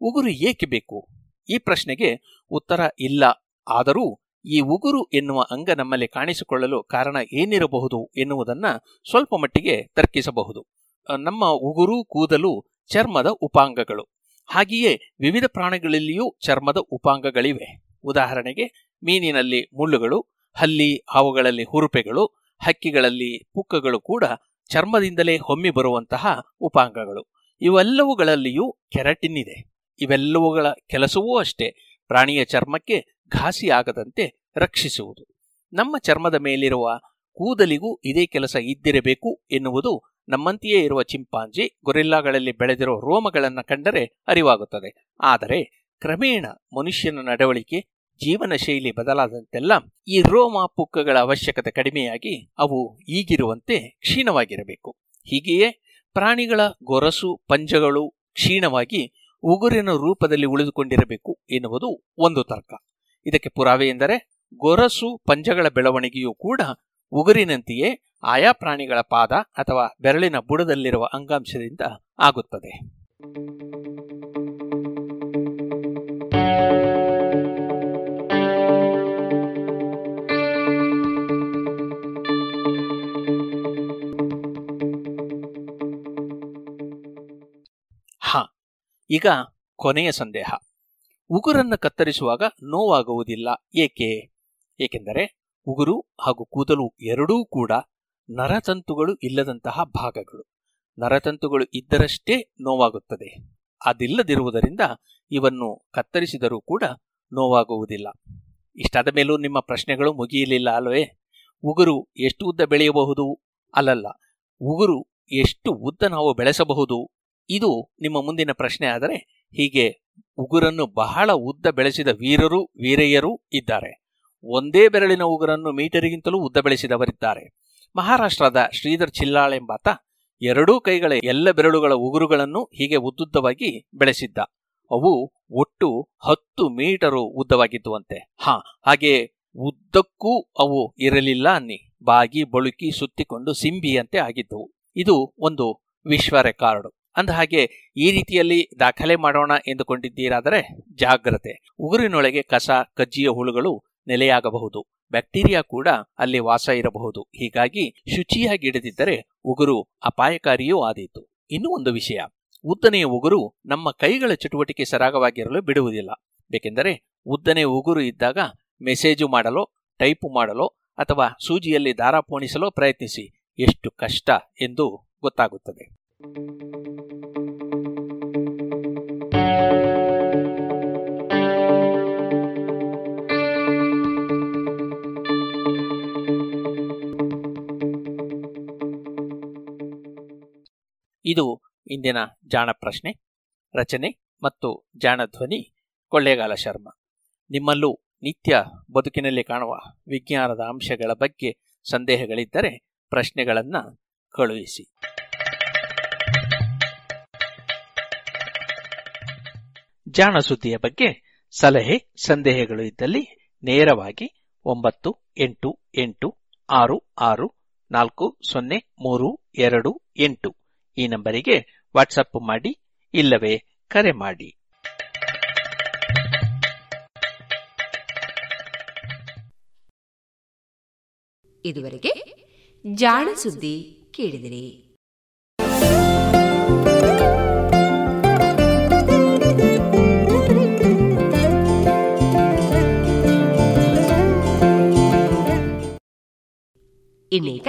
ಉಗುರು ಏಕೆ ಬೇಕು? ಈ ಪ್ರಶ್ನೆಗೆ ಉತ್ತರ ಇಲ್ಲ. ಆದರೂ ಈ ಉಗುರು ಎನ್ನುವ ಅಂಗ ನಮ್ಮಲ್ಲಿ ಕಾಣಿಸಿಕೊಳ್ಳಲು ಕಾರಣ ಏನಿರಬಹುದು ಎನ್ನುವುದನ್ನ ಸ್ವಲ್ಪ ಮಟ್ಟಿಗೆ ತರ್ಕಿಸಬಹುದು. ನಮ್ಮ ಉಗುರು, ಕೂದಲು ಚರ್ಮದ ಉಪಾಂಗಗಳು. ಹಾಗೆಯೇ ವಿವಿಧ ಪ್ರಾಣಿಗಳಲ್ಲಿಯೂ ಚರ್ಮದ ಉಪಾಂಗಗಳಿವೆ. ಉದಾಹರಣೆಗೆ, ಮೀನಿನಲ್ಲಿ ಮುಳ್ಳುಗಳು, ಹಲ್ಲಿ, ಹಾವುಗಳಲ್ಲಿ ಹುರುಪೆಗಳು, ಹಕ್ಕಿಗಳಲ್ಲಿ ಪುಕ್ಕಗಳು ಕೂಡ ಚರ್ಮದಿಂದಲೇ ಹೊಮ್ಮಿ ಬರುವಂತಹ ಉಪಾಂಗಗಳು. ಇವೆಲ್ಲವುಗಳಲ್ಲಿಯೂ ಕೆರಟಿನ್ ಇದೆ. ಇವೆಲ್ಲವುಗಳ ಕೆಲಸವೂ ಅಷ್ಟೇ, ಪ್ರಾಣಿಯ ಚರ್ಮಕ್ಕೆ ಘಾಸಿಯಾಗದಂತೆ ರಕ್ಷಿಸುವುದು. ನಮ್ಮ ಚರ್ಮದ ಮೇಲಿರುವ ಕೂದಲಿಗೂ ಇದೇ ಕೆಲಸ ಇದ್ದಿರಬೇಕು ಎನ್ನುವುದು ನಮ್ಮಂತೆಯೇ ಇರುವ ಚಿಂಪಾಂಜಿ ಗೊರಿಲ್ಲಾಗಳಲ್ಲಿ ಬೆಳೆದಿರುವ ರೋಮಗಳನ್ನು ಕಂಡರೆ ಅರಿವಾಗುತ್ತದೆ. ಆದರೆ ಕ್ರಮೇಣ ಮನುಷ್ಯನ ನಡವಳಿಕೆ, ಜೀವನ ಶೈಲಿ ಬದಲಾದಂತೆಲ್ಲ ಈ ರೋಮ ಪುಕ್ಕಗಳ ಅವಶ್ಯಕತೆ ಕಡಿಮೆಯಾಗಿ ಅವು ಈಗಿರುವಂತೆ ಕ್ಷೀಣವಾಗಿರಬೇಕು. ಹೀಗೆಯೇ ಪ್ರಾಣಿಗಳ ಗೊರಸು, ಪಂಜಗಳು ಕ್ಷೀಣವಾಗಿ ಉಗುರಿನ ರೂಪದಲ್ಲಿ ಉಳಿದುಕೊಂಡಿರಬೇಕು ಎನ್ನುವುದು ಒಂದು ತರ್ಕ. ಇದಕ್ಕೆ ಪುರಾವೆ ಎಂದರೆ ಗೊರಸು, ಪಂಜಗಳ ಬೆಳವಣಿಗೆಯೂ ಕೂಡ ಉಗುರಿನಂತೆಯೇ ಆಯಾ ಪ್ರಾಣಿಗಳ ಪಾದ ಅಥವಾ ಬೆರಳಿನ ಬುಡದಲ್ಲಿರುವ ಅಂಗಾಂಶದಿಂದ ಆಗುತ್ತದೆ. ಹ, ಈಗ ಕೊನೆಯ ಸಂದೇಹ. ಉಗುರನ್ನು ಕತ್ತರಿಸುವಾಗ ನೋವಾಗುವುದಿಲ್ಲ. ಏಕೆ? ಏಕೆಂದರೆ ಉಗುರು ಹಾಗೂ ಕೂದಲು ಎರಡೂ ಕೂಡ ನರತಂತುಗಳು ಇಲ್ಲದಂತಹ ಭಾಗಗಳು. ನರತಂತುಗಳು ಇದ್ದರಷ್ಟೇ ನೋವಾಗುತ್ತದೆ. ಅದಿಲ್ಲದಿರುವುದರಿಂದ ಇವನ್ನು ಕತ್ತರಿಸಿದರೂ ಕೂಡ ನೋವಾಗುವುದಿಲ್ಲ. ಇಷ್ಟಾದ ಮೇಲೂ ನಿಮ್ಮ ಪ್ರಶ್ನೆಗಳು ಮುಗಿಯಲಿಲ್ಲ ಅಲ್ವೇ ಉಗುರು ಎಷ್ಟು ಉದ್ದ ಬೆಳೆಯಬಹುದು? ಅಲ್ಲಲ್ಲ, ಉಗುರು ಎಷ್ಟು ಉದ್ದ ನಾವು ಬೆಳೆಸಬಹುದು? ಇದು ನಿಮ್ಮ ಮುಂದಿನ ಪ್ರಶ್ನೆ ಆದರೆ ಹೀಗೆ ಉಗುರನ್ನು ಬಹಳ ಉದ್ದ ಬೆಳೆಸಿದ ವೀರರು, ವೀರಯ್ಯರೂ ಇದ್ದಾರೆ. ಒಂದೇ ಬೆರಳಿನ ಉಗುರನ್ನು ಮೀಟರಿಗಿಂತಲೂ ಉದ್ದ ಬೆಳೆಸಿದವರಿದ್ದಾರೆ. ಮಹಾರಾಷ್ಟ್ರದ ಶ್ರೀಧರ್ ಚಿಲ್ಲಾಳ್ ಎಂಬಾತ ಎರಡೂ ಕೈಗಳ ಎಲ್ಲ ಬೆರಳುಗಳ ಉಗುರುಗಳನ್ನು ಹೀಗೆ ಉದ್ದುದ್ದವಾಗಿ ಬೆಳೆಸಿದ್ದ. ಅವು ಒಟ್ಟು ಹತ್ತು ಮೀಟರು ಉದ್ದವಾಗಿದ್ದುವಂತೆ. ಹಾ, ಹಾಗೆ ಉದ್ದಕ್ಕೂ ಅವು ಇರಲಿಲ್ಲ ಅನ್ನಿ. ಬಾಗಿ ಬಳುಕಿ ಸುತ್ತಿಕೊಂಡು ಸಿಂಬಿಯಂತೆ ಆಗಿದ್ದವು. ಇದು ಒಂದು ವಿಶ್ವ ರೆಕಾರ್ಡ್. ಅಂದ ಹಾಗೆ ಈ ರೀತಿಯಲ್ಲಿ ದಾಖಲೆ ಮಾಡೋಣ ಎಂದುಕೊಂಡಿದ್ದೀರಾದರೆ ಜಾಗ್ರತೆ. ಉಗುರಿನೊಳಗೆ ಕಸ, ಕಜ್ಜಿಯ ಹುಳುಗಳು ನೆಲೆಯಾಗಬಹುದು. ಬ್ಯಾಕ್ಟೀರಿಯಾ ಕೂಡ ಅಲ್ಲಿ ವಾಸ ಇರಬಹುದು. ಹೀಗಾಗಿ ಶುಚಿಯಾಗಿಡದಿದ್ದರೆ ಉಗುರು ಅಪಾಯಕಾರಿಯೂ ಆದೀತು. ಇನ್ನೂ ಒಂದು ವಿಷಯ. ಉದ್ದನೆಯ ಉಗುರು ನಮ್ಮ ಕೈಗಳ ಚಟುವಟಿಕೆ ಸರಾಗವಾಗಿರಲು ಬಿಡುವುದಿಲ್ಲ. ಬೇಕೆಂದರೆ ಉದ್ದನೆಯ ಉಗುರು ಇದ್ದಾಗ ಮೆಸೇಜು ಮಾಡಲೋ, ಟೈಪು ಮಾಡಲೋ ಅಥವಾ ಸೂಜಿಯಲ್ಲಿ ದಾರ ಪೋಣಿಸಲು ಪ್ರಯತ್ನಿಸಿ. ಎಷ್ಟು ಕಷ್ಟ ಎಂದು ಗೊತ್ತಾಗುತ್ತದೆ. ಇದು ಇಂದಿನ ಜಾಣ ಪ್ರಶ್ನೆ ರಚನೆ ಮತ್ತು ಜಾಣ ಧ್ವನಿ ಕೊಳ್ಳೇಗಾಲ ಶರ್ಮ. ನಿಮ್ಮಲ್ಲೂ ನಿತ್ಯ ಬದುಕಿನಲ್ಲಿ ಕಾಣುವ ವಿಜ್ಞಾನದ ಅಂಶಗಳ ಬಗ್ಗೆ ಸಂದೇಹಗಳಿದ್ದರೆ ಪ್ರಶ್ನೆಗಳನ್ನು ಕಳುಹಿಸಿ. ಜಾಣ ಸುದ್ದಿಯ ಬಗ್ಗೆ ಸಲಹೆ, ಸಂದೇಹಗಳು ಇದ್ದಲ್ಲಿ ನೇರವಾಗಿ ಒಂಬತ್ತು, ಎಂಟು ಎಂಟು, ಆರು ಆರು, ನಾಲ್ಕು, ಸೊನ್ನೆ, ಮೂರು, ಎರಡು, ಎಂಟು. ಈ ನಂಬರಿಗೆ ವಾಟ್ಸಪ್ ಮಾಡಿ ಇಲ್ಲವೇ ಕರೆ ಮಾಡಿ. ಇದುವರೆಗೆ ಜಾಣ ಸುದ್ದಿ ಕೇಳಿದಿರಿ. ಇನ್ನೀಗ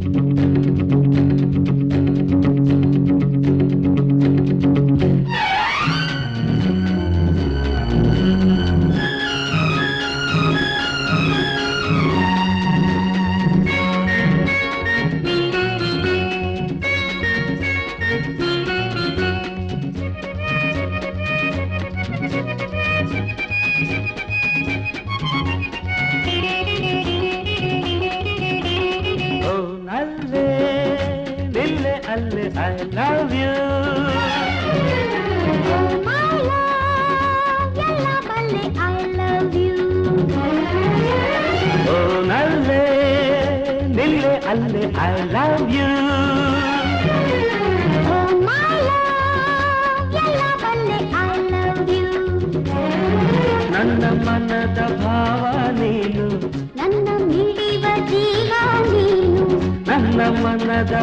ಮಧುರ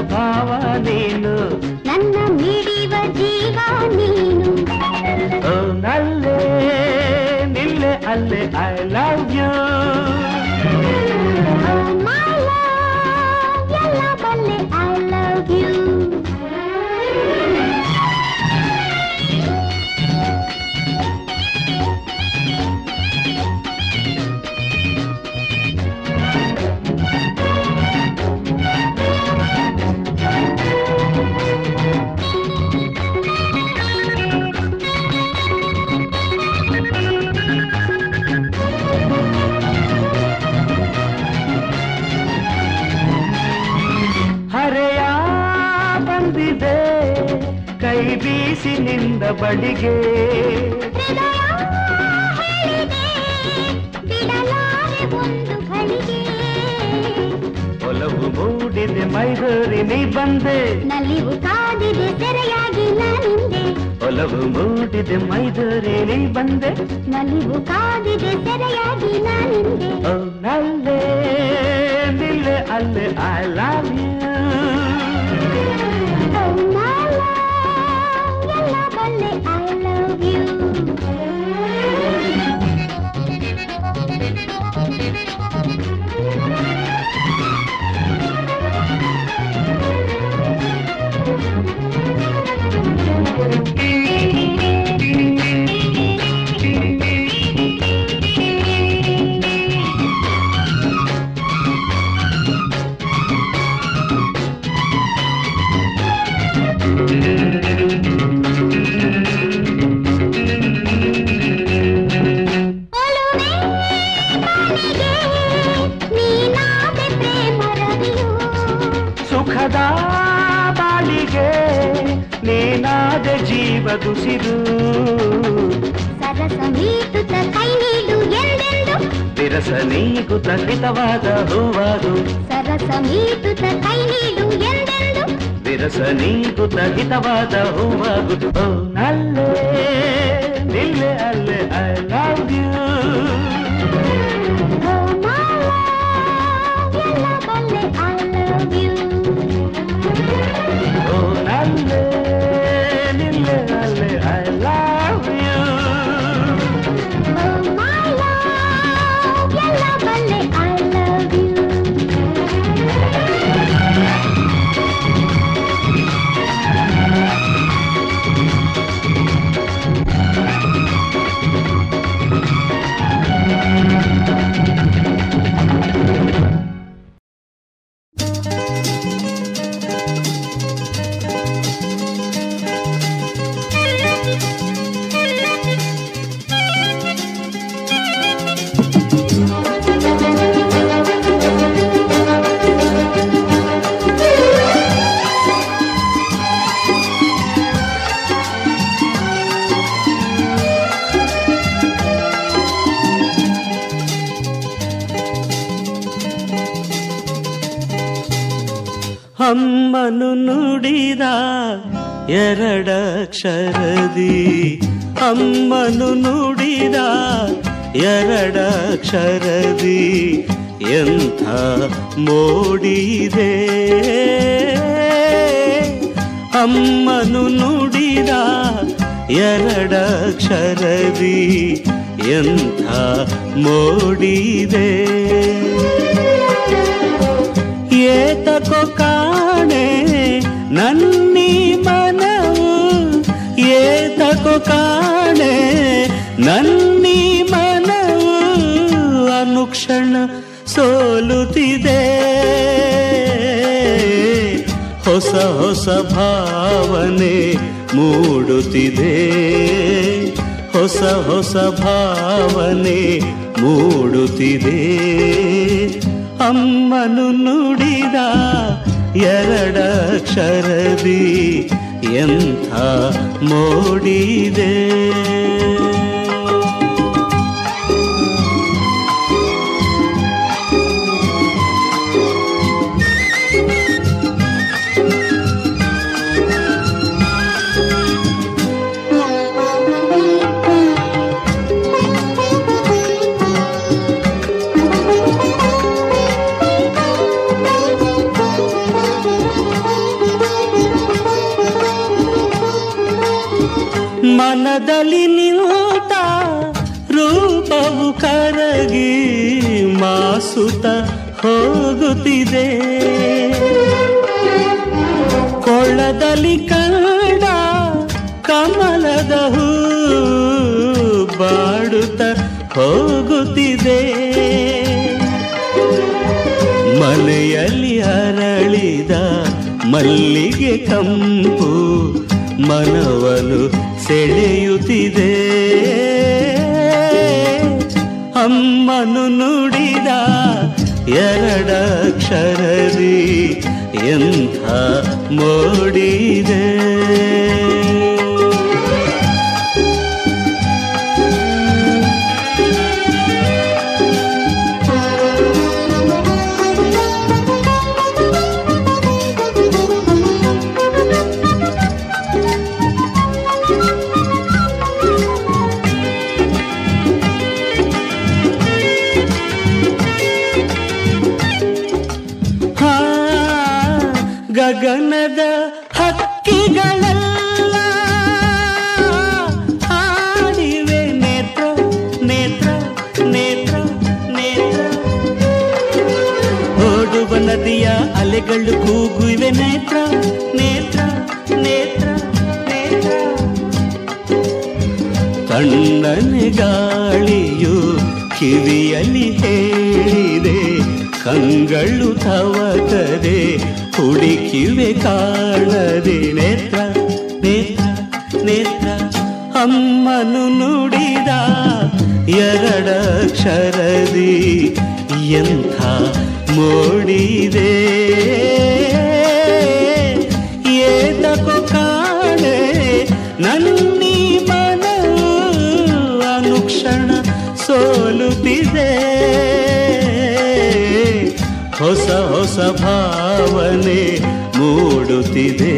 ಲವ್ ಪ್ರಸಾರವಾಗಲಿದೆ ಬಡಿಗೆ ಒಲವು ಮೂಡಿದೆ ಮೈದೂರಿ ನೀ ಬಂದೆ. ನಲಿವು ಕಾದಿದೆ ಸೆರೆಯಾಗಿ ನಾನಿಂದೆ ಒಲವು ಮೂಡಿದೆ ಮೈದೂರಿ ನೀ ಬಂದೆ. ನಲಿವು ಕಾದಿದೆ ಸೆರೆಯಾಗಿ ನಾನಿಂದೆ ನಲ್ಲೇ ನಿಲ್ಲೆ ಅಲ್ಲೇ ಐ ಲವ್ ಯು. ವಿರಸ ನೀಗುತ್ತ ಹಿತವಾದ ಹೂವಾದು ಸರಸ ಮೀಟುತ್ತ ಕೈ ನೀಡು ಎಂದೆಂದು ವಿರಸ ನೀಗುತ್ತ ಹಿತವಾದ ಹೂವಾಗುದು ಕಾಣೆ, ನನ್ನಿ ಮನವು ಅನುಕ್ಷಣ ಸೋಲುತ್ತಿದೆ. ಹೊಸ ಹೊಸ ಭಾವನೆ ಮೂಡುತ್ತಿದೆ. ಹೊಸ ಹೊಸ ಭಾವನೆ ಮೂಡುತ್ತಿದೆ. ಅಮ್ಮನು ನುಡಿದ ಎರಡಕ್ಷರದಿ ಎಂಥ ಮೋಡಿದೆ? ಮನದಲ್ಲಿ ನಿಂತ ರೂಪವು ಕರಗಿ ಮಾಸುತ ಹೋಗುತ್ತಿದೆ. ಕೊಳ್ಳದಲ್ಲಿ ಕಂಡ ಕಮಲದ ಹೂ ಬಾಡುತ್ತ ಹೋಗುತ್ತಿದೆ. ಮನೆಯಲ್ಲಿ ಅರಳಿದ ಮಲ್ಲಿಗೆ ಕಂಪು ಮನವನು ಸೆಳೆಯುತ್ತಿದೆ. ಅಮ್ಮನು ನುಡಿದ ಎರಡಕ್ಷರದಿ ಎಂಥ ಮೋಡಿದೆ. ತಣ್ಣನೆ ಗಾಳಿಯು ಕಿವಿಯಲ್ಲಿ ಹೇಳಿದೆ ಕಂಗಳು ತವತದೆ ಹುಡುಕಿವೆ ಕಾಣದೆ, ನೇತ್ರ ನೇತ್ರ ನೇತ್ರ, ಅಮ್ಮನು ನುಡಿದ ಎರಡಕ್ಷರದಿ ಎಂಥ ಮೋಡಿದೆ. ಹೊಸ ಹೊಸ ಭಾವನೆ ಮೂಡುತ್ತಿದೆ.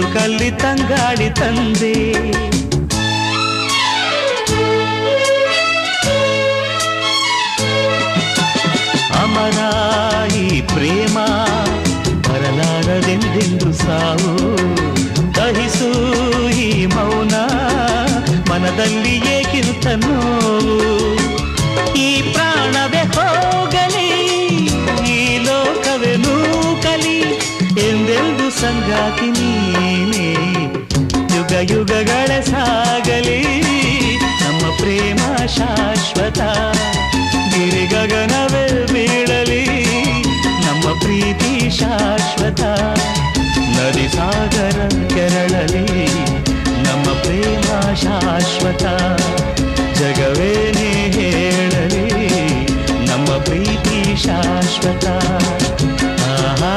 ಒಂದು ಕಲ್ಲಿ ತಂಗಾಳಿ ತಂದೆ. ಈ ಪ್ರೇಮ ಬರಲಾರದೆಂದೆಂದು ಸಾವು. ದಹಿಸು ಈ ಮೌನ ಮನದಲ್ಲಿ ಏಕಿರುತ್ತನೋ ಈ ಪ್ರಾಣವೇ ಹೋಗಲಿ. ನನಗೂ ಸಂಗಾತಿ ನೀನೇ. ಯುಗ ಯುಗಗಳ ಸಾಗಲಿ, ನಮ್ಮ ಪ್ರೇಮ ಶಾಶ್ವತ. ಗಿರಿ ಗಗನವೇ ಬೀಳಲಿ, ನಮ್ಮ ಪ್ರೀತಿ ಶಾಶ್ವತ. ನದಿ ಸಾಗರ ಕೆರಳಲಿ, ನಮ್ಮ ಪ್ರೇಮ ಶಾಶ್ವತ. ಜಗವೇನೇ ಹೇಳಲಿ, ನಮ್ಮ ಪ್ರೀತಿ ಶಾಶ್ವತ. ಆಹಾ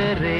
तेरे